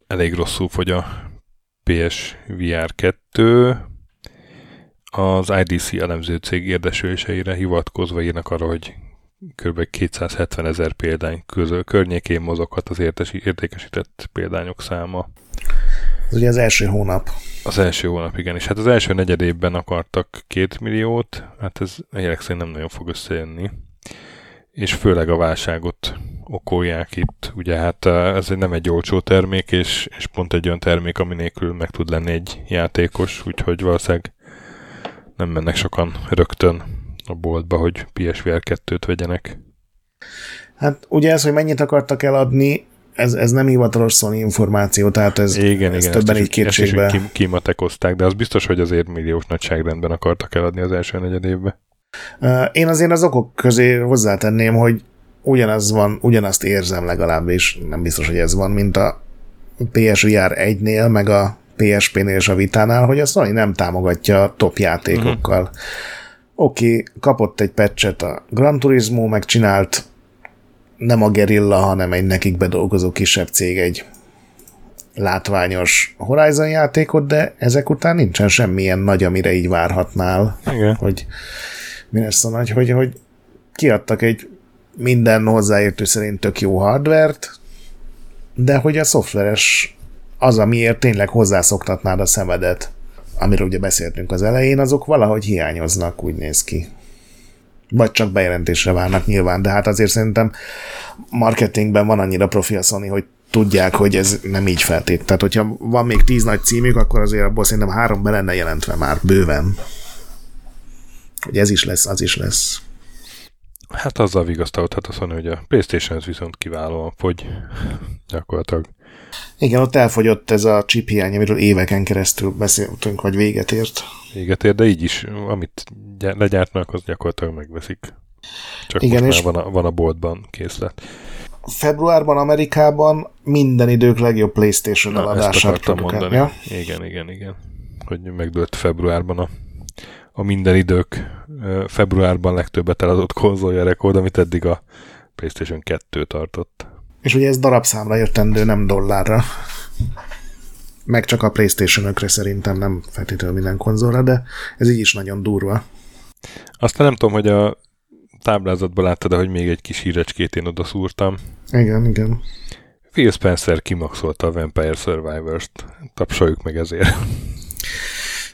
Speaker 1: elég rosszul fogy a PSVR 2, az IDC elemző cég érdesüléseire hivatkozva írnak arra, hogy kb. 270 ezer példány közül környékén mozoghat az értékesített példányok száma.
Speaker 2: Ez ugye az első hónap.
Speaker 1: Az első hónap, igen. És hát az első negyed évben akartak két milliót, hát ez egyébként szerint nem nagyon fog összejönni. És főleg a válságot okolják itt. Ugye hát eh, ez nem egy olcsó termék, és, és pont egy olyan termék, ami nélkül meg tud lenni egy játékos, úgyhogy valószínűleg nem mennek sokan rögtön a boltba, hogy PSVR 2-t vegyenek.
Speaker 2: Hát ugye ez, hogy mennyit akartak eladni, ez, ez nem hivatalos Sony információ, tehát ez,
Speaker 1: igen,
Speaker 2: ez
Speaker 1: igen,
Speaker 2: többen így kétségbe. Ezt
Speaker 1: is kimatekozták, de az biztos, hogy azért milliós nagyságrendben akartak eladni az első negyed évbe.
Speaker 2: Én azért az okok közé hozzátenném, hogy ugyanaz van, ugyanazt érzem legalábbis, nem biztos, hogy ez van, mint a PSVR 1-nél, meg a PSP-nél és a Vitánál, hogy a Sony nem támogatja top játékokkal. Uh-huh. Oké, okay, kapott egy patchet a Gran Turismo, meg csinált nem a Gerilla, hanem egy nekik bedolgozó kisebb cég egy látványos Horizon játékot, de ezek után nincsen semmilyen nagy, amire így várhatnál.
Speaker 1: Igen.
Speaker 2: Hogy mi lesz a nagy, hogy, hogy kiadtak egy minden hozzáértő szerint tök jó hardvert, de hogy a szoftveres az, amiért tényleg hozzászoktatnád a szemedet, amiről ugye beszéltünk az elején, azok valahogy hiányoznak, úgy néz ki. Vagy csak bejelentésre várnak nyilván, de hát azért szerintem marketingben van annyira profi a Sony, hogy tudják, hogy ez nem így feltét. Tehát, hogyha van még tíz nagy címük, akkor azért abból szerintem három be lenne jelentve már bőven. Hogy ez is lesz, az is lesz.
Speaker 1: Hát azzal vigasztalhat a Sony, hogy a Playstation viszont kiválóan fogy gyakorlatilag.
Speaker 2: Igen, ott elfogyott ez a chip hiány, amiről éveken keresztül beszéltünk, vagy véget ért.
Speaker 1: Véget ért, de így is, amit legyártnak, az gyakorlatilag megveszik. Csak Igen, most és már van a, van a boltban készlet.
Speaker 2: Februárban Amerikában minden idők legjobb Playstation eladását
Speaker 1: mondani. Ja? Igen, igen, igen. Hogy megdőlt februárban a, a minden idők februárban legtöbbet eladott konzolja rekord, amit eddig a PlayStation 2 tartott.
Speaker 2: És ugye ez darabszámra értendő, nem dollárra. Meg csak a playstation szerintem nem feltétlenül minden konzolra, de ez így is nagyon durva.
Speaker 1: Aztán nem tudom, hogy a táblázatban láttad hogy még egy kis hírecskét én oda szúrtam.
Speaker 2: Igen, igen.
Speaker 1: Phil Spencer kimaxolta a Vampire Survivors-t. Tapsoljuk meg ezért.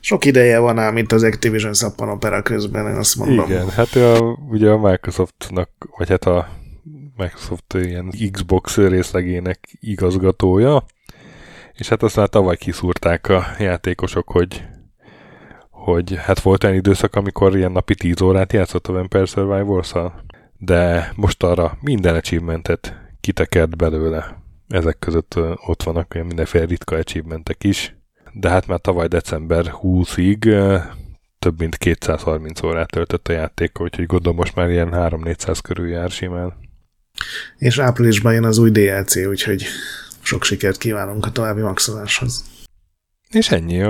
Speaker 2: Sok ideje van ám itt az Activision szappan opera közben, én azt mondom.
Speaker 1: Igen, hát a, ugye a Microsoftnak, vagy hát a Microsoft ilyen Xbox részlegének igazgatója, és hát aztán tavaly kiszúrták a játékosok, hogy hogy hát volt olyan időszak, amikor ilyen napi 10 órát játszott a Vampire survivors de most arra minden achievementet kitekert belőle. Ezek között ott vannak olyan mindenféle ritka achievementek is, de hát már tavaly december 20-ig több mint 230 órát töltött a játékkal, úgyhogy gondolom most már ilyen 3-400 körül jár simán.
Speaker 2: És áprilisban jön az új DLC, úgyhogy sok sikert kívánunk a további maxoláshoz.
Speaker 1: És ennyi,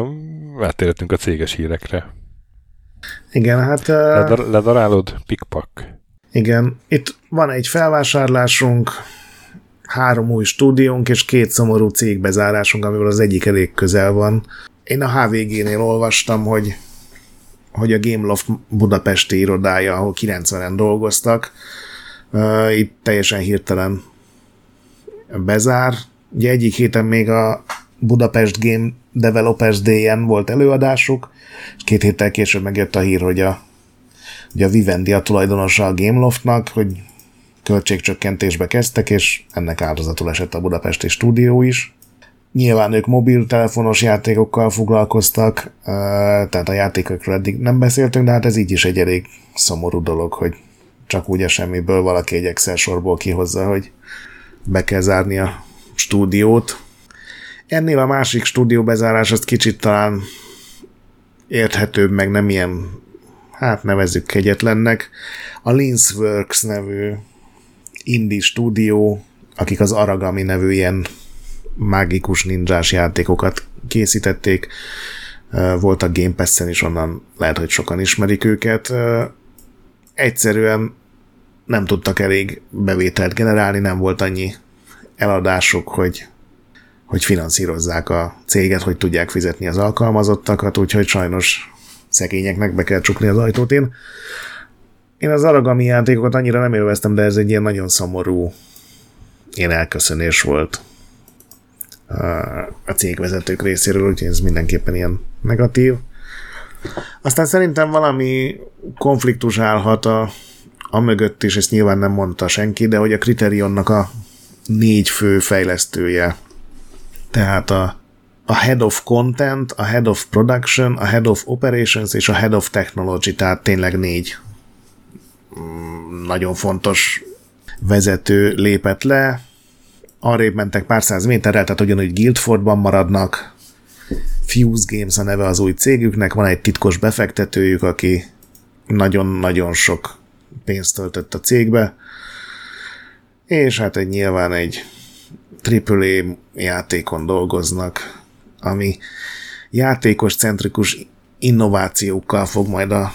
Speaker 1: átérhetünk a céges hírekre.
Speaker 2: Igen, hát...
Speaker 1: Ledar- ledarálod? Pikpak.
Speaker 2: Igen, itt van egy felvásárlásunk, három új stúdiónk és két szomorú cégbezárásunk, amiből az egyik elég közel van. Én a HVG-nél olvastam, hogy, hogy a Gameloft budapesti irodája, ahol 90-en dolgoztak, uh, itt teljesen hirtelen bezár. Ugye egyik héten még a Budapest Game Developers Day-en volt előadásuk, és két héttel később megjött a hír, hogy a, hogy a Vivendi a tulajdonosa a Gameloftnak, hogy költségcsökkentésbe kezdtek, és ennek áldozatul esett a budapesti stúdió is. Nyilván ők mobiltelefonos játékokkal foglalkoztak, tehát a játékokról eddig nem beszéltünk, de hát ez így is egy elég szomorú dolog, hogy csak úgy a semmiből valaki egy Excel sorból kihozza, hogy be kell zárni a stúdiót. Ennél a másik stúdió bezárás az kicsit talán érthetőbb, meg nem ilyen, hát nevezzük kegyetlennek. A Linsworks nevű indie stúdió, akik az Aragami nevű ilyen mágikus ninjás játékokat készítették, voltak Game Pass-en is, onnan lehet, hogy sokan ismerik őket. Egyszerűen nem tudtak elég bevételt generálni, nem volt annyi eladásuk, hogy, hogy finanszírozzák a céget, hogy tudják fizetni az alkalmazottakat, úgyhogy sajnos szegényeknek be kell csukni az ajtót. Én, én az Aragami játékokat annyira nem élveztem, de ez egy ilyen nagyon szomorú ilyen elköszönés volt a cégvezetők részéről, úgyhogy ez mindenképpen ilyen negatív. Aztán szerintem valami konfliktus állhat a, a mögött is, ezt nyilván nem mondta senki, de hogy a Criterionnak a négy fő fejlesztője, tehát a, a Head of Content, a Head of Production, a Head of Operations és a Head of Technology, tehát tényleg négy. Nagyon fontos vezető lépett le, arrébb mentek pár száz méterrel, tehát ugyanúgy Guildfordban maradnak, Fuse Games a neve az új cégüknek, van egy titkos befektetőjük, aki nagyon-nagyon sok pénzt töltött a cégbe, és hát egy nyilván egy AAA játékon dolgoznak, ami játékos centrikus innovációkkal fog majd a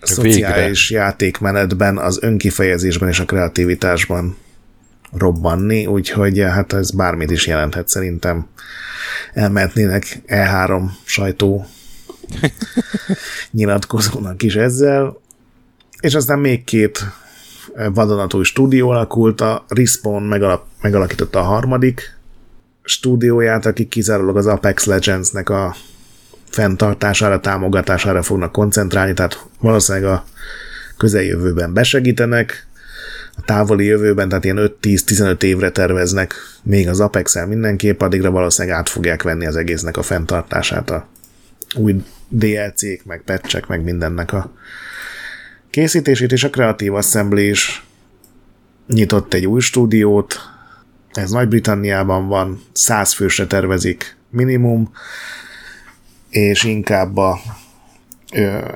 Speaker 2: szociális Végre. játékmenetben, az önkifejezésben és a kreativitásban robbanni, úgyhogy hát ez bármit is jelenthet szerintem. Elmehetnének E3 sajtó nyilatkozónak is ezzel. És aztán még két vadonatúj stúdió alakult, a Respawn megalap, megalakította a harmadik stúdióját, akik kizárólag az Apex Legends-nek a fenntartására, támogatására fognak koncentrálni, tehát valószínűleg a közeljövőben besegítenek, a távoli jövőben, tehát ilyen 5-10-15 évre terveznek még az Apex-el mindenképp, addigra valószínűleg át fogják venni az egésznek a fenntartását a új DLC-k, meg patchek, meg mindennek a készítését, és a Creative Assembly is nyitott egy új stúdiót, ez Nagy-Britanniában van, 100 fősre tervezik minimum, és inkább a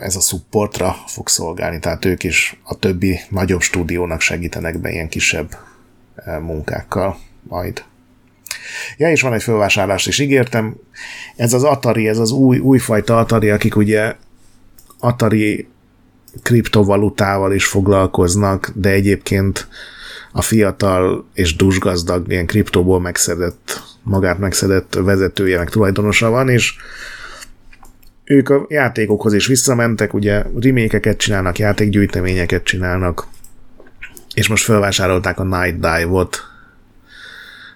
Speaker 2: ez a supportra fog szolgálni, tehát ők is a többi nagyobb stúdiónak segítenek be ilyen kisebb munkákkal majd. Ja, és van egy fölvásárlást is ígértem. Ez az Atari, ez az új, újfajta Atari, akik ugye Atari kriptovalutával is foglalkoznak, de egyébként a fiatal és dusgazdag ilyen kriptóból megszedett, magát megszedett vezetője, meg tulajdonosa van, és ők a játékokhoz is visszamentek, ugye remékeket csinálnak, játékgyűjteményeket csinálnak, és most felvásárolták a Night Dive-ot,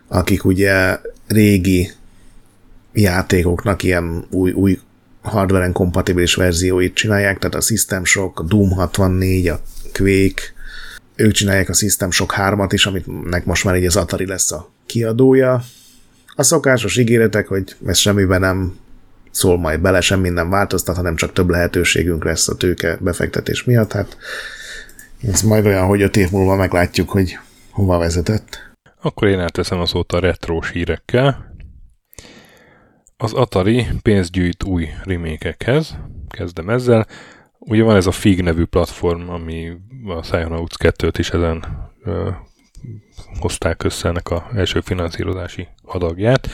Speaker 2: akik ugye régi játékoknak ilyen új, új hardware kompatibilis verzióit csinálják, tehát a System Shock, a Doom 64, a Quake, ők csinálják a System Shock 3-at is, aminek most már így az Atari lesz a kiadója. A szokásos ígéretek, hogy ez semmiben nem szól majd bele, semmi nem változtat, hanem csak több lehetőségünk lesz a tőke befektetés miatt. Hát ez majd olyan, hogy öt év múlva meglátjuk, hogy hova vezetett.
Speaker 1: Akkor én átteszem a szót a retrós hírekkel. Az Atari pénzt gyűjt új remékekhez. Kezdem ezzel. Ugye van ez a FIG nevű platform, ami a Psychonauts 2-t is ezen ö, hozták össze ennek a első finanszírozási adagját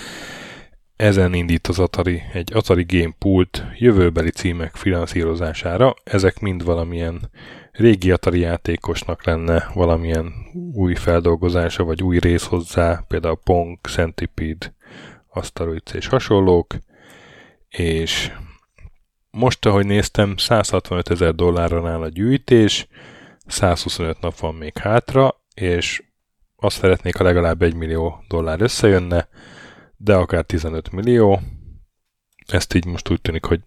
Speaker 1: ezen indít az Atari egy Atari Game Pult jövőbeli címek finanszírozására. Ezek mind valamilyen régi Atari játékosnak lenne valamilyen új feldolgozása, vagy új rész hozzá, például Pong, Centipede, Asteroids és hasonlók, és most, ahogy néztem, 165 ezer dollárra áll a gyűjtés, 125 nap van még hátra, és azt szeretnék, ha legalább 1 millió dollár összejönne, de akár 15 millió. Ezt így most úgy tűnik, hogy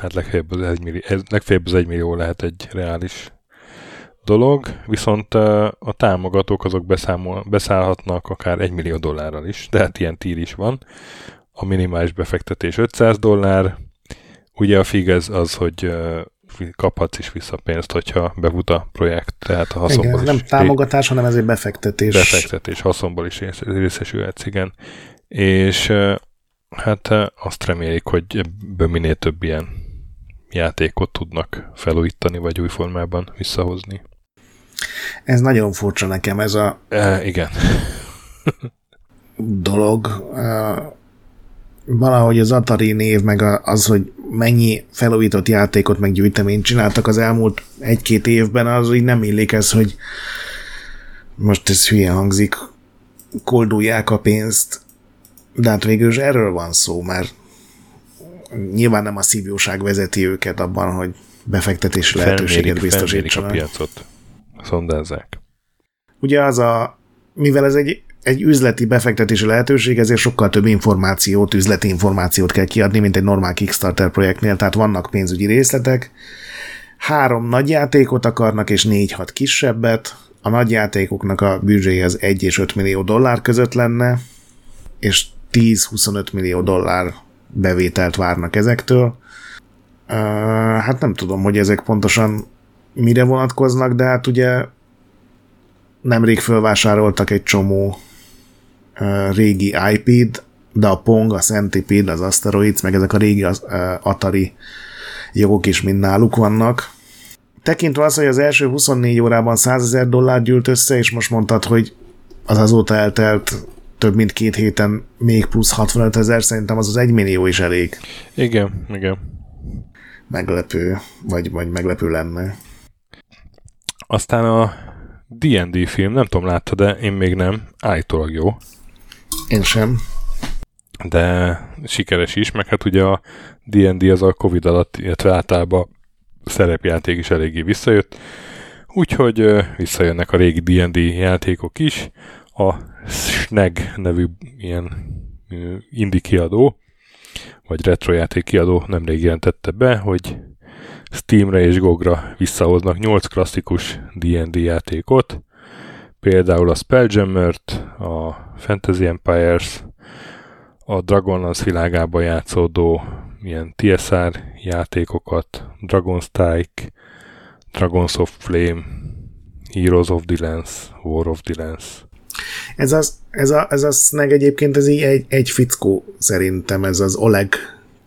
Speaker 1: hát legfeljebb az 1 millió, legfeljebb az 1 millió lehet egy reális dolog, viszont a támogatók azok beszámol, beszállhatnak akár 1 millió dollárral is, de hát ilyen tír is van. A minimális befektetés 500 dollár, ugye a FIG ez az, hogy kaphatsz is vissza pénzt, hogyha bevut a projekt, tehát a haszonból
Speaker 2: igen, is. nem támogatás, hanem ez egy befektetés.
Speaker 1: Befektetés, haszonból is részesülhetsz, igen és Hát azt remélik, hogy ebből minél több ilyen játékot tudnak felújítani, vagy új formában visszahozni.
Speaker 2: Ez nagyon furcsa nekem, ez a...
Speaker 1: E, igen.
Speaker 2: dolog. Valahogy az Atari név, meg az, hogy mennyi felújított játékot, meg gyűjteményt csináltak az elmúlt egy-két évben, az így nem illik ez, hogy most ez hülye hangzik, koldulják a pénzt, de hát végül is erről van szó, mert nyilván nem a szívjóság vezeti őket abban, hogy befektetési lehetőséget biztosítsanak.
Speaker 1: a piacot, szondázzák.
Speaker 2: Ugye az a, mivel ez egy, egy üzleti befektetési lehetőség, ezért sokkal több információt, üzleti információt kell kiadni, mint egy normál Kickstarter projektnél, tehát vannak pénzügyi részletek, három nagy játékot akarnak, és négy-hat kisebbet, a nagy játékoknak a büdzséje az 1 és 5 millió dollár között lenne, és 10-25 millió dollár bevételt várnak ezektől. Uh, hát nem tudom, hogy ezek pontosan mire vonatkoznak, de hát ugye nemrég fölvásároltak egy csomó uh, régi IP-t, de a Pong, a Centipede, az Asteroids, meg ezek a régi uh, Atari jogok is mind náluk vannak. Tekintve az, hogy az első 24 órában 100 ezer dollár gyűlt össze, és most mondtad, hogy az azóta eltelt több mint két héten még plusz 65 ezer, szerintem az az egy millió is elég.
Speaker 1: Igen, igen.
Speaker 2: Meglepő, vagy, vagy meglepő lenne.
Speaker 1: Aztán a D&D film, nem tudom, látta, de én még nem. Állítólag jó.
Speaker 2: Én sem.
Speaker 1: De sikeres is, meg hát ugye a D&D az a Covid alatt, illetve általában szerepjáték is eléggé visszajött. Úgyhogy visszajönnek a régi D&D játékok is. A Snag nevű ilyen indie kiadó, vagy retrojáték kiadó nemrég jelentette be, hogy Steamre és GOG-ra visszahoznak 8 klasszikus D&D játékot, például a Spelljammer-t, a Fantasy Empires, a Dragonlance világában játszódó ilyen TSR játékokat, Dragon Strike, Dragons of Flame, Heroes of the Lance, War of the Lance.
Speaker 2: Ez, az, ez, a, ez a snag egyébként ez így egy, egy fickó szerintem, ez az Oleg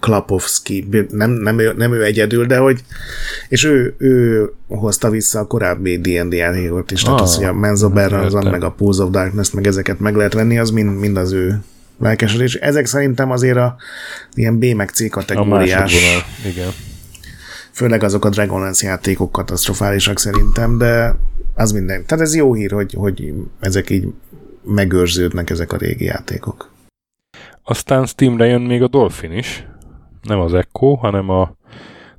Speaker 2: Klapowski, nem, nem, ő, nem ő egyedül, de hogy, és ő, ő hozta vissza a korábbi D&D játékot is, ah, tehát az, hogy a Menzo Berranzan, meg a Pools of Darkness, meg ezeket meg lehet venni, az mind, mind az ő lelkesedés. Ezek szerintem azért a ilyen B meg C kategóriás.
Speaker 1: A igen.
Speaker 2: Főleg azok a Dragonlance játékok katasztrofálisak szerintem, de az minden. Tehát ez jó hír, hogy, hogy ezek így megőrződnek ezek a régi játékok.
Speaker 1: Aztán Steamre jön még a Dolphin is. Nem az Echo, hanem a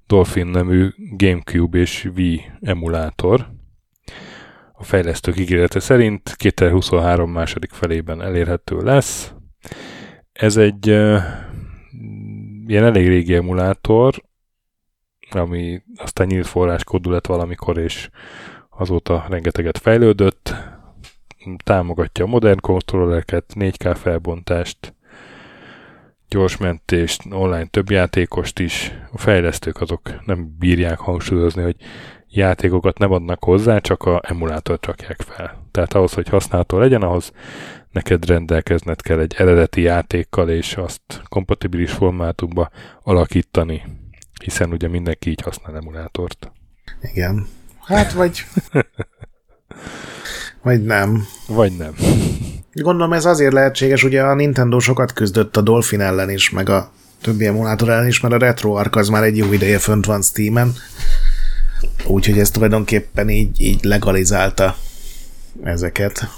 Speaker 1: Dolphin nemű Gamecube és Wii emulátor. A fejlesztők ígérete szerint 2023 második felében elérhető lesz. Ez egy uh, ilyen elég régi emulátor, ami aztán nyílt forráskódú lett valamikor, és azóta rengeteget fejlődött, támogatja a modern kontrollereket, 4K felbontást, gyors mentést, online több játékost is. A fejlesztők azok nem bírják hangsúlyozni, hogy játékokat nem adnak hozzá, csak a emulátort rakják fel. Tehát ahhoz, hogy használható legyen, ahhoz neked rendelkezned kell egy eredeti játékkal, és azt kompatibilis formátumba alakítani, hiszen ugye mindenki így használ emulátort.
Speaker 2: Igen. Hát vagy... vagy nem.
Speaker 1: Vagy nem.
Speaker 2: Gondolom ez azért lehetséges, ugye a Nintendo sokat küzdött a Dolphin ellen is, meg a többi emulátor ellen is, mert a RetroArch az már egy jó ideje fönt van Steam-en, úgyhogy ez tulajdonképpen így, így legalizálta ezeket.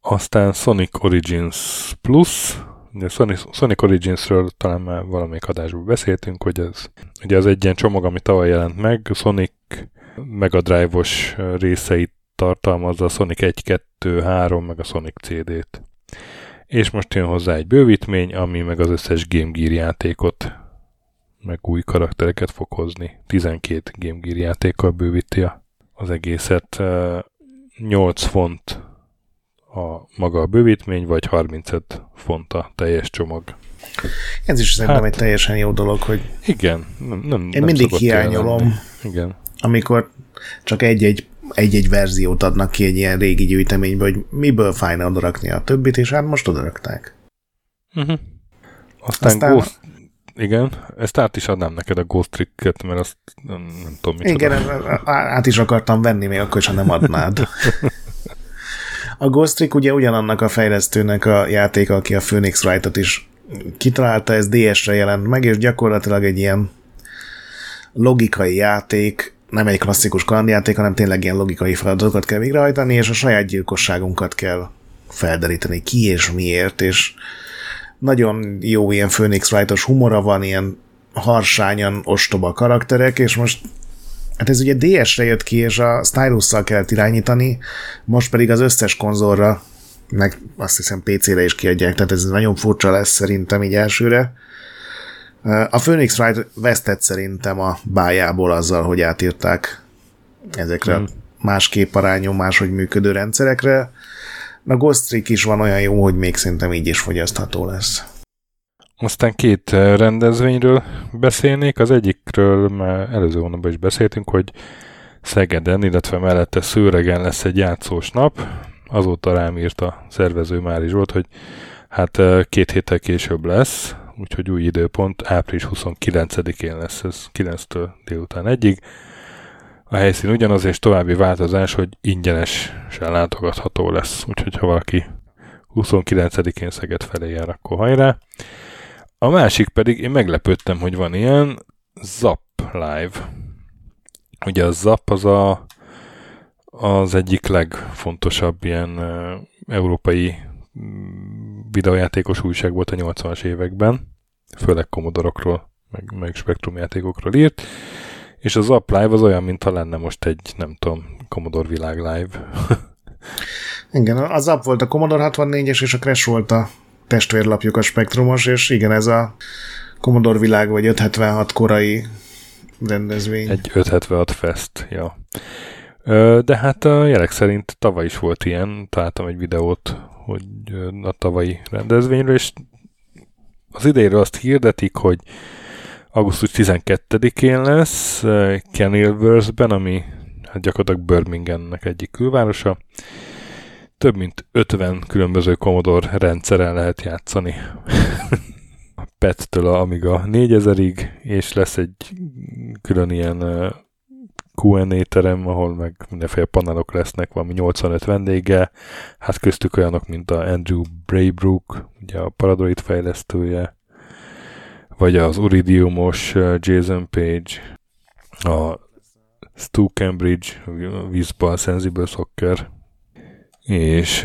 Speaker 1: Aztán Sonic Origins Plus, ugye Sonic, Sonic Origins-ről talán már valamelyik adásban beszéltünk, hogy ez ugye az egy ilyen csomag, ami tavaly jelent meg, Sonic Mega Drive-os részeit tartalmazza a Sonic 1, 2, 3, meg a Sonic CD-t. És most jön hozzá egy bővítmény, ami meg az összes Game Gear játékot, meg új karaktereket fog hozni. 12 Game Gear játékkal bővíti az egészet. 8 font a maga a bővítmény, vagy 35 font a teljes csomag.
Speaker 2: Ez is szerintem hát, egy teljesen jó dolog, hogy
Speaker 1: igen, nem, nem,
Speaker 2: én nem mindig hiányolom,
Speaker 1: igen.
Speaker 2: amikor csak egy-egy egy-egy verziót adnak ki egy ilyen régi gyűjteménybe, hogy miből fájna odarakni a többit, és hát most odarakták.
Speaker 1: Uh-huh. Aztán, Aztán Ghost, igen, ezt át is adnám neked a Ghost Trick-et, mert azt nem, nem tudom
Speaker 2: micsoda. Igen, át is akartam venni, még akkor sem nem adnád. A Ghost Trick ugye ugyanannak a fejlesztőnek a játéka, aki a Phoenix Wright-ot is kitalálta, ez DS-re jelent meg, és gyakorlatilag egy ilyen logikai játék, nem egy klasszikus kalandjáték, hanem tényleg ilyen logikai feladatokat kell végrehajtani, és a saját gyilkosságunkat kell felderíteni, ki és miért, és nagyon jó ilyen Phoenix Wright-os humora van, ilyen harsányan ostoba karakterek, és most hát ez ugye DS-re jött ki, és a stylus kell irányítani, most pedig az összes konzolra, meg azt hiszem PC-re is kiadják, tehát ez nagyon furcsa lesz szerintem így elsőre. A Phoenix Wright vesztett szerintem a bájából azzal, hogy átírták ezekre mm. más képarányú, máshogy működő rendszerekre. A Ghost Trick is van olyan jó, hogy még szerintem így is fogyasztható lesz.
Speaker 1: Aztán két rendezvényről beszélnék. Az egyikről már előző hónapban is beszéltünk, hogy Szegeden, illetve mellette Szőregen lesz egy játszós nap. Azóta rám írt a szervező már is volt, hogy hát két héttel később lesz, úgyhogy új időpont, április 29-én lesz ez 9-től délután egyig. A helyszín ugyanaz, és további változás, hogy ingyenesen látogatható lesz, úgyhogy ha valaki 29-én Szeged felé jár, akkor hajrá. A másik pedig, én meglepődtem, hogy van ilyen, Zap Live. Ugye a Zap az a, az egyik legfontosabb ilyen európai videójátékos újság volt a 80-as években, főleg komodorokról, meg, meg spektrumjátékokról írt, és az Zap Live az olyan, mintha lenne most egy, nem tudom, Commodore Világ Live.
Speaker 2: Igen, az Zap volt a Commodore 64-es, és a Crash volt a testvérlapjuk a spektrumos, és igen, ez a Commodore világ vagy 576 korai rendezvény.
Speaker 1: Egy 576 fest, ja. De hát a jelek szerint tavaly is volt ilyen, találtam egy videót, hogy a tavalyi rendezvényről, és az idejéről azt hirdetik, hogy augusztus 12-én lesz Kenilworth-ben, ami hát gyakorlatilag Birminghamnek egyik külvárosa, több mint 50 különböző Commodore rendszeren lehet játszani. a PET-től a Amiga 4000-ig, és lesz egy külön ilyen Q&A terem, ahol meg mindenféle panelok lesznek, valami 85 vendége, hát köztük olyanok, mint a Andrew Braybrook, ugye a Paradroid fejlesztője, vagy az Uridiumos Jason Page, a Stu Cambridge, Wiesball Sensible Soccer, és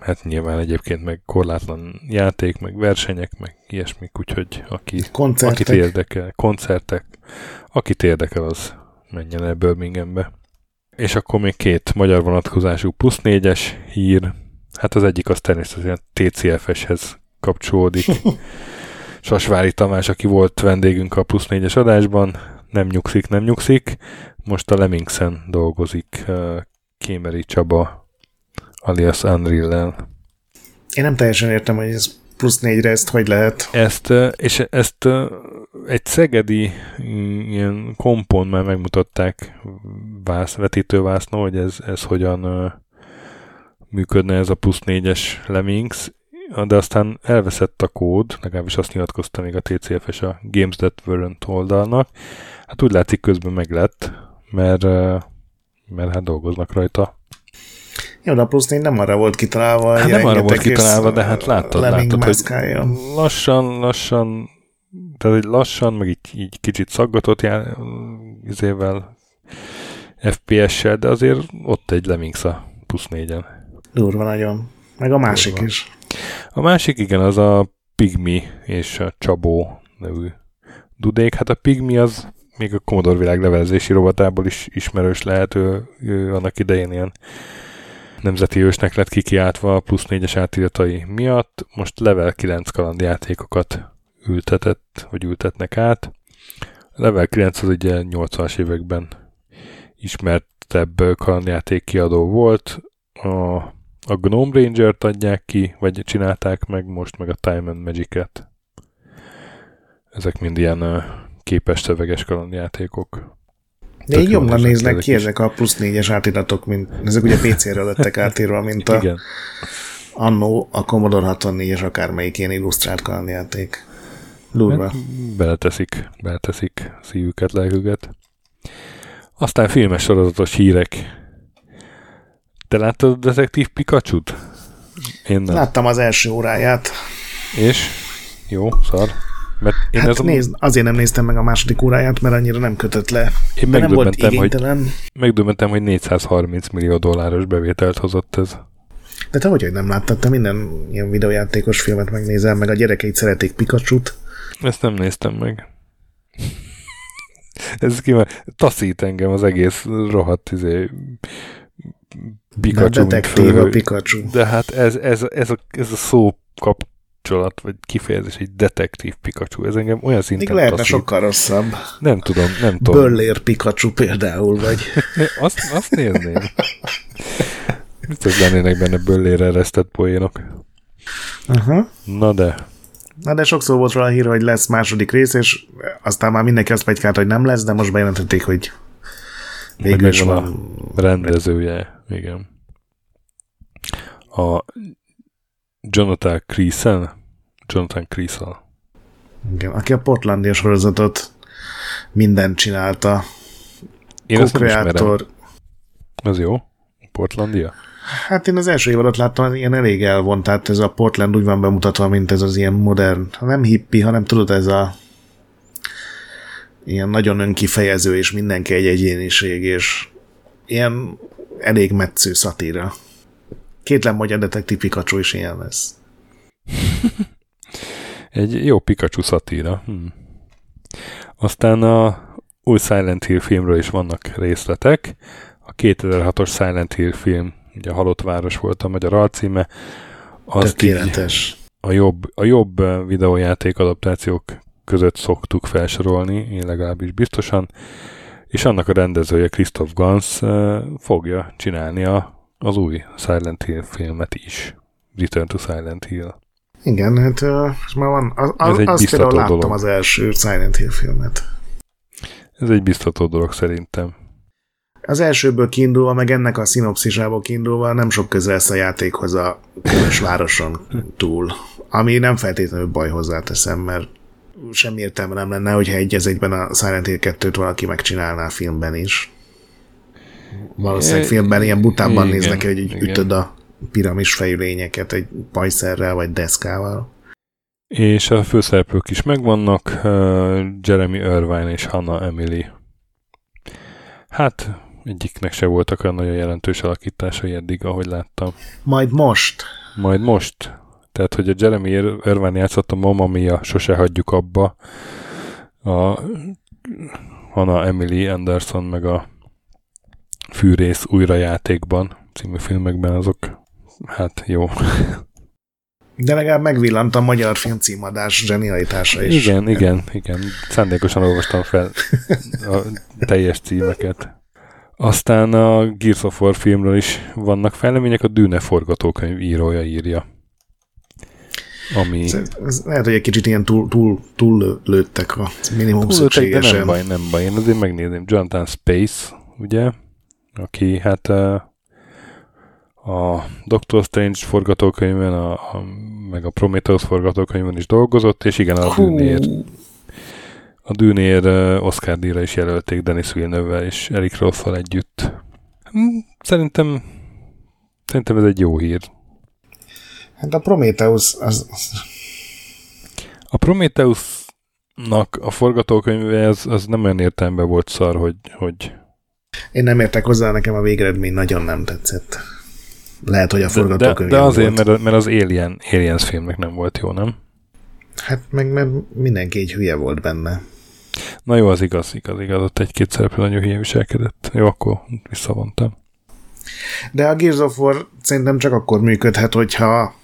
Speaker 1: hát nyilván egyébként meg korlátlan játék, meg versenyek, meg ilyesmik, úgyhogy aki, akit érdekel, koncertek, akit érdekel, az menjen el Birminghambe. És akkor még két magyar vonatkozású plusz négyes hír. Hát az egyik az természetesen TCFS-hez kapcsolódik. Sasvári Tamás, aki volt vendégünk a plusz négyes adásban, nem nyugszik, nem nyugszik. Most a Lemingsen dolgozik Kémeri Csaba alias Unreal-el.
Speaker 2: Én nem teljesen értem, hogy ez plusz négyre ezt hogy lehet.
Speaker 1: Ezt, és ezt egy szegedi ilyen kompon már megmutatták vász, vetítővászno, hogy ez, ez hogyan működne ez a plusz négyes Lemmings, de aztán elveszett a kód, legalábbis azt nyilatkozta még a TCF-es a Games That Weren't oldalnak. Hát úgy látszik közben meg lett, mert, mert hát dolgoznak rajta.
Speaker 2: Jó, de plusz nem arra volt kitalálva.
Speaker 1: Hát nem arra volt kitalálva, de hát láttad, láttad hogy lassan, lassan, tehát hogy lassan, meg így, így kicsit szaggatott jár, izével, FPS-sel, de azért ott egy Lemmings a plusz négyen.
Speaker 2: Durva nagyon. Meg a másik Durva. is.
Speaker 1: A másik, igen, az a Pigmi és a Csabó nevű dudék. Hát a Pigmi az még a Commodore világ levelezési robotából is ismerős lehet, ő, ő annak idején ilyen nemzeti ősnek lett kikiáltva a plusz négyes átiratai miatt. Most level 9 kalandjátékokat ültetett, vagy ültetnek át. A level 9 az ugye 80-as években ismertebb kalandjáték kiadó volt. A, a Gnome Ranger-t adják ki, vagy csinálták meg most, meg a Time and Magic-et. Ezek mind ilyen képes szöveges kalandjátékok.
Speaker 2: De így jobban néznek ki is. ezek a plusz négyes átiratok, mint ezek ugye PC-re lettek átírva, mint a, annó a Commodore 64 és akármelyik ilyen illusztrált kalandjáték. Durva. Hát,
Speaker 1: beleteszik, beleteszik szívüket, lelküket. Aztán filmes sorozatos hírek. Te láttad a Detektív Pikachu-t?
Speaker 2: Én nem. Láttam az első óráját.
Speaker 1: És? Jó, szar.
Speaker 2: Mert én hát ez nézd, azért nem néztem meg a második óráját, mert annyira nem kötött le.
Speaker 1: Én megdöbbentem, hogy, megdöbbentem, hogy 430 millió dolláros bevételt hozott ez.
Speaker 2: De te hogy, hogy nem láttad? Te minden ilyen videójátékos filmet megnézel, meg a gyerekeit szeretik Pikachu-t.
Speaker 1: Ezt nem néztem meg. ez ki taszít engem az egész rohadt izé,
Speaker 2: Pikachu, de detektív a Pikachu.
Speaker 1: De hát ez, ez, ez, a, ez a szó kapcsolat, vagy kifejezés, egy detektív Pikachu, ez engem olyan szinten
Speaker 2: Még lehetne taszít. sokkal rosszabb.
Speaker 1: Nem tudom, nem tudom.
Speaker 2: Böllér Pikachu például, vagy...
Speaker 1: azt, azt nézném. Biztos lennének benne böllére eresztett poénok. Uh-huh. Na de.
Speaker 2: Na de sokszor volt róla a hír, hogy lesz második rész, és aztán már mindenki azt plegykált, hogy nem lesz, de most bejelentették, hogy
Speaker 1: végül is van. A rendezője, igen. A Jonathan Creason, Jonathan Creason.
Speaker 2: Igen, aki a Portlandia sorozatot mindent csinálta.
Speaker 1: Én ezt nem. Az jó? Portlandia?
Speaker 2: Hát én az első évadot láttam, ilyen elég elvont, tehát ez a Portland úgy van bemutatva, mint ez az ilyen modern, nem hippi, hanem tudod, ez a ilyen nagyon önkifejező, és mindenki egy egyéniség, és ilyen elég metsző szatíra. Kétlem, hogy a detektív Pikachu is ilyen lesz.
Speaker 1: egy jó Pikachu szatíra. Hm. Aztán a új Silent Hill filmről is vannak részletek. A 2006-os Silent Hill film ugye a Halott Város volt a magyar alcíme.
Speaker 2: Azt Tökéletes.
Speaker 1: A jobb, a jobb videójáték adaptációk között szoktuk felsorolni, én legalábbis biztosan, és annak a rendezője Christoph Gans fogja csinálni a, az új Silent Hill filmet is. Return to Silent Hill.
Speaker 2: Igen, hát uh, már van, az, az, Ez egy azt például láttam dolog. az első Silent Hill filmet.
Speaker 1: Ez egy biztató dolog szerintem.
Speaker 2: Az elsőből kiindulva, meg ennek a szinopszisából kiindulva nem sok közel lesz a játékhoz a különös városon túl. Ami nem feltétlenül baj hozzáteszem, mert semmi értelme nem lenne, hogyha egy egyben a Silent Hill 2-t valaki megcsinálná a filmben is. Valószínűleg filmben ilyen butában néznek, hogy igen. ütöd a piramis fejű lényeket egy pajszerrel vagy deszkával.
Speaker 1: És a főszereplők is megvannak, Jeremy Irvine és Hannah Emily. Hát egyiknek se voltak olyan nagyon jelentős alakításai eddig, ahogy láttam.
Speaker 2: Majd most.
Speaker 1: Majd most. Tehát, hogy a Jeremy Irvine játszott a Mamma Mia, sose hagyjuk abba. A Hannah Emily Anderson meg a Fűrész újrajátékban című filmekben azok, hát jó.
Speaker 2: De legalább megvillant a magyar film címadás zsenialitása is.
Speaker 1: Igen, igen, igen. Szándékosan olvastam fel a teljes címeket. Aztán a Gears of War filmről is vannak fejlemények, a Dűne forgatókönyv írója írja. Ami... Ez,
Speaker 2: ez lehet, hogy egy kicsit ilyen túl, túl, túl lőttek a minimum túl szükségesen.
Speaker 1: De nem baj, nem baj. Én azért megnézném. Jonathan Space, ugye, aki hát a, Doctor Strange forgatókönyvben, a, a, meg a Prometheus forgatókönyvben is dolgozott, és igen, a Dűnér a Dűnér Oscar díjra is jelölték Denis villeneuve és Eric Rosszal együtt. Hm, szerintem szerintem ez egy jó hír.
Speaker 2: Hát a Prometheus az...
Speaker 1: A Prometheusnak a forgatókönyve az, az nem olyan értelemben volt szar, hogy, hogy...
Speaker 2: Én nem értek hozzá, nekem a végeredmény nagyon nem tetszett. Lehet, hogy a forgatókönyv
Speaker 1: De, de azért, volt. mert, mert az Alien, Aliens filmnek nem volt jó, nem?
Speaker 2: Hát meg mert mindenki egy hülye volt benne.
Speaker 1: Na jó, az igaz, igaz, igaz. Ott egy-két szereplő nagyon hülye viselkedett. Jó, akkor visszavontam.
Speaker 2: De a Gears of War szerintem csak akkor működhet, hogyha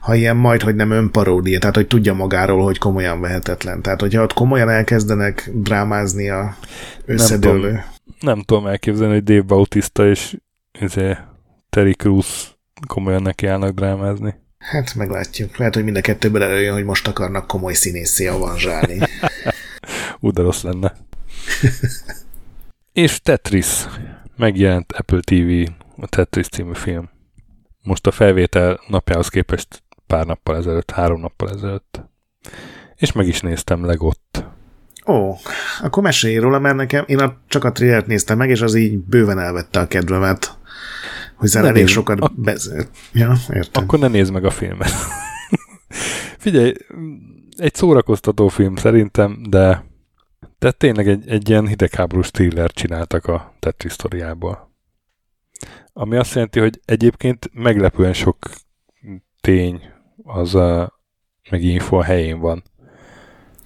Speaker 2: ha ilyen majd, hogy nem önparódia, tehát hogy tudja magáról, hogy komolyan vehetetlen. Tehát, hogyha ott komolyan elkezdenek drámázni a összedőlő.
Speaker 1: Nem tudom, elképzelni, hogy Dave Bautista és izé, Terry Crews komolyan nekiállnak drámázni.
Speaker 2: Hát meglátjuk. Lehet, hogy mind a kettőből előjön, hogy most akarnak komoly színészé avanzsálni.
Speaker 1: Úgy rossz lenne. és Tetris. Megjelent Apple TV, a Tetris című film. most a felvétel napjához képest pár nappal ezelőtt, három nappal ezelőtt. És meg is néztem Legott.
Speaker 2: Ó, akkor mesélj róla, mert nekem, én a, csak a trailert néztem meg, és az így bőven elvette a kedvemet, hogy elég
Speaker 1: nézd,
Speaker 2: sokat
Speaker 1: ak-
Speaker 2: beszélt. Ja, értem.
Speaker 1: Akkor ne nézd meg a filmet. Figyelj, egy szórakoztató film szerintem, de, de tényleg egy, egy ilyen hidegháborús thriller csináltak a Tetris sztoriából. Ami azt jelenti, hogy egyébként meglepően sok tény az a, meg info a helyén van.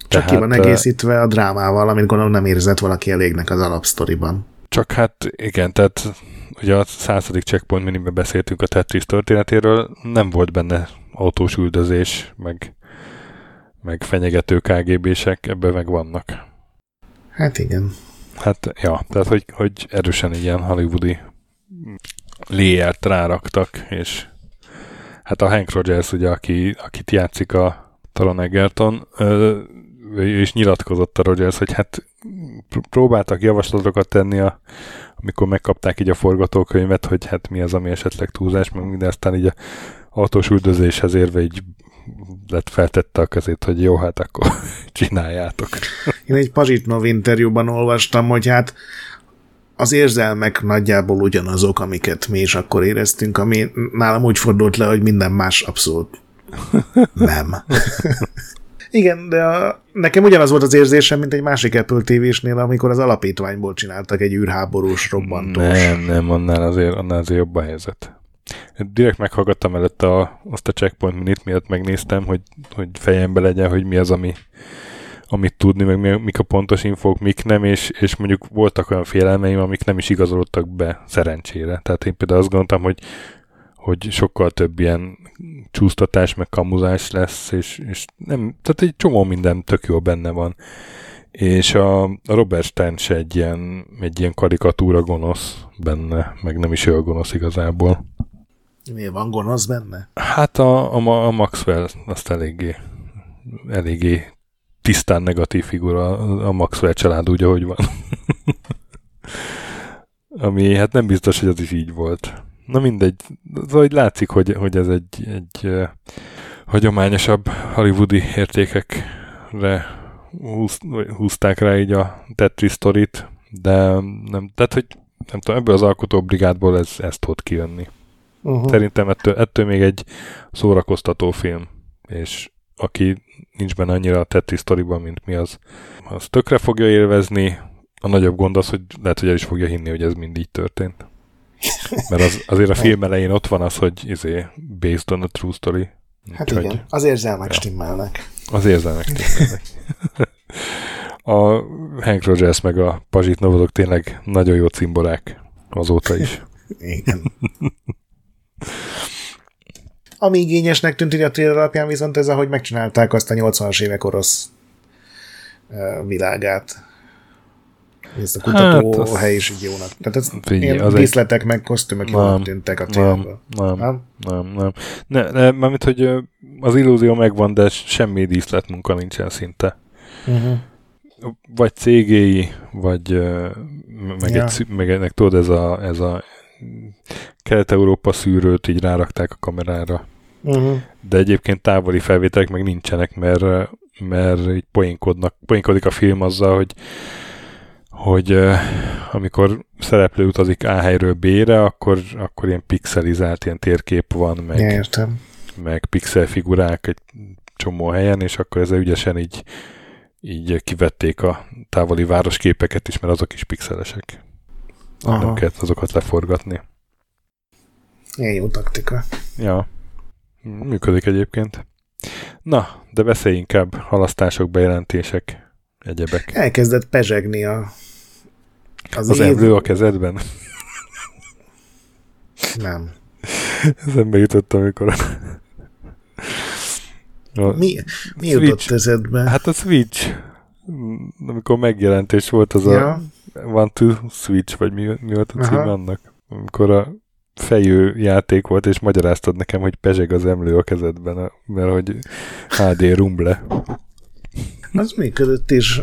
Speaker 2: Csak ki van
Speaker 1: Tehát,
Speaker 2: egészítve a drámával, amit gondolom nem érzett valaki elégnek az alapsztoriban.
Speaker 1: Csak hát igen, tehát ugye a századik checkpoint minimben beszéltünk a Tetris történetéről, nem volt benne autós üldözés, meg, meg fenyegető KGB-sek, ebben meg vannak.
Speaker 2: Hát igen.
Speaker 1: Hát, ja, tehát hogy, hogy erősen ilyen hollywoodi léjelt ráraktak, és hát a Hank Rogers, ugye, aki, akit játszik a Taron Egerton, ő is nyilatkozott a Rogers, hogy hát pr- próbáltak javaslatokat tenni, a, amikor megkapták így a forgatókönyvet, hogy hát mi az, ami esetleg túlzás, meg minden, aztán így a autós üldözéshez érve így lett feltette a kezét, hogy jó, hát akkor csináljátok.
Speaker 2: Én egy Pazsitnov interjúban olvastam, hogy hát az érzelmek nagyjából ugyanazok, amiket mi is akkor éreztünk, ami nálam úgy fordult le, hogy minden más abszolút nem. Igen, de a, nekem ugyanaz volt az érzésem, mint egy másik Apple TV-snél, amikor az alapítványból csináltak egy űrháborús robbantós.
Speaker 1: Nem, nem, annál azért, annál azért jobb a helyzet. Direkt meghallgattam előtte a, azt a checkpoint minit, miatt megnéztem, hogy, hogy fejembe legyen, hogy mi az, ami, amit tudni, meg mi, mik a pontos infók, mik nem, és, és mondjuk voltak olyan félelmeim, amik nem is igazolódtak be szerencsére. Tehát én például azt gondoltam, hogy, hogy sokkal több ilyen csúsztatás, meg kamuzás lesz, és, és nem, tehát egy csomó minden tök jó benne van. És a, a Robert Stern se egy ilyen, egy ilyen karikatúra gonosz benne, meg nem is ő a gonosz igazából.
Speaker 2: Mi van gonosz benne?
Speaker 1: Hát a, a, a Maxwell azt eléggé, eléggé tisztán negatív figura a Maxwell család úgy, ahogy van. Ami hát nem biztos, hogy az is így volt. Na mindegy, szóval hogy látszik, hogy, hogy ez egy, egy uh, hagyományosabb hollywoodi értékekre húz, húzták rá így a Tetris sztorit, de nem, tehát, hogy nem tudom, ebből az alkotóbrigádból ez, ezt tud kijönni. Uh-huh. Szerintem ettől, ettől még egy szórakoztató film, és aki nincs benne annyira a Tetris sztoriban, mint mi az, az tökre fogja élvezni. A nagyobb gond az, hogy lehet, hogy el is fogja hinni, hogy ez mind így történt. Mert az, azért a film elején ott van az, hogy izé, based on a true story.
Speaker 2: Hát Úgyhogy, igen, az érzelmek ja. stimmelnek.
Speaker 1: Az érzelmek stimmelnek. a Hank Rogers meg a Pazsit Novozok tényleg nagyon jó cimborák azóta is.
Speaker 2: igen. Ami igényesnek tűnt így a trailer alapján, viszont ez, ahogy megcsinálták azt a 80-as évek orosz világát. Ez a kutató hát, hely is így jónak. Tehát ez figyelj, ilyen díszletek egy... meg kosztümök jónak tűntek a trailerből.
Speaker 1: Nem, nem, nem, nem. Ne, ne, mármint, hogy az illúzió megvan, de semmi díszletmunka nincsen szinte. Uh-huh. Vagy CGI, vagy meg, ja. egy, meg ennek tudod, ez a, ez a Kelet-Európa szűrőt így rárakták a kamerára. Uh-huh. De egyébként távoli felvételek meg nincsenek, mert, mert így poénkodnak, poénkodik a film azzal, hogy hogy amikor szereplő utazik A helyről B-re, akkor, akkor ilyen pixelizált ilyen térkép van, meg,
Speaker 2: ja, értem.
Speaker 1: meg pixelfigurák egy csomó helyen, és akkor ezzel ügyesen így, így kivették a távoli városképeket is, mert azok is pixelesek. Aha. Nem kellett azokat leforgatni.
Speaker 2: Ilyen jó taktika.
Speaker 1: Ja. Működik egyébként. Na, de beszélj inkább halasztások, bejelentések, egyebek.
Speaker 2: Elkezdett pezsegni a
Speaker 1: az, az év... emlő a kezedben?
Speaker 2: Nem.
Speaker 1: Eszembe jutott, amikor
Speaker 2: a mi, mi jutott eszedbe?
Speaker 1: Hát a Switch. Amikor megjelentés volt az ja. a One to Switch, vagy mi, mi volt a cím annak? Amikor a fejő játék volt, és magyaráztad nekem, hogy pezseg az emlő a kezedben, mert hogy HD rumble.
Speaker 2: Az működött is.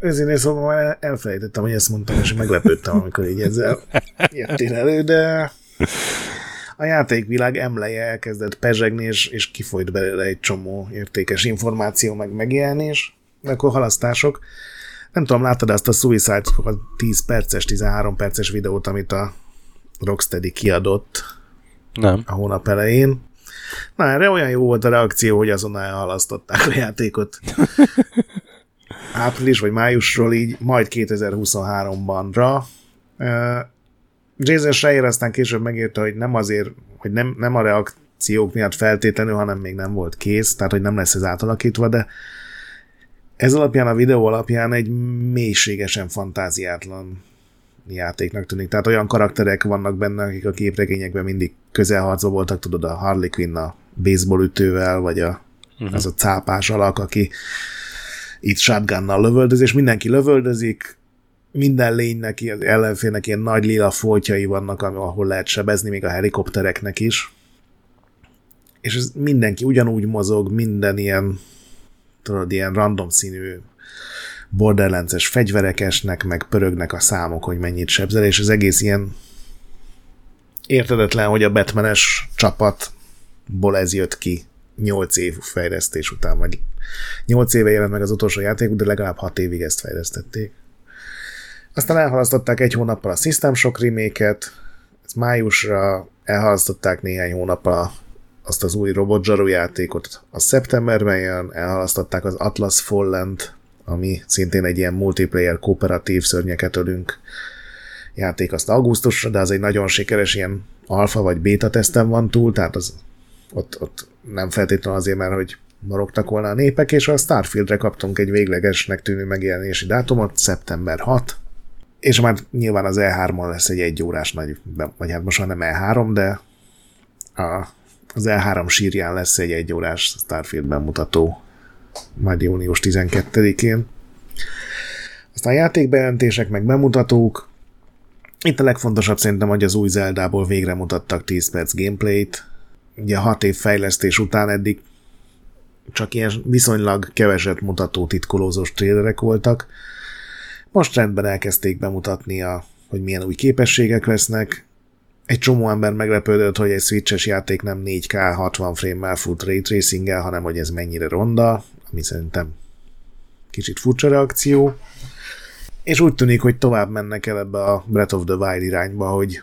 Speaker 2: Ezért én szóval már elfelejtettem, hogy ezt mondtam, és meglepődtem, amikor így ezzel jöttél elő, de a játékvilág emleje elkezdett pezsegni, és, és kifolyt belőle egy csomó értékes információ, meg megjelenés, de akkor halasztások. Nem tudom, láttad azt a Suicide Squad 10 perces, 13 perces videót, amit a Rocksteady kiadott
Speaker 1: Nem.
Speaker 2: a hónap elején. Na, erre olyan jó volt a reakció, hogy azonnal elhalasztották a játékot. Április vagy májusról így, majd 2023-banra. Uh, Jason Schreier aztán később megírta, hogy nem azért, hogy nem, nem a reakciók miatt feltétlenül, hanem még nem volt kész, tehát hogy nem lesz ez átalakítva, de ez alapján, a videó alapján egy mélységesen fantáziátlan játéknak tűnik. Tehát olyan karakterek vannak benne, akik a képregényekben mindig közelharcba voltak, tudod, a Harley Quinn a baseball ütővel, vagy a, uh-huh. az a cápás alak, aki itt shotgunnal lövöldöz, és mindenki lövöldözik, minden lénynek, az ellenfélnek ilyen nagy lila foltjai vannak, ahol lehet sebezni, még a helikoptereknek is. És ez mindenki ugyanúgy mozog, minden ilyen, tudod, ilyen random színű borderlances fegyverek esnek, meg pörögnek a számok, hogy mennyit sebzel, és az egész ilyen értedetlen, hogy a Batmanes csapatból ez jött ki 8 év fejlesztés után, vagy 8 éve jelent meg az utolsó játék, de legalább 6 évig ezt fejlesztették. Aztán elhalasztották egy hónappal a System Shock remake ez májusra elhalasztották néhány hónappal azt az új Robot Zsaru játékot, a szeptemberben jön, elhalasztották az Atlas fallen ami szintén egy ilyen multiplayer kooperatív szörnyeket ölünk játék. Azt augusztusra, de az egy nagyon sikeres ilyen alfa vagy beta teszten van túl, tehát az ott, ott nem feltétlenül azért, mert hogy morogtak volna a népek, és a Starfieldre kaptunk egy véglegesnek tűnő megjelenési dátumot, szeptember 6, és már nyilván az E3-on lesz egy egy órás nagy, vagy hát most már nem E3, de a, az E3 sírján lesz egy egy órás Starfield bemutató majd június 12-én. Aztán játékbejelentések, meg bemutatók. Itt a legfontosabb szerintem, hogy az új Zeldából végre mutattak 10 perc gameplayt. Ugye 6 év fejlesztés után eddig csak ilyen viszonylag keveset mutató titkolózós trélerek voltak. Most rendben elkezdték bemutatni, a, hogy milyen új képességek lesznek. Egy csomó ember meglepődött, hogy egy switches játék nem 4K 60 frame-mel fut ray hanem hogy ez mennyire ronda ami szerintem kicsit furcsa reakció. És úgy tűnik, hogy tovább mennek el ebbe a Breath of the Wild irányba, hogy,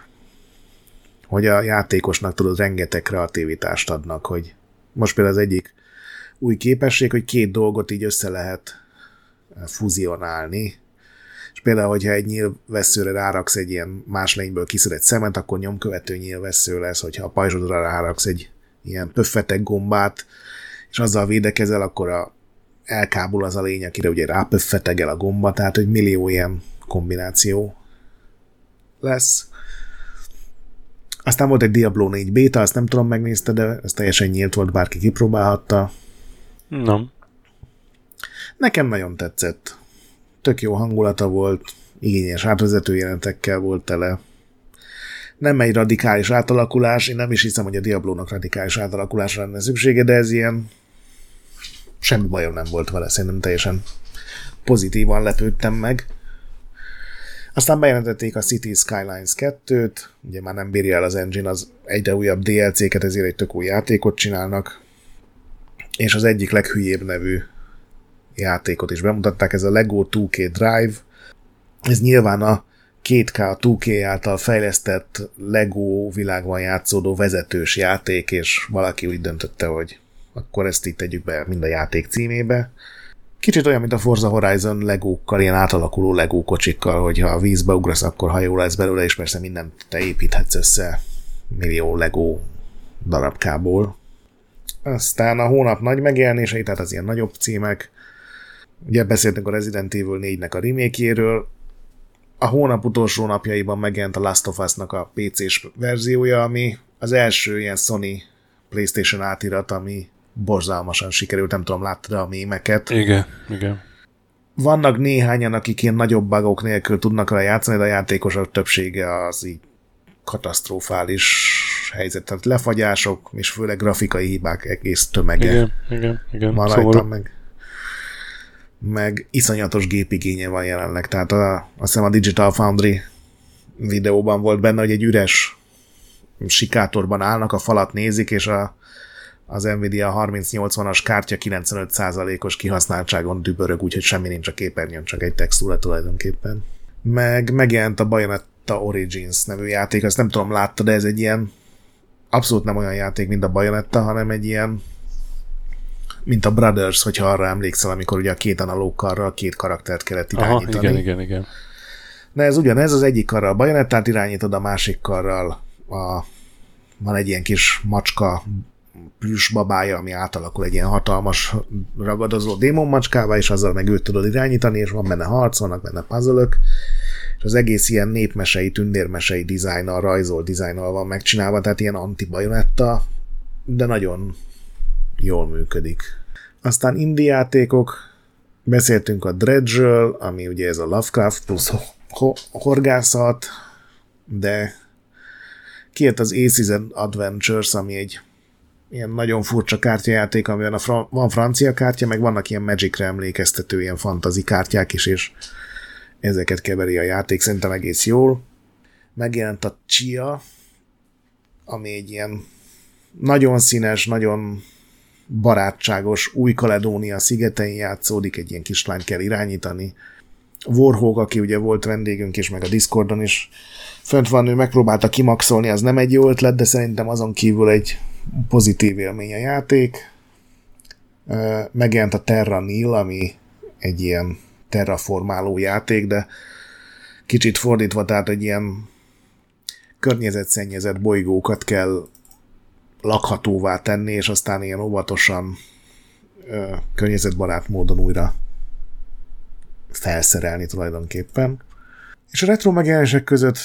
Speaker 2: hogy a játékosnak tudod, rengeteg kreativitást adnak, hogy most például az egyik új képesség, hogy két dolgot így össze lehet fuzionálni, és például, hogyha egy nyílvesszőre ráraksz egy ilyen más lényből kiszedett szemet, akkor nyomkövető nyílvessző lesz, hogyha a pajzsodra ráraksz egy ilyen pöffetek gombát, és azzal védekezel, akkor a, elkábul az a lény, akire ugye rápöffetegel a gomba, tehát egy millió ilyen kombináció lesz. Aztán volt egy Diablo 4 beta, azt nem tudom megnézte, de ez teljesen nyílt volt, bárki kipróbálhatta.
Speaker 1: Nem.
Speaker 2: Nekem nagyon tetszett. Tök jó hangulata volt, igényes átvezető jelentekkel volt tele. Nem egy radikális átalakulás, én nem is hiszem, hogy a Diablónak radikális átalakulásra lenne szüksége, de ez ilyen semmi bajom nem volt vele, szerintem teljesen pozitívan lepődtem meg. Aztán bejelentették a City Skylines 2-t, ugye már nem bírja el az engine az egyre újabb DLC-ket, ezért egy tök új játékot csinálnak, és az egyik leghülyébb nevű játékot is bemutatták, ez a Lego 2K Drive. Ez nyilván a 2K, a 2K által fejlesztett Lego világban játszódó vezetős játék, és valaki úgy döntötte, hogy akkor ezt itt tegyük be mind a játék címébe. Kicsit olyan, mint a Forza Horizon legókkal, ilyen átalakuló legó kocsikkal, hogyha a vízbe ugrasz, akkor hajó lesz belőle, és persze mindent te építhetsz össze millió legó darabkából. Aztán a hónap nagy megjelenései, tehát az ilyen nagyobb címek. Ugye beszéltünk a Resident Evil 4-nek a remake A hónap utolsó napjaiban megjelent a Last of Us-nak a PC-s verziója, ami az első ilyen Sony PlayStation átirat, ami borzalmasan sikerült, nem tudom, láttad a mémeket.
Speaker 1: Igen, igen.
Speaker 2: Vannak néhányan, akik ilyen nagyobb bugok nélkül tudnak rá játszani, de a játékosok többsége az így katasztrofális helyzet, tehát lefagyások, és főleg grafikai hibák egész tömege.
Speaker 1: Igen, igen, igen.
Speaker 2: Van szóval... meg, meg iszonyatos gépigénye van jelenleg, tehát a, azt hiszem a Digital Foundry videóban volt benne, hogy egy üres sikátorban állnak, a falat nézik, és a, az Nvidia 3080-as kártya 95%-os kihasználtságon dübörög, úgyhogy semmi nincs a képernyőn, csak egy textúra tulajdonképpen. Meg megjelent a Bayonetta Origins nevű játék, azt nem tudom, látta, de ez egy ilyen abszolút nem olyan játék, mint a Bayonetta, hanem egy ilyen mint a Brothers, hogyha arra emlékszel, amikor ugye a két analóg karral két karaktert kellett irányítani.
Speaker 1: Aha, igen, igen, igen.
Speaker 2: De ez ugyanez, az egyik karral a bajonettát irányítod, a másik karral a, van egy ilyen kis macska plüss babája, ami átalakul egy ilyen hatalmas ragadozó démon macskává, és azzal meg őt tudod irányítani, és van benne harc, vannak benne puzzle és az egész ilyen népmesei, tündérmesei dizájnnal, rajzol dizájnnal van megcsinálva, tehát ilyen anti-bajonetta, de nagyon jól működik. Aztán indie játékok, beszéltünk a dredge ami ugye ez a Lovecraft plusz horgászat, de kijött az A-Season Adventures, ami egy ilyen nagyon furcsa kártyajáték, amiben a fra- van francia kártya, meg vannak ilyen Magic-re emlékeztető ilyen fantazi kártyák is, és ezeket keveri a játék, szerintem egész jól. Megjelent a Chia, ami egy ilyen nagyon színes, nagyon barátságos Új-Kaledónia szigetein játszódik, egy ilyen kislányt kell irányítani. Warhawk, aki ugye volt vendégünk is, meg a Discordon is fönt van, ő megpróbálta kimaxolni, az nem egy jó ötlet, de szerintem azon kívül egy pozitív élmény a játék. Megjelent a Terra Nil, ami egy ilyen terraformáló játék, de kicsit fordítva, tehát egy ilyen környezetszennyezett bolygókat kell lakhatóvá tenni, és aztán ilyen óvatosan környezetbarát módon újra felszerelni tulajdonképpen. És a retro megjelenések között,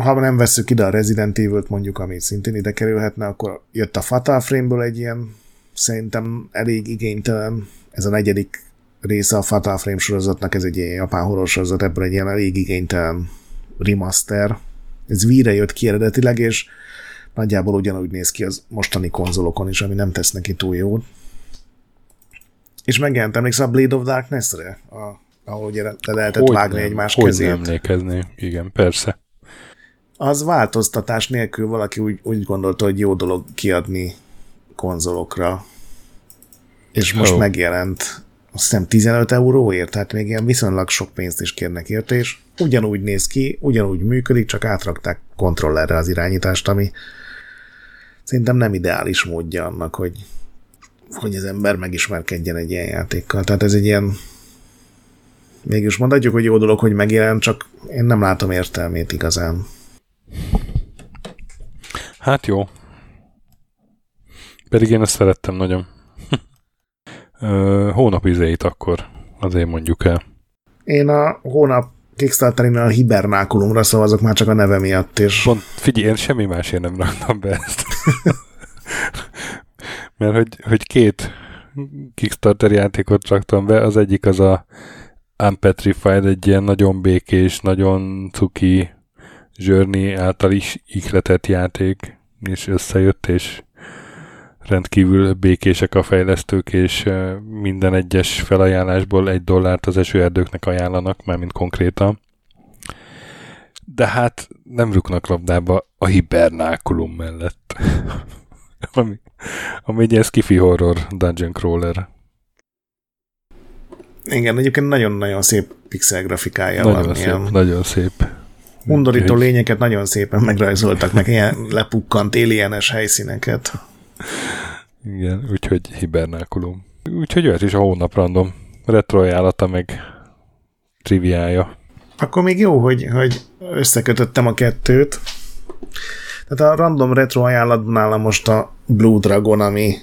Speaker 2: ha nem vesszük ide a Resident Evil-t mondjuk, ami szintén ide kerülhetne, akkor jött a Fatal Frame-ből egy ilyen szerintem elég igénytelen, ez a negyedik része a Fatal Frame sorozatnak, ez egy ilyen japán horror sorozat, ebből egy ilyen elég igénytelen remaster. Ez víre jött ki eredetileg, és nagyjából ugyanúgy néz ki az mostani konzolokon is, ami nem tesz neki túl jót. És megjelent, emlékszel a Blade of Darkness-re? A, ahol ugye le lehetett hogy vágni nem, egymás
Speaker 1: hogy
Speaker 2: kezét.
Speaker 1: nem emlékezni, igen, persze.
Speaker 2: Az változtatás nélkül valaki úgy, úgy gondolta, hogy jó dolog kiadni konzolokra. És most oh. megjelent azt hiszem 15 euróért, tehát még ilyen viszonylag sok pénzt is kérnek érte, és ugyanúgy néz ki, ugyanúgy működik, csak átrakták kontrollerre az irányítást, ami szerintem nem ideális módja annak, hogy, hogy az ember megismerkedjen egy ilyen játékkal. Tehát ez egy ilyen mégis mondhatjuk, hogy jó dolog, hogy megjelent, csak én nem látom értelmét igazán.
Speaker 1: Hát jó. Pedig én ezt szerettem nagyon. hónap izéit akkor azért mondjuk el.
Speaker 2: Én a hónap Kickstarterinál a hibernákulumra szavazok már csak a neve miatt is.
Speaker 1: Pont, figyelj, én semmi másért nem raktam be ezt. Mert hogy, hogy két Kickstarter játékot raktam be, az egyik az a Unpetrified, egy ilyen nagyon békés, nagyon cuki Journey által is ikletett játék, és összejött, és rendkívül békések a fejlesztők, és minden egyes felajánlásból egy dollárt az esőerdőknek ajánlanak, mármint konkrétan. De hát nem ruknak labdába a hibernákulum mellett. ami, ami egy ilyen skifi horror dungeon crawler.
Speaker 2: Igen, egyébként nagyon-nagyon szép pixel grafikája
Speaker 1: nagyon
Speaker 2: van.
Speaker 1: Szép, ilyen. Nagyon szép.
Speaker 2: Undorító lényeket nagyon szépen megrajzoltak, meg ilyen lepukkant alienes helyszíneket.
Speaker 1: Igen, úgyhogy hibernákulum. Úgyhogy jöhet is a hónap random. Retro ajánlata meg triviája.
Speaker 2: Akkor még jó, hogy, hogy összekötöttem a kettőt. Tehát a random retro ajánlatnál most a Blue Dragon, ami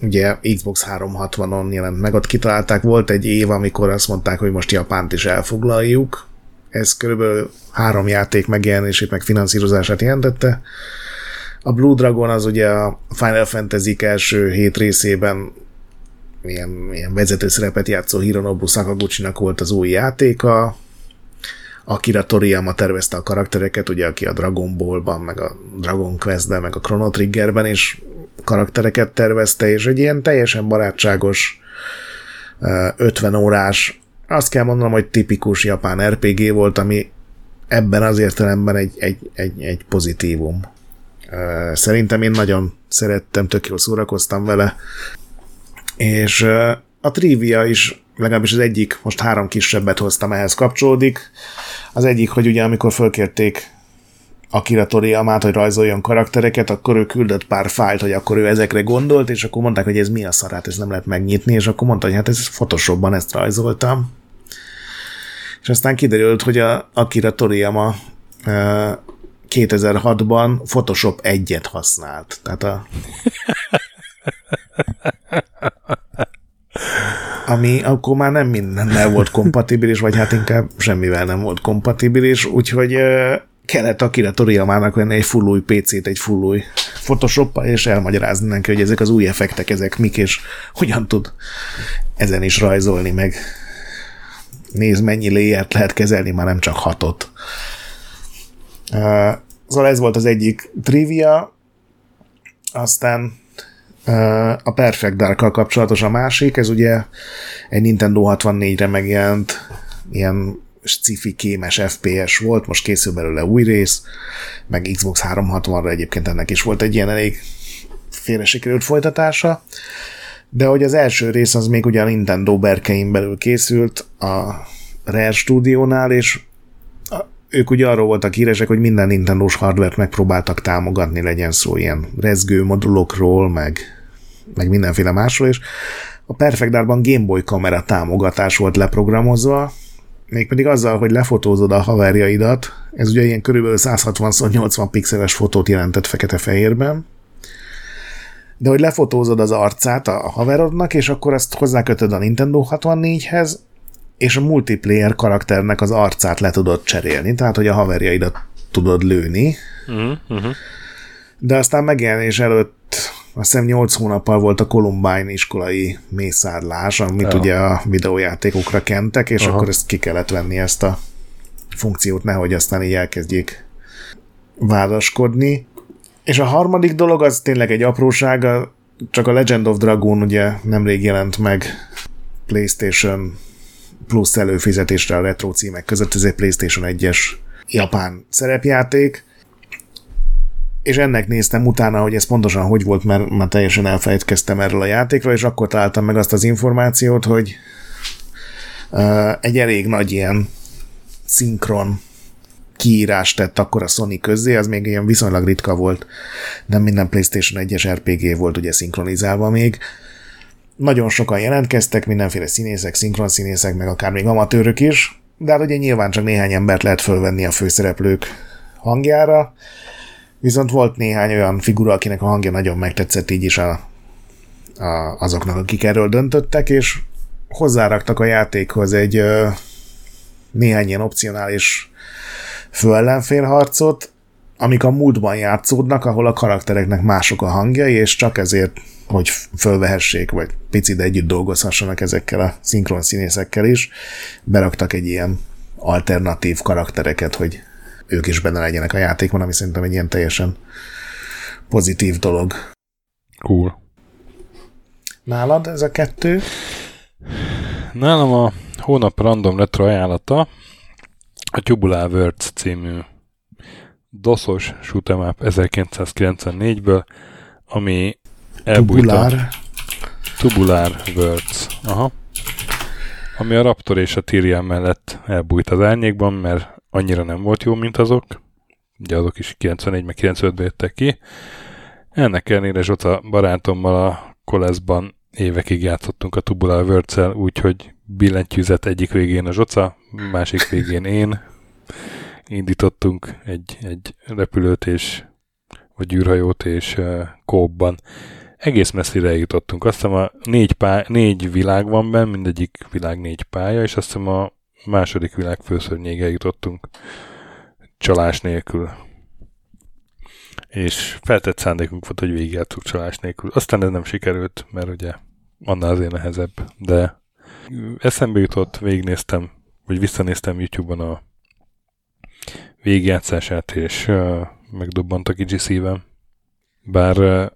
Speaker 2: ugye Xbox 360-on jelent meg, ott kitalálták, volt egy év, amikor azt mondták, hogy most Japánt is elfoglaljuk. Ez körülbelül három játék megjelenését, meg finanszírozását jelentette. A Blue Dragon az ugye a Final Fantasy első hét részében ilyen, ilyen vezető szerepet játszó Hironobu Sakaguchi-nak volt az új játéka, Akira Toriyama tervezte a karaktereket, ugye aki a Dragon Ball-ban, meg a Dragon Quest-ben, meg a Chrono Trigger-ben is karaktereket tervezte, és egy ilyen teljesen barátságos 50 órás, azt kell mondanom, hogy tipikus japán RPG volt, ami ebben az értelemben egy, egy, egy, egy pozitívum Szerintem én nagyon szerettem, tök jól szórakoztam vele, és a trivia is legalábbis az egyik, most három kisebbet hoztam, ehhez kapcsolódik. Az egyik, hogy ugye amikor fölkérték Akira Toriyamát, hogy rajzoljon karaktereket, akkor ő küldött pár fájlt, hogy akkor ő ezekre gondolt, és akkor mondták, hogy ez mi a szarát, ez nem lehet megnyitni, és akkor mondta, hogy hát ez Photoshopban ezt rajzoltam. És aztán kiderült, hogy a Akira Toriyama 2006-ban Photoshop egyet használt. Tehát a ami akkor már nem mindennel volt kompatibilis, vagy hát inkább semmivel nem volt kompatibilis, úgyhogy kellett Akira Toriyamának venni egy full új PC-t, egy full új photoshop és elmagyarázni neki, hogy ezek az új effektek, ezek mik, és hogyan tud ezen is rajzolni, meg. Nézd, mennyi léjert lehet kezelni, már nem csak hatot. Uh, szóval ez volt az egyik trivia, aztán a Perfect dark kapcsolatos a másik, ez ugye egy Nintendo 64-re megjelent ilyen sci-fi kémes FPS volt, most készül belőle új rész, meg Xbox 360-ra egyébként ennek is volt egy ilyen elég félre sikerült folytatása, de hogy az első rész az még ugye a Nintendo berkein belül készült a Rare stúdiónál, és ők ugye arról voltak híresek, hogy minden Nintendo-s hardware megpróbáltak támogatni, legyen szó ilyen rezgő modulokról, meg meg mindenféle másról, és a Perfect Darkban Game Boy kamera támogatás volt leprogramozva, mégpedig azzal, hogy lefotózod a haverjaidat, ez ugye ilyen körülbelül 160x80 pixeles fotót jelentett fekete-fehérben, de hogy lefotózod az arcát a haverodnak, és akkor ezt hozzákötöd a Nintendo 64-hez, és a multiplayer karakternek az arcát le tudod cserélni, tehát hogy a haverjaidat tudod lőni. Uh-huh. De aztán megjelenés előtt azt hiszem 8 hónappal volt a Columbine iskolai mészárlás, amit ja. ugye a videójátékokra kentek, és Aha. akkor ezt ki kellett venni ezt a funkciót, nehogy aztán így elkezdjék vádaskodni. És a harmadik dolog az tényleg egy apróság, csak a Legend of Dragon ugye nemrég jelent meg PlayStation plusz előfizetésre a retro címek között, ez egy PlayStation 1-es japán szerepjáték, és ennek néztem utána, hogy ez pontosan hogy volt, mert már teljesen elfelejtkeztem erről a játékról, és akkor találtam meg azt az információt, hogy uh, egy elég nagy ilyen szinkron kiírást tett akkor a Sony közzé, az még ilyen viszonylag ritka volt, nem minden PlayStation 1-es RPG volt ugye szinkronizálva még. Nagyon sokan jelentkeztek, mindenféle színészek, szinkron színészek, meg akár még amatőrök is, de hát ugye nyilván csak néhány embert lehet fölvenni a főszereplők hangjára, Viszont volt néhány olyan figura, akinek a hangja nagyon megtetszett így is a, a, azoknak, akik erről döntöttek, és hozzáraktak a játékhoz egy ö, néhány ilyen opcionális főellenfélharcot, amik a múltban játszódnak, ahol a karaktereknek mások a hangjai, és csak ezért, hogy fölvehessék, vagy picit együtt dolgozhassanak ezekkel a szinkron színészekkel is, beraktak egy ilyen alternatív karaktereket, hogy ők is benne legyenek a játékban, ami szerintem egy ilyen teljesen pozitív dolog.
Speaker 1: Cool.
Speaker 2: Nálad ez a kettő?
Speaker 1: Nálam a hónap random retro ajánlata a Tubular Words című doszos shoot'em up 1994-ből, ami elbújt Tubular. Tubular Words. Aha. Ami a Raptor és a Tyrion mellett elbújt az árnyékban, mert annyira nem volt jó, mint azok. Ugye azok is 94 meg 95-ben jöttek ki. Ennek ellenére Zsota barátommal a koleszban évekig játszottunk a Tubular words úgyhogy billentyűzet egyik végén a Zsoca, másik végén én. Indítottunk egy, egy repülőt és vagy űrhajót és kóbban. Egész messzire jutottunk. Azt hiszem a négy, pály, négy világ van benne, mindegyik világ négy pálya, és azt hiszem a második világ főszörnyéig eljutottunk csalás nélkül. És feltett szándékunk volt, hogy végigjátszunk csalás nélkül. Aztán ez nem sikerült, mert ugye annál azért nehezebb, de eszembe jutott, végignéztem, vagy visszanéztem YouTube-on a végigjátszását, és uh, megdobbant a kicsi szívem. Bár uh,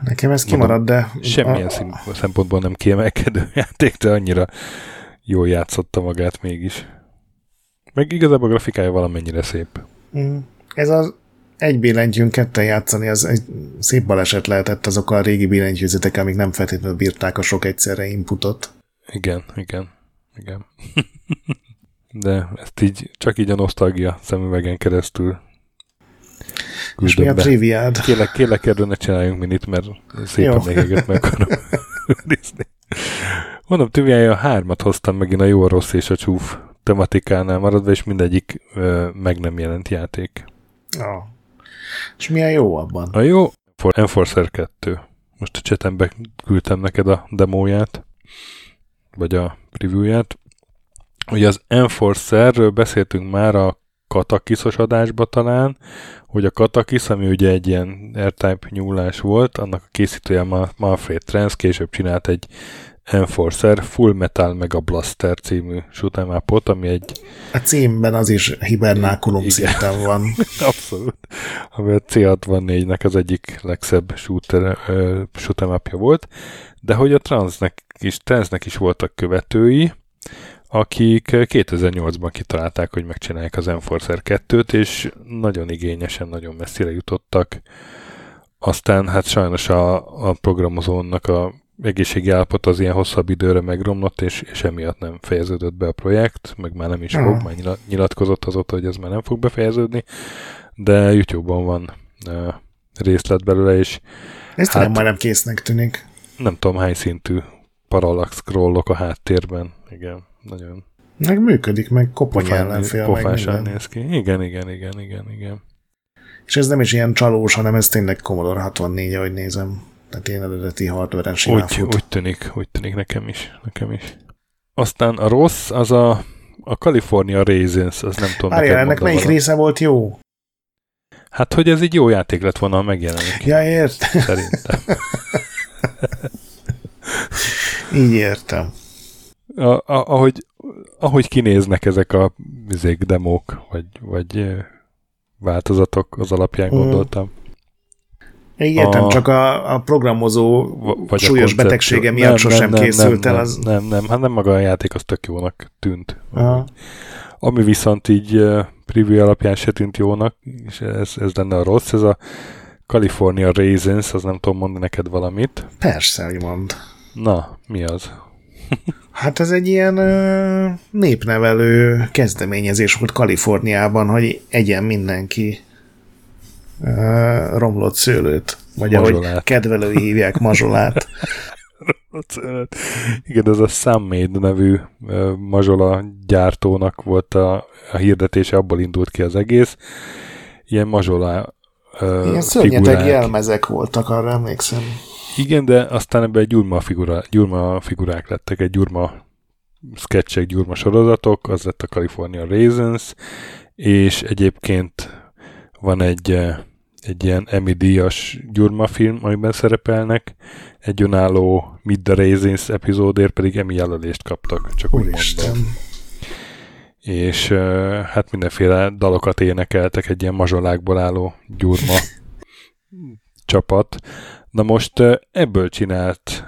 Speaker 2: Nekem ez kimarad, de...
Speaker 1: Semmilyen a... szempontból nem kiemelkedő játék, de annyira jól játszotta magát mégis. Meg igazából a grafikája valamennyire szép.
Speaker 2: Mm. Ez az egy billentyűn ketten játszani, az egy szép baleset lehetett azok a régi billentyűzetek, amik nem feltétlenül bírták a sok egyszerre inputot.
Speaker 1: Igen, igen, igen. De ezt így, csak így a nosztalgia szemüvegen keresztül
Speaker 2: És mi a triviád?
Speaker 1: Kérlek, kérlek erről ne csináljunk minit, mert szépen még egyet meg akarom nézni. Mondom, triviája a hármat hoztam megint a jó, a rossz és a csúf tematikánál maradva, és mindegyik ö, meg nem jelent játék.
Speaker 2: Ah. És mi a jó abban?
Speaker 1: A jó Enforcer 2. Most a csetembe küldtem neked a demóját, vagy a previewját. Ugye az Enforcerről beszéltünk már a Katakiszos adásba talán, hogy a Katakis, ami ugye egy ilyen R-Type nyúlás volt, annak a készítője Manfred Trans később csinált egy Enforcer Full Metal Mega Blaster című shoot'em ami egy...
Speaker 2: A címben az is hibernákulum szinten van.
Speaker 1: Abszolút. Ami a C64-nek az egyik legszebb shooter, uh, shoot'em volt. De hogy a Transnek is, Transnek is voltak követői, akik 2008-ban kitalálták, hogy megcsinálják az Enforcer 2-t, és nagyon igényesen, nagyon messzire jutottak. Aztán hát sajnos a, a programozónak a egészségi állapot az ilyen hosszabb időre megromlott, és, és emiatt nem fejeződött be a projekt, meg már nem is fog, már nyilatkozott azóta, hogy ez már nem fog befejeződni, de YouTube-on van uh, részlet belőle, és
Speaker 2: Ezt hát, már nem késznek tűnik.
Speaker 1: Nem tudom hány szintű parallax scrollok a háttérben, igen, nagyon.
Speaker 2: Meg működik, meg kopony ellenfél,
Speaker 1: meg néz ki. Igen, igen, igen, igen, igen.
Speaker 2: És ez nem is ilyen csalós, hanem ez tényleg Commodore 64, ahogy nézem. Tehát én eredeti hardware-en
Speaker 1: úgy, fut. úgy tűnik, úgy tűnik nekem is, nekem is. Aztán a rossz, az a, a California Raisins, az nem tudom
Speaker 2: Várjál, ennek melyik valami. része volt jó?
Speaker 1: Hát, hogy ez egy jó játék lett volna, ha megjelenik.
Speaker 2: Ja, ért.
Speaker 1: Szerintem.
Speaker 2: Így értem.
Speaker 1: A, a, ahogy, ahogy kinéznek ezek a vizék, demók, vagy, vagy változatok, az alapján mm. gondoltam.
Speaker 2: Értem, a, csak a, a programozó vagy súlyos a betegsége miatt nem, sosem nem, készült
Speaker 1: nem,
Speaker 2: el.
Speaker 1: Az... Nem, nem, hát nem maga a játék, az tök jónak tűnt. Aha. Ami viszont így preview alapján se tűnt jónak, és ez, ez lenne a rossz, ez a California Raisins, az nem tudom mondani neked valamit.
Speaker 2: Persze, hogy mond.
Speaker 1: Na, mi az?
Speaker 2: hát ez egy ilyen népnevelő kezdeményezés volt Kaliforniában, hogy egyen mindenki romlott szőlőt, vagy mazsolát. ahogy kedvelői hívják, mazsolát.
Speaker 1: Igen, ez a Sunmade nevű uh, mazsola gyártónak volt a, a hirdetése, abból indult ki az egész. Ilyen mazsola
Speaker 2: uh, Ilyen szörnyeteg jelmezek voltak, arra emlékszem.
Speaker 1: Igen, de aztán ebben gyurma, figura, gyurma figurák lettek, egy gyurma sketchek, gyurma sorozatok, az lett a California Raisins, és egyébként van egy egy ilyen Emmy díjas gyurma film, amiben szerepelnek. Egy önálló Mid the Raisins epizódért pedig Emmy jelölést kaptak, csak úgy mondom. És hát mindenféle dalokat énekeltek egy ilyen mazsolákból álló gyurma csapat. Na most ebből csinált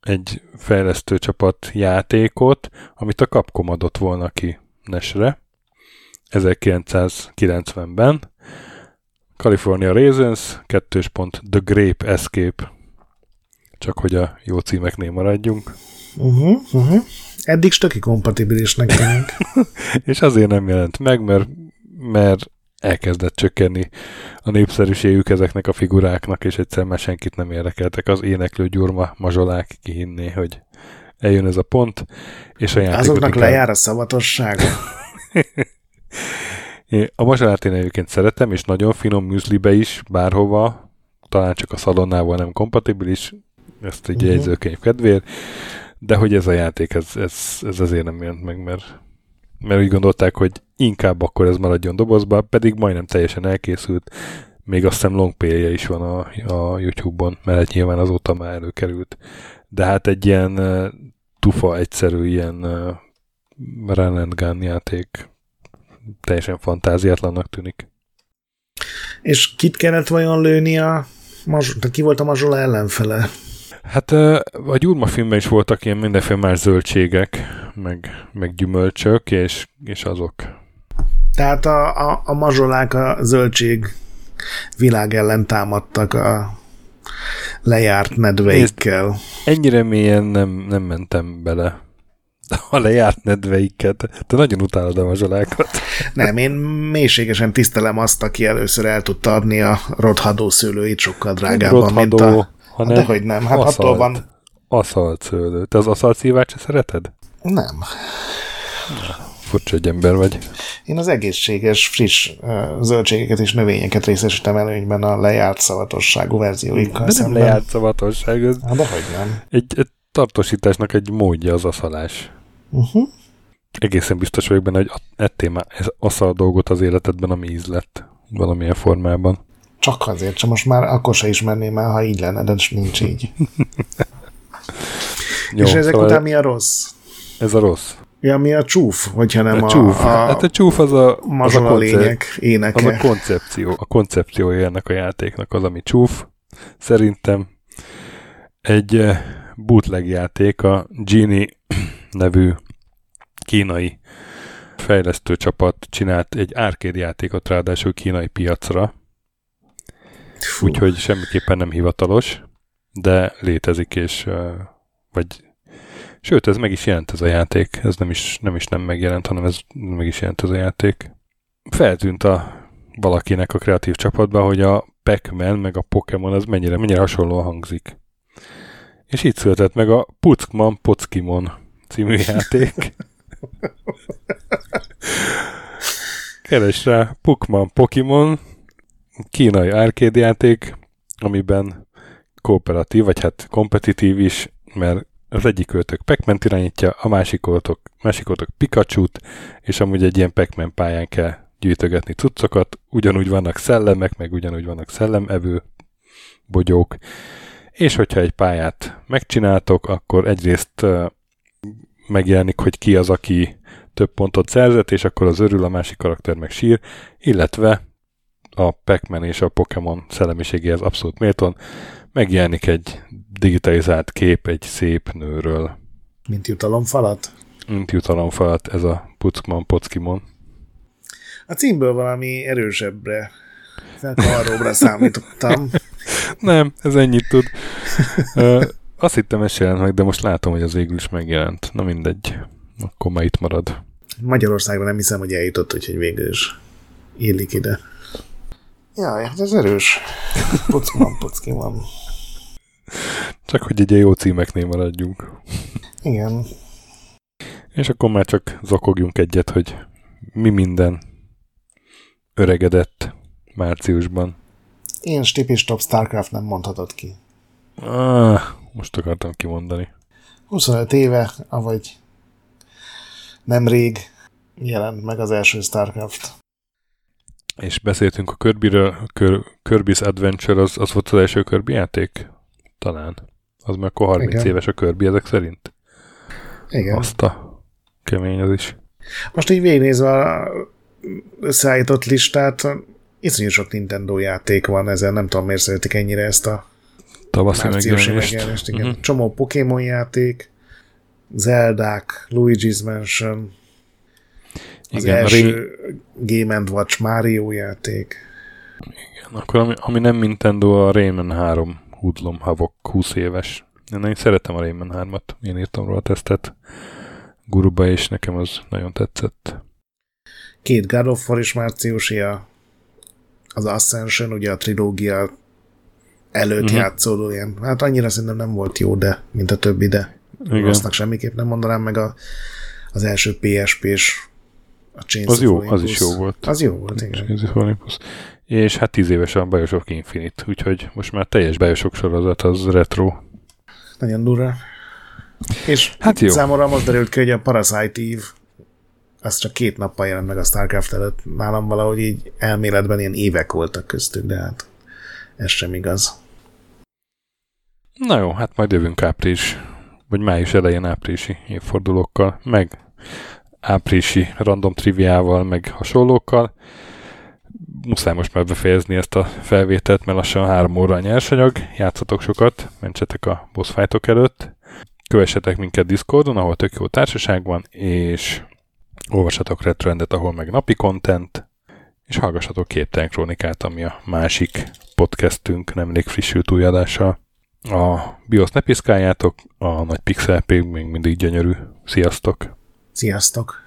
Speaker 1: egy fejlesztő csapat játékot, amit a Capcom adott volna ki Nesre 1990-ben, California Raisins, kettős pont The Grape Escape. Csak hogy a jó címeknél maradjunk.
Speaker 2: Uh-huh, uh-huh. Eddig stöki kompatibilisnek tűnik.
Speaker 1: és azért nem jelent meg, mert, mert elkezdett csökkenni a népszerűségük ezeknek a figuráknak, és egyszer már senkit nem érdekeltek az éneklő gyurma mazsolák kihinné, hogy eljön ez a pont, és a játékot
Speaker 2: Azoknak lejár a szavatossága.
Speaker 1: A mazsolát én egyébként szeretem, és nagyon finom műzlibe is, bárhova, talán csak a szalonnával nem kompatibilis, ezt egy uh-huh. jegyzőkönyv kedvéért, de hogy ez a játék, ez, ez, ez azért nem jelent meg, mert, mert úgy gondolták, hogy inkább akkor ez maradjon dobozba, pedig majdnem teljesen elkészült, még azt hiszem longplay is van a, a YouTube-on, mert hát nyilván azóta már előkerült. De hát egy ilyen uh, tufa egyszerű ilyen uh, run and gun játék teljesen fantáziátlannak tűnik.
Speaker 2: És kit kellett vajon lőni a mazs- tehát ki volt a mazsola ellenfele?
Speaker 1: Hát a Gyurma filmben is voltak ilyen mindenféle más zöldségek, meg, meg gyümölcsök, és, és azok.
Speaker 2: Tehát a, a, a mazsolák a zöldség világ ellen támadtak a lejárt nedveikkel.
Speaker 1: Ennyire mélyen nem, nem mentem bele a lejárt nedveiket. Te nagyon utálod a mazsolákat.
Speaker 2: Nem, én mélységesen tisztelem azt, aki először el tudta adni a rothadó szőlőit sokkal drágábban, rothadó, mint a... Hanem de hogy nem, hát aszalt, attól van...
Speaker 1: Aszalt szőlő. Te az aszalt szívát se szereted?
Speaker 2: Nem.
Speaker 1: Furcsa egy ember vagy.
Speaker 2: Én az egészséges, friss zöldségeket és növényeket részesítem előnyben a lejárt szavatosságú verzióikkal
Speaker 1: De nem lejárt szavatosság, ez
Speaker 2: hát, de hogy nem.
Speaker 1: Egy, egy tartósításnak egy módja az aszalás.
Speaker 2: Uh-huh.
Speaker 1: Egészen biztos vagyok benne, hogy ettél már ez aszal dolgot az életedben, ami íz lett valamilyen formában.
Speaker 2: Csak azért, csak most már akkor se ismerném el, ha így lenne, de nincs így. Jó, és ezek szóval után mi a rossz?
Speaker 1: Ez a rossz.
Speaker 2: Ja, mi a csúf, hogyha nem a,
Speaker 1: a csúf. A, hát a csúf az a,
Speaker 2: az a, konce- lények éneke.
Speaker 1: Az a koncepció. A koncepciója ennek a játéknak az, ami csúf. Szerintem egy eh, bootleg játék, a Genie nevű kínai fejlesztő csapat csinált egy arcade játékot ráadásul kínai piacra. Úgyhogy semmiképpen nem hivatalos, de létezik, és vagy Sőt, ez meg is jelent ez a játék. Ez nem is nem, is nem megjelent, hanem ez meg is jelent ez a játék. Feltűnt a valakinek a kreatív csapatban, hogy a Pac-Man meg a Pokémon az mennyire, mennyire hasonlóan hangzik. És így született meg a Puckman Pockimon című játék. Keres rá Pukman Pokemon, kínai arcade játék, amiben kooperatív, vagy hát kompetitív is, mert az egyik költök pac irányítja, a másik költök, másik költök Pikachu-t, és amúgy egy ilyen pac pályán kell gyűjtögetni cuccokat, ugyanúgy vannak szellemek, meg ugyanúgy vannak szellemevő bogyók, és hogyha egy pályát megcsináltok, akkor egyrészt megjelenik, hogy ki az, aki több pontot szerzett, és akkor az örül, a másik karakter meg sír, illetve a pac és a Pokémon szellemiségéhez abszolút méltón megjelenik egy digitalizált kép egy szép nőről.
Speaker 2: Mint jutalomfalat?
Speaker 1: Mint jutalomfalat, ez a Puckman Pockimon.
Speaker 2: A címből valami erősebbre, felkavarróbra számítottam.
Speaker 1: Nem, ez ennyit tud. azt hittem ez jelent de most látom, hogy az végül is megjelent. Na mindegy, akkor már itt marad.
Speaker 2: Magyarországra nem hiszem, hogy eljutott, úgyhogy végül is illik ide. Jaj, hát ez erős. Puckman, Puckimon.
Speaker 1: Csak hogy egy jó címeknél maradjunk.
Speaker 2: Igen.
Speaker 1: És akkor már csak zakogjunk egyet, hogy mi minden öregedett márciusban.
Speaker 2: Én stipis top Starcraft nem mondhatod ki.
Speaker 1: Ah, most akartam kimondani.
Speaker 2: 25 éve, avagy nemrég jelent meg az első Starcraft.
Speaker 1: És beszéltünk a Kirby-ről, Kirby's Adventure, az, az volt az első Kirby játék? talán. Az már akkor 30 Igen. éves a körbi ezek szerint.
Speaker 2: Igen.
Speaker 1: Azt a kemény az is.
Speaker 2: Most így végignézve a összeállított listát, iszonyú sok Nintendo játék van ezen, nem tudom miért szeretik ennyire ezt a
Speaker 1: tavaszi megjelenést. megjelenést
Speaker 2: igen. Uh-huh. Csomó Pokémon játék, Zeldák, Luigi's Mansion, az igen, első Ré... Game Watch Mario játék.
Speaker 1: Igen, akkor ami, ami nem Nintendo, a Rayman 3 Hoodlum Havok 20 éves. Én nagyon szeretem a Rayman 3-at, én írtam róla a tesztet guruba, és nekem az nagyon tetszett.
Speaker 2: Két God of War is márciusia, az Ascension, ugye a trilógia előtt uh-huh. játszódó ilyen. Hát annyira szerintem nem volt jó, de mint a többi, de Igen. rossznak semmiképp nem mondanám meg a, az első PSP-s
Speaker 1: a Chains az jó, Olympus. az is jó volt.
Speaker 2: Az jó volt, igen.
Speaker 1: Chains of Olympus és hát tíz évesen a Bioshock Infinite, úgyhogy most már teljes Bioshock sorozat az retro.
Speaker 2: Nagyon durva. És hát jó. számomra most derült ki, hogy a Parasite Eve az csak két nappal jelent meg a Starcraft előtt. Nálam valahogy így elméletben ilyen évek voltak köztük, de hát ez sem igaz.
Speaker 1: Na jó, hát majd jövünk április, vagy május elején áprilisi évfordulókkal, meg áprilisi random triviával, meg hasonlókkal muszáj most már befejezni ezt a felvételt, mert lassan három óra a nyersanyag, játszatok sokat, mentsetek a boss előtt, kövessetek minket Discordon, ahol tök jó társaság van, és olvassatok Retrendet, ahol meg napi content, és hallgassatok Képtelen Krónikát, ami a másik podcastünk nemrég frissült új adása. A BIOS ne piszkáljátok, a nagy pixel még mindig gyönyörű. Sziasztok!
Speaker 2: Sziasztok!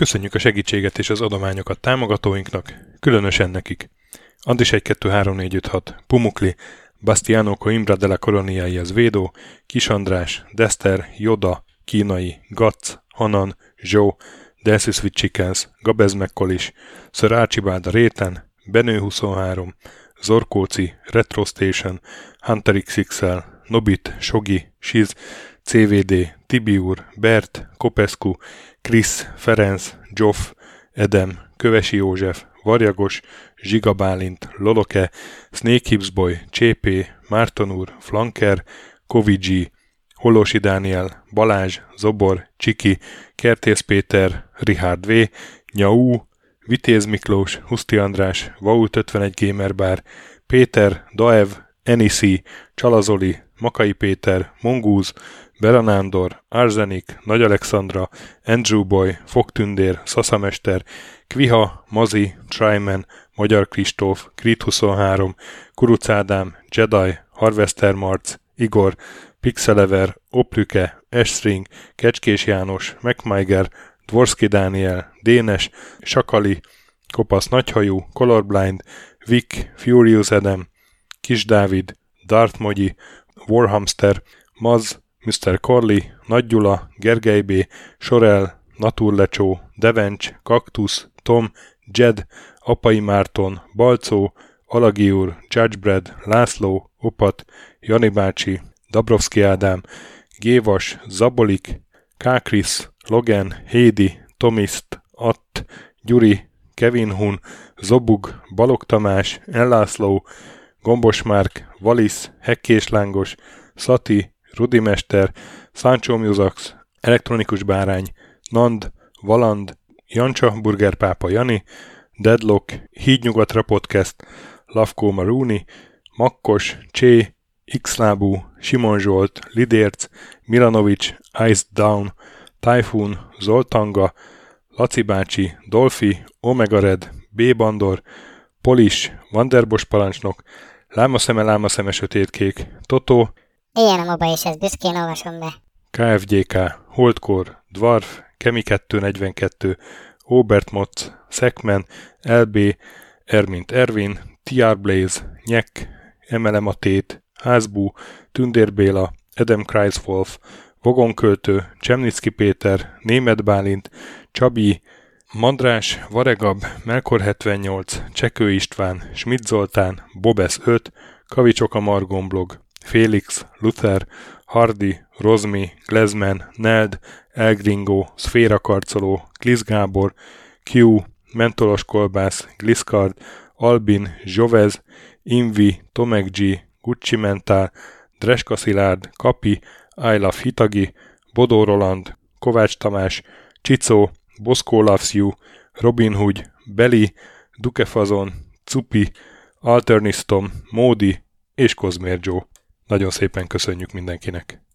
Speaker 1: Köszönjük a segítséget és az adományokat támogatóinknak, különösen nekik. Andis 1 2 3 4 5 6, Pumukli, Bastiano Coimbra de la Coroniai az Védó, Kis András, Dester, Joda, Kínai, Gatz, Hanan, Zsó, Delsis with Chickens, Gabez Mekkolis, Sir Archibald Réten, Benő 23, Zorkóci, Retro Station, Hunter XXL, Nobit, Sogi, Siz, CVD, Tibiur, Bert, Kopescu, Krisz, Ferenc, Joff, Edem, Kövesi József, Varjagos, Zsiga Loloke, Snake Hips Boy, Csépé, Márton úr, Flanker, Kovicsi, Holosi Dániel, Balázs, Zobor, Csiki, Kertész Péter, Richard V, Nyau, Vitéz Miklós, Huszti András, Vault 51 Gamer Bar, Péter, Daev, Enisi, Csalazoli, Makai Péter, Mongúz, Beranándor, Arzenik, Nagy Alexandra, Andrew Boy, Fogtündér, Szaszamester, Kviha, Mazi, Tryman, Magyar Kristóf, Krit 23, Kuruc Ádám, Jedi, Harvester Marc, Igor, Pixelever, Oplüke, Esring, Kecskés János, MacMiger, Dvorski Dániel, Dénes, Sakali, Kopasz Nagyhajú, Colorblind, Vic, Furious Adam, Kis Dávid, Darth Mogyi, Warhamster, Maz, Mr. Corley, Nagy Gyula, Gergely B., Sorel, Naturlecsó, Devencs, Kaktusz, Tom, Jed, Apai Márton, Balcó, Alagi úr, Judgebred, László, Opat, Jani bácsi, Dabrowski Ádám, Gévas, Zabolik, Kákris, Logan, Hédi, Tomiszt, Att, Gyuri, Kevin Hun, Zobug, Balog Tamás, Ellászló, Gombos Márk, Valisz, Hekkés Lángos, Szati, Rudimester, Sancho Musax, Elektronikus Bárány, Nand, Valand, Jancsa, Burgerpápa Jani, Deadlock, Hídnyugatra Podcast, Lavkó Maruni, Makkos, Csé, Xlábú, Simon Zsolt, Lidérc, Milanovic, Ice Down, Typhoon, Zoltanga, Laci bácsi, Dolfi, Omega Red, B. Bandor, Polis, Vanderbos parancsnok, Lámaszeme, Lámaszeme sötétkék, Totó,
Speaker 3: Ilyen a moba, és ezt büszkén olvasom be.
Speaker 1: KFGK, Holdkor, Dwarf, Kemi 242, Obert Motz, Szekmen, LB, Ermint Ervin, TR Blaze, Nyek, Emelem a Tét, Házbú, Tündér Béla, Edem Kreiswolf, Vogonköltő, Csemnicki Péter, Német Bálint, Csabi, Mandrás, Varegab, Melkor 78, Csekő István, Schmidt Zoltán, Bobesz 5, Kavicsok a Margon blog, Félix, Luther, Hardy, Rozmi, Glezman, Neld, Elgringo, Szféra Karcoló, Glisz Gábor, Q, Mentolos Kolbász, Gliscard, Albin, Jovez, Invi, Tomek G, Gucci Mentál, Dreska Szilárd, Kapi, Love Hitagi, Bodó Roland, Kovács Tamás, Csicó, Boszkó Loves You, Robin Hood, Beli, Dukefazon, Cupi, Alternistom, Módi és Kozmér Joe. Nagyon szépen köszönjük mindenkinek!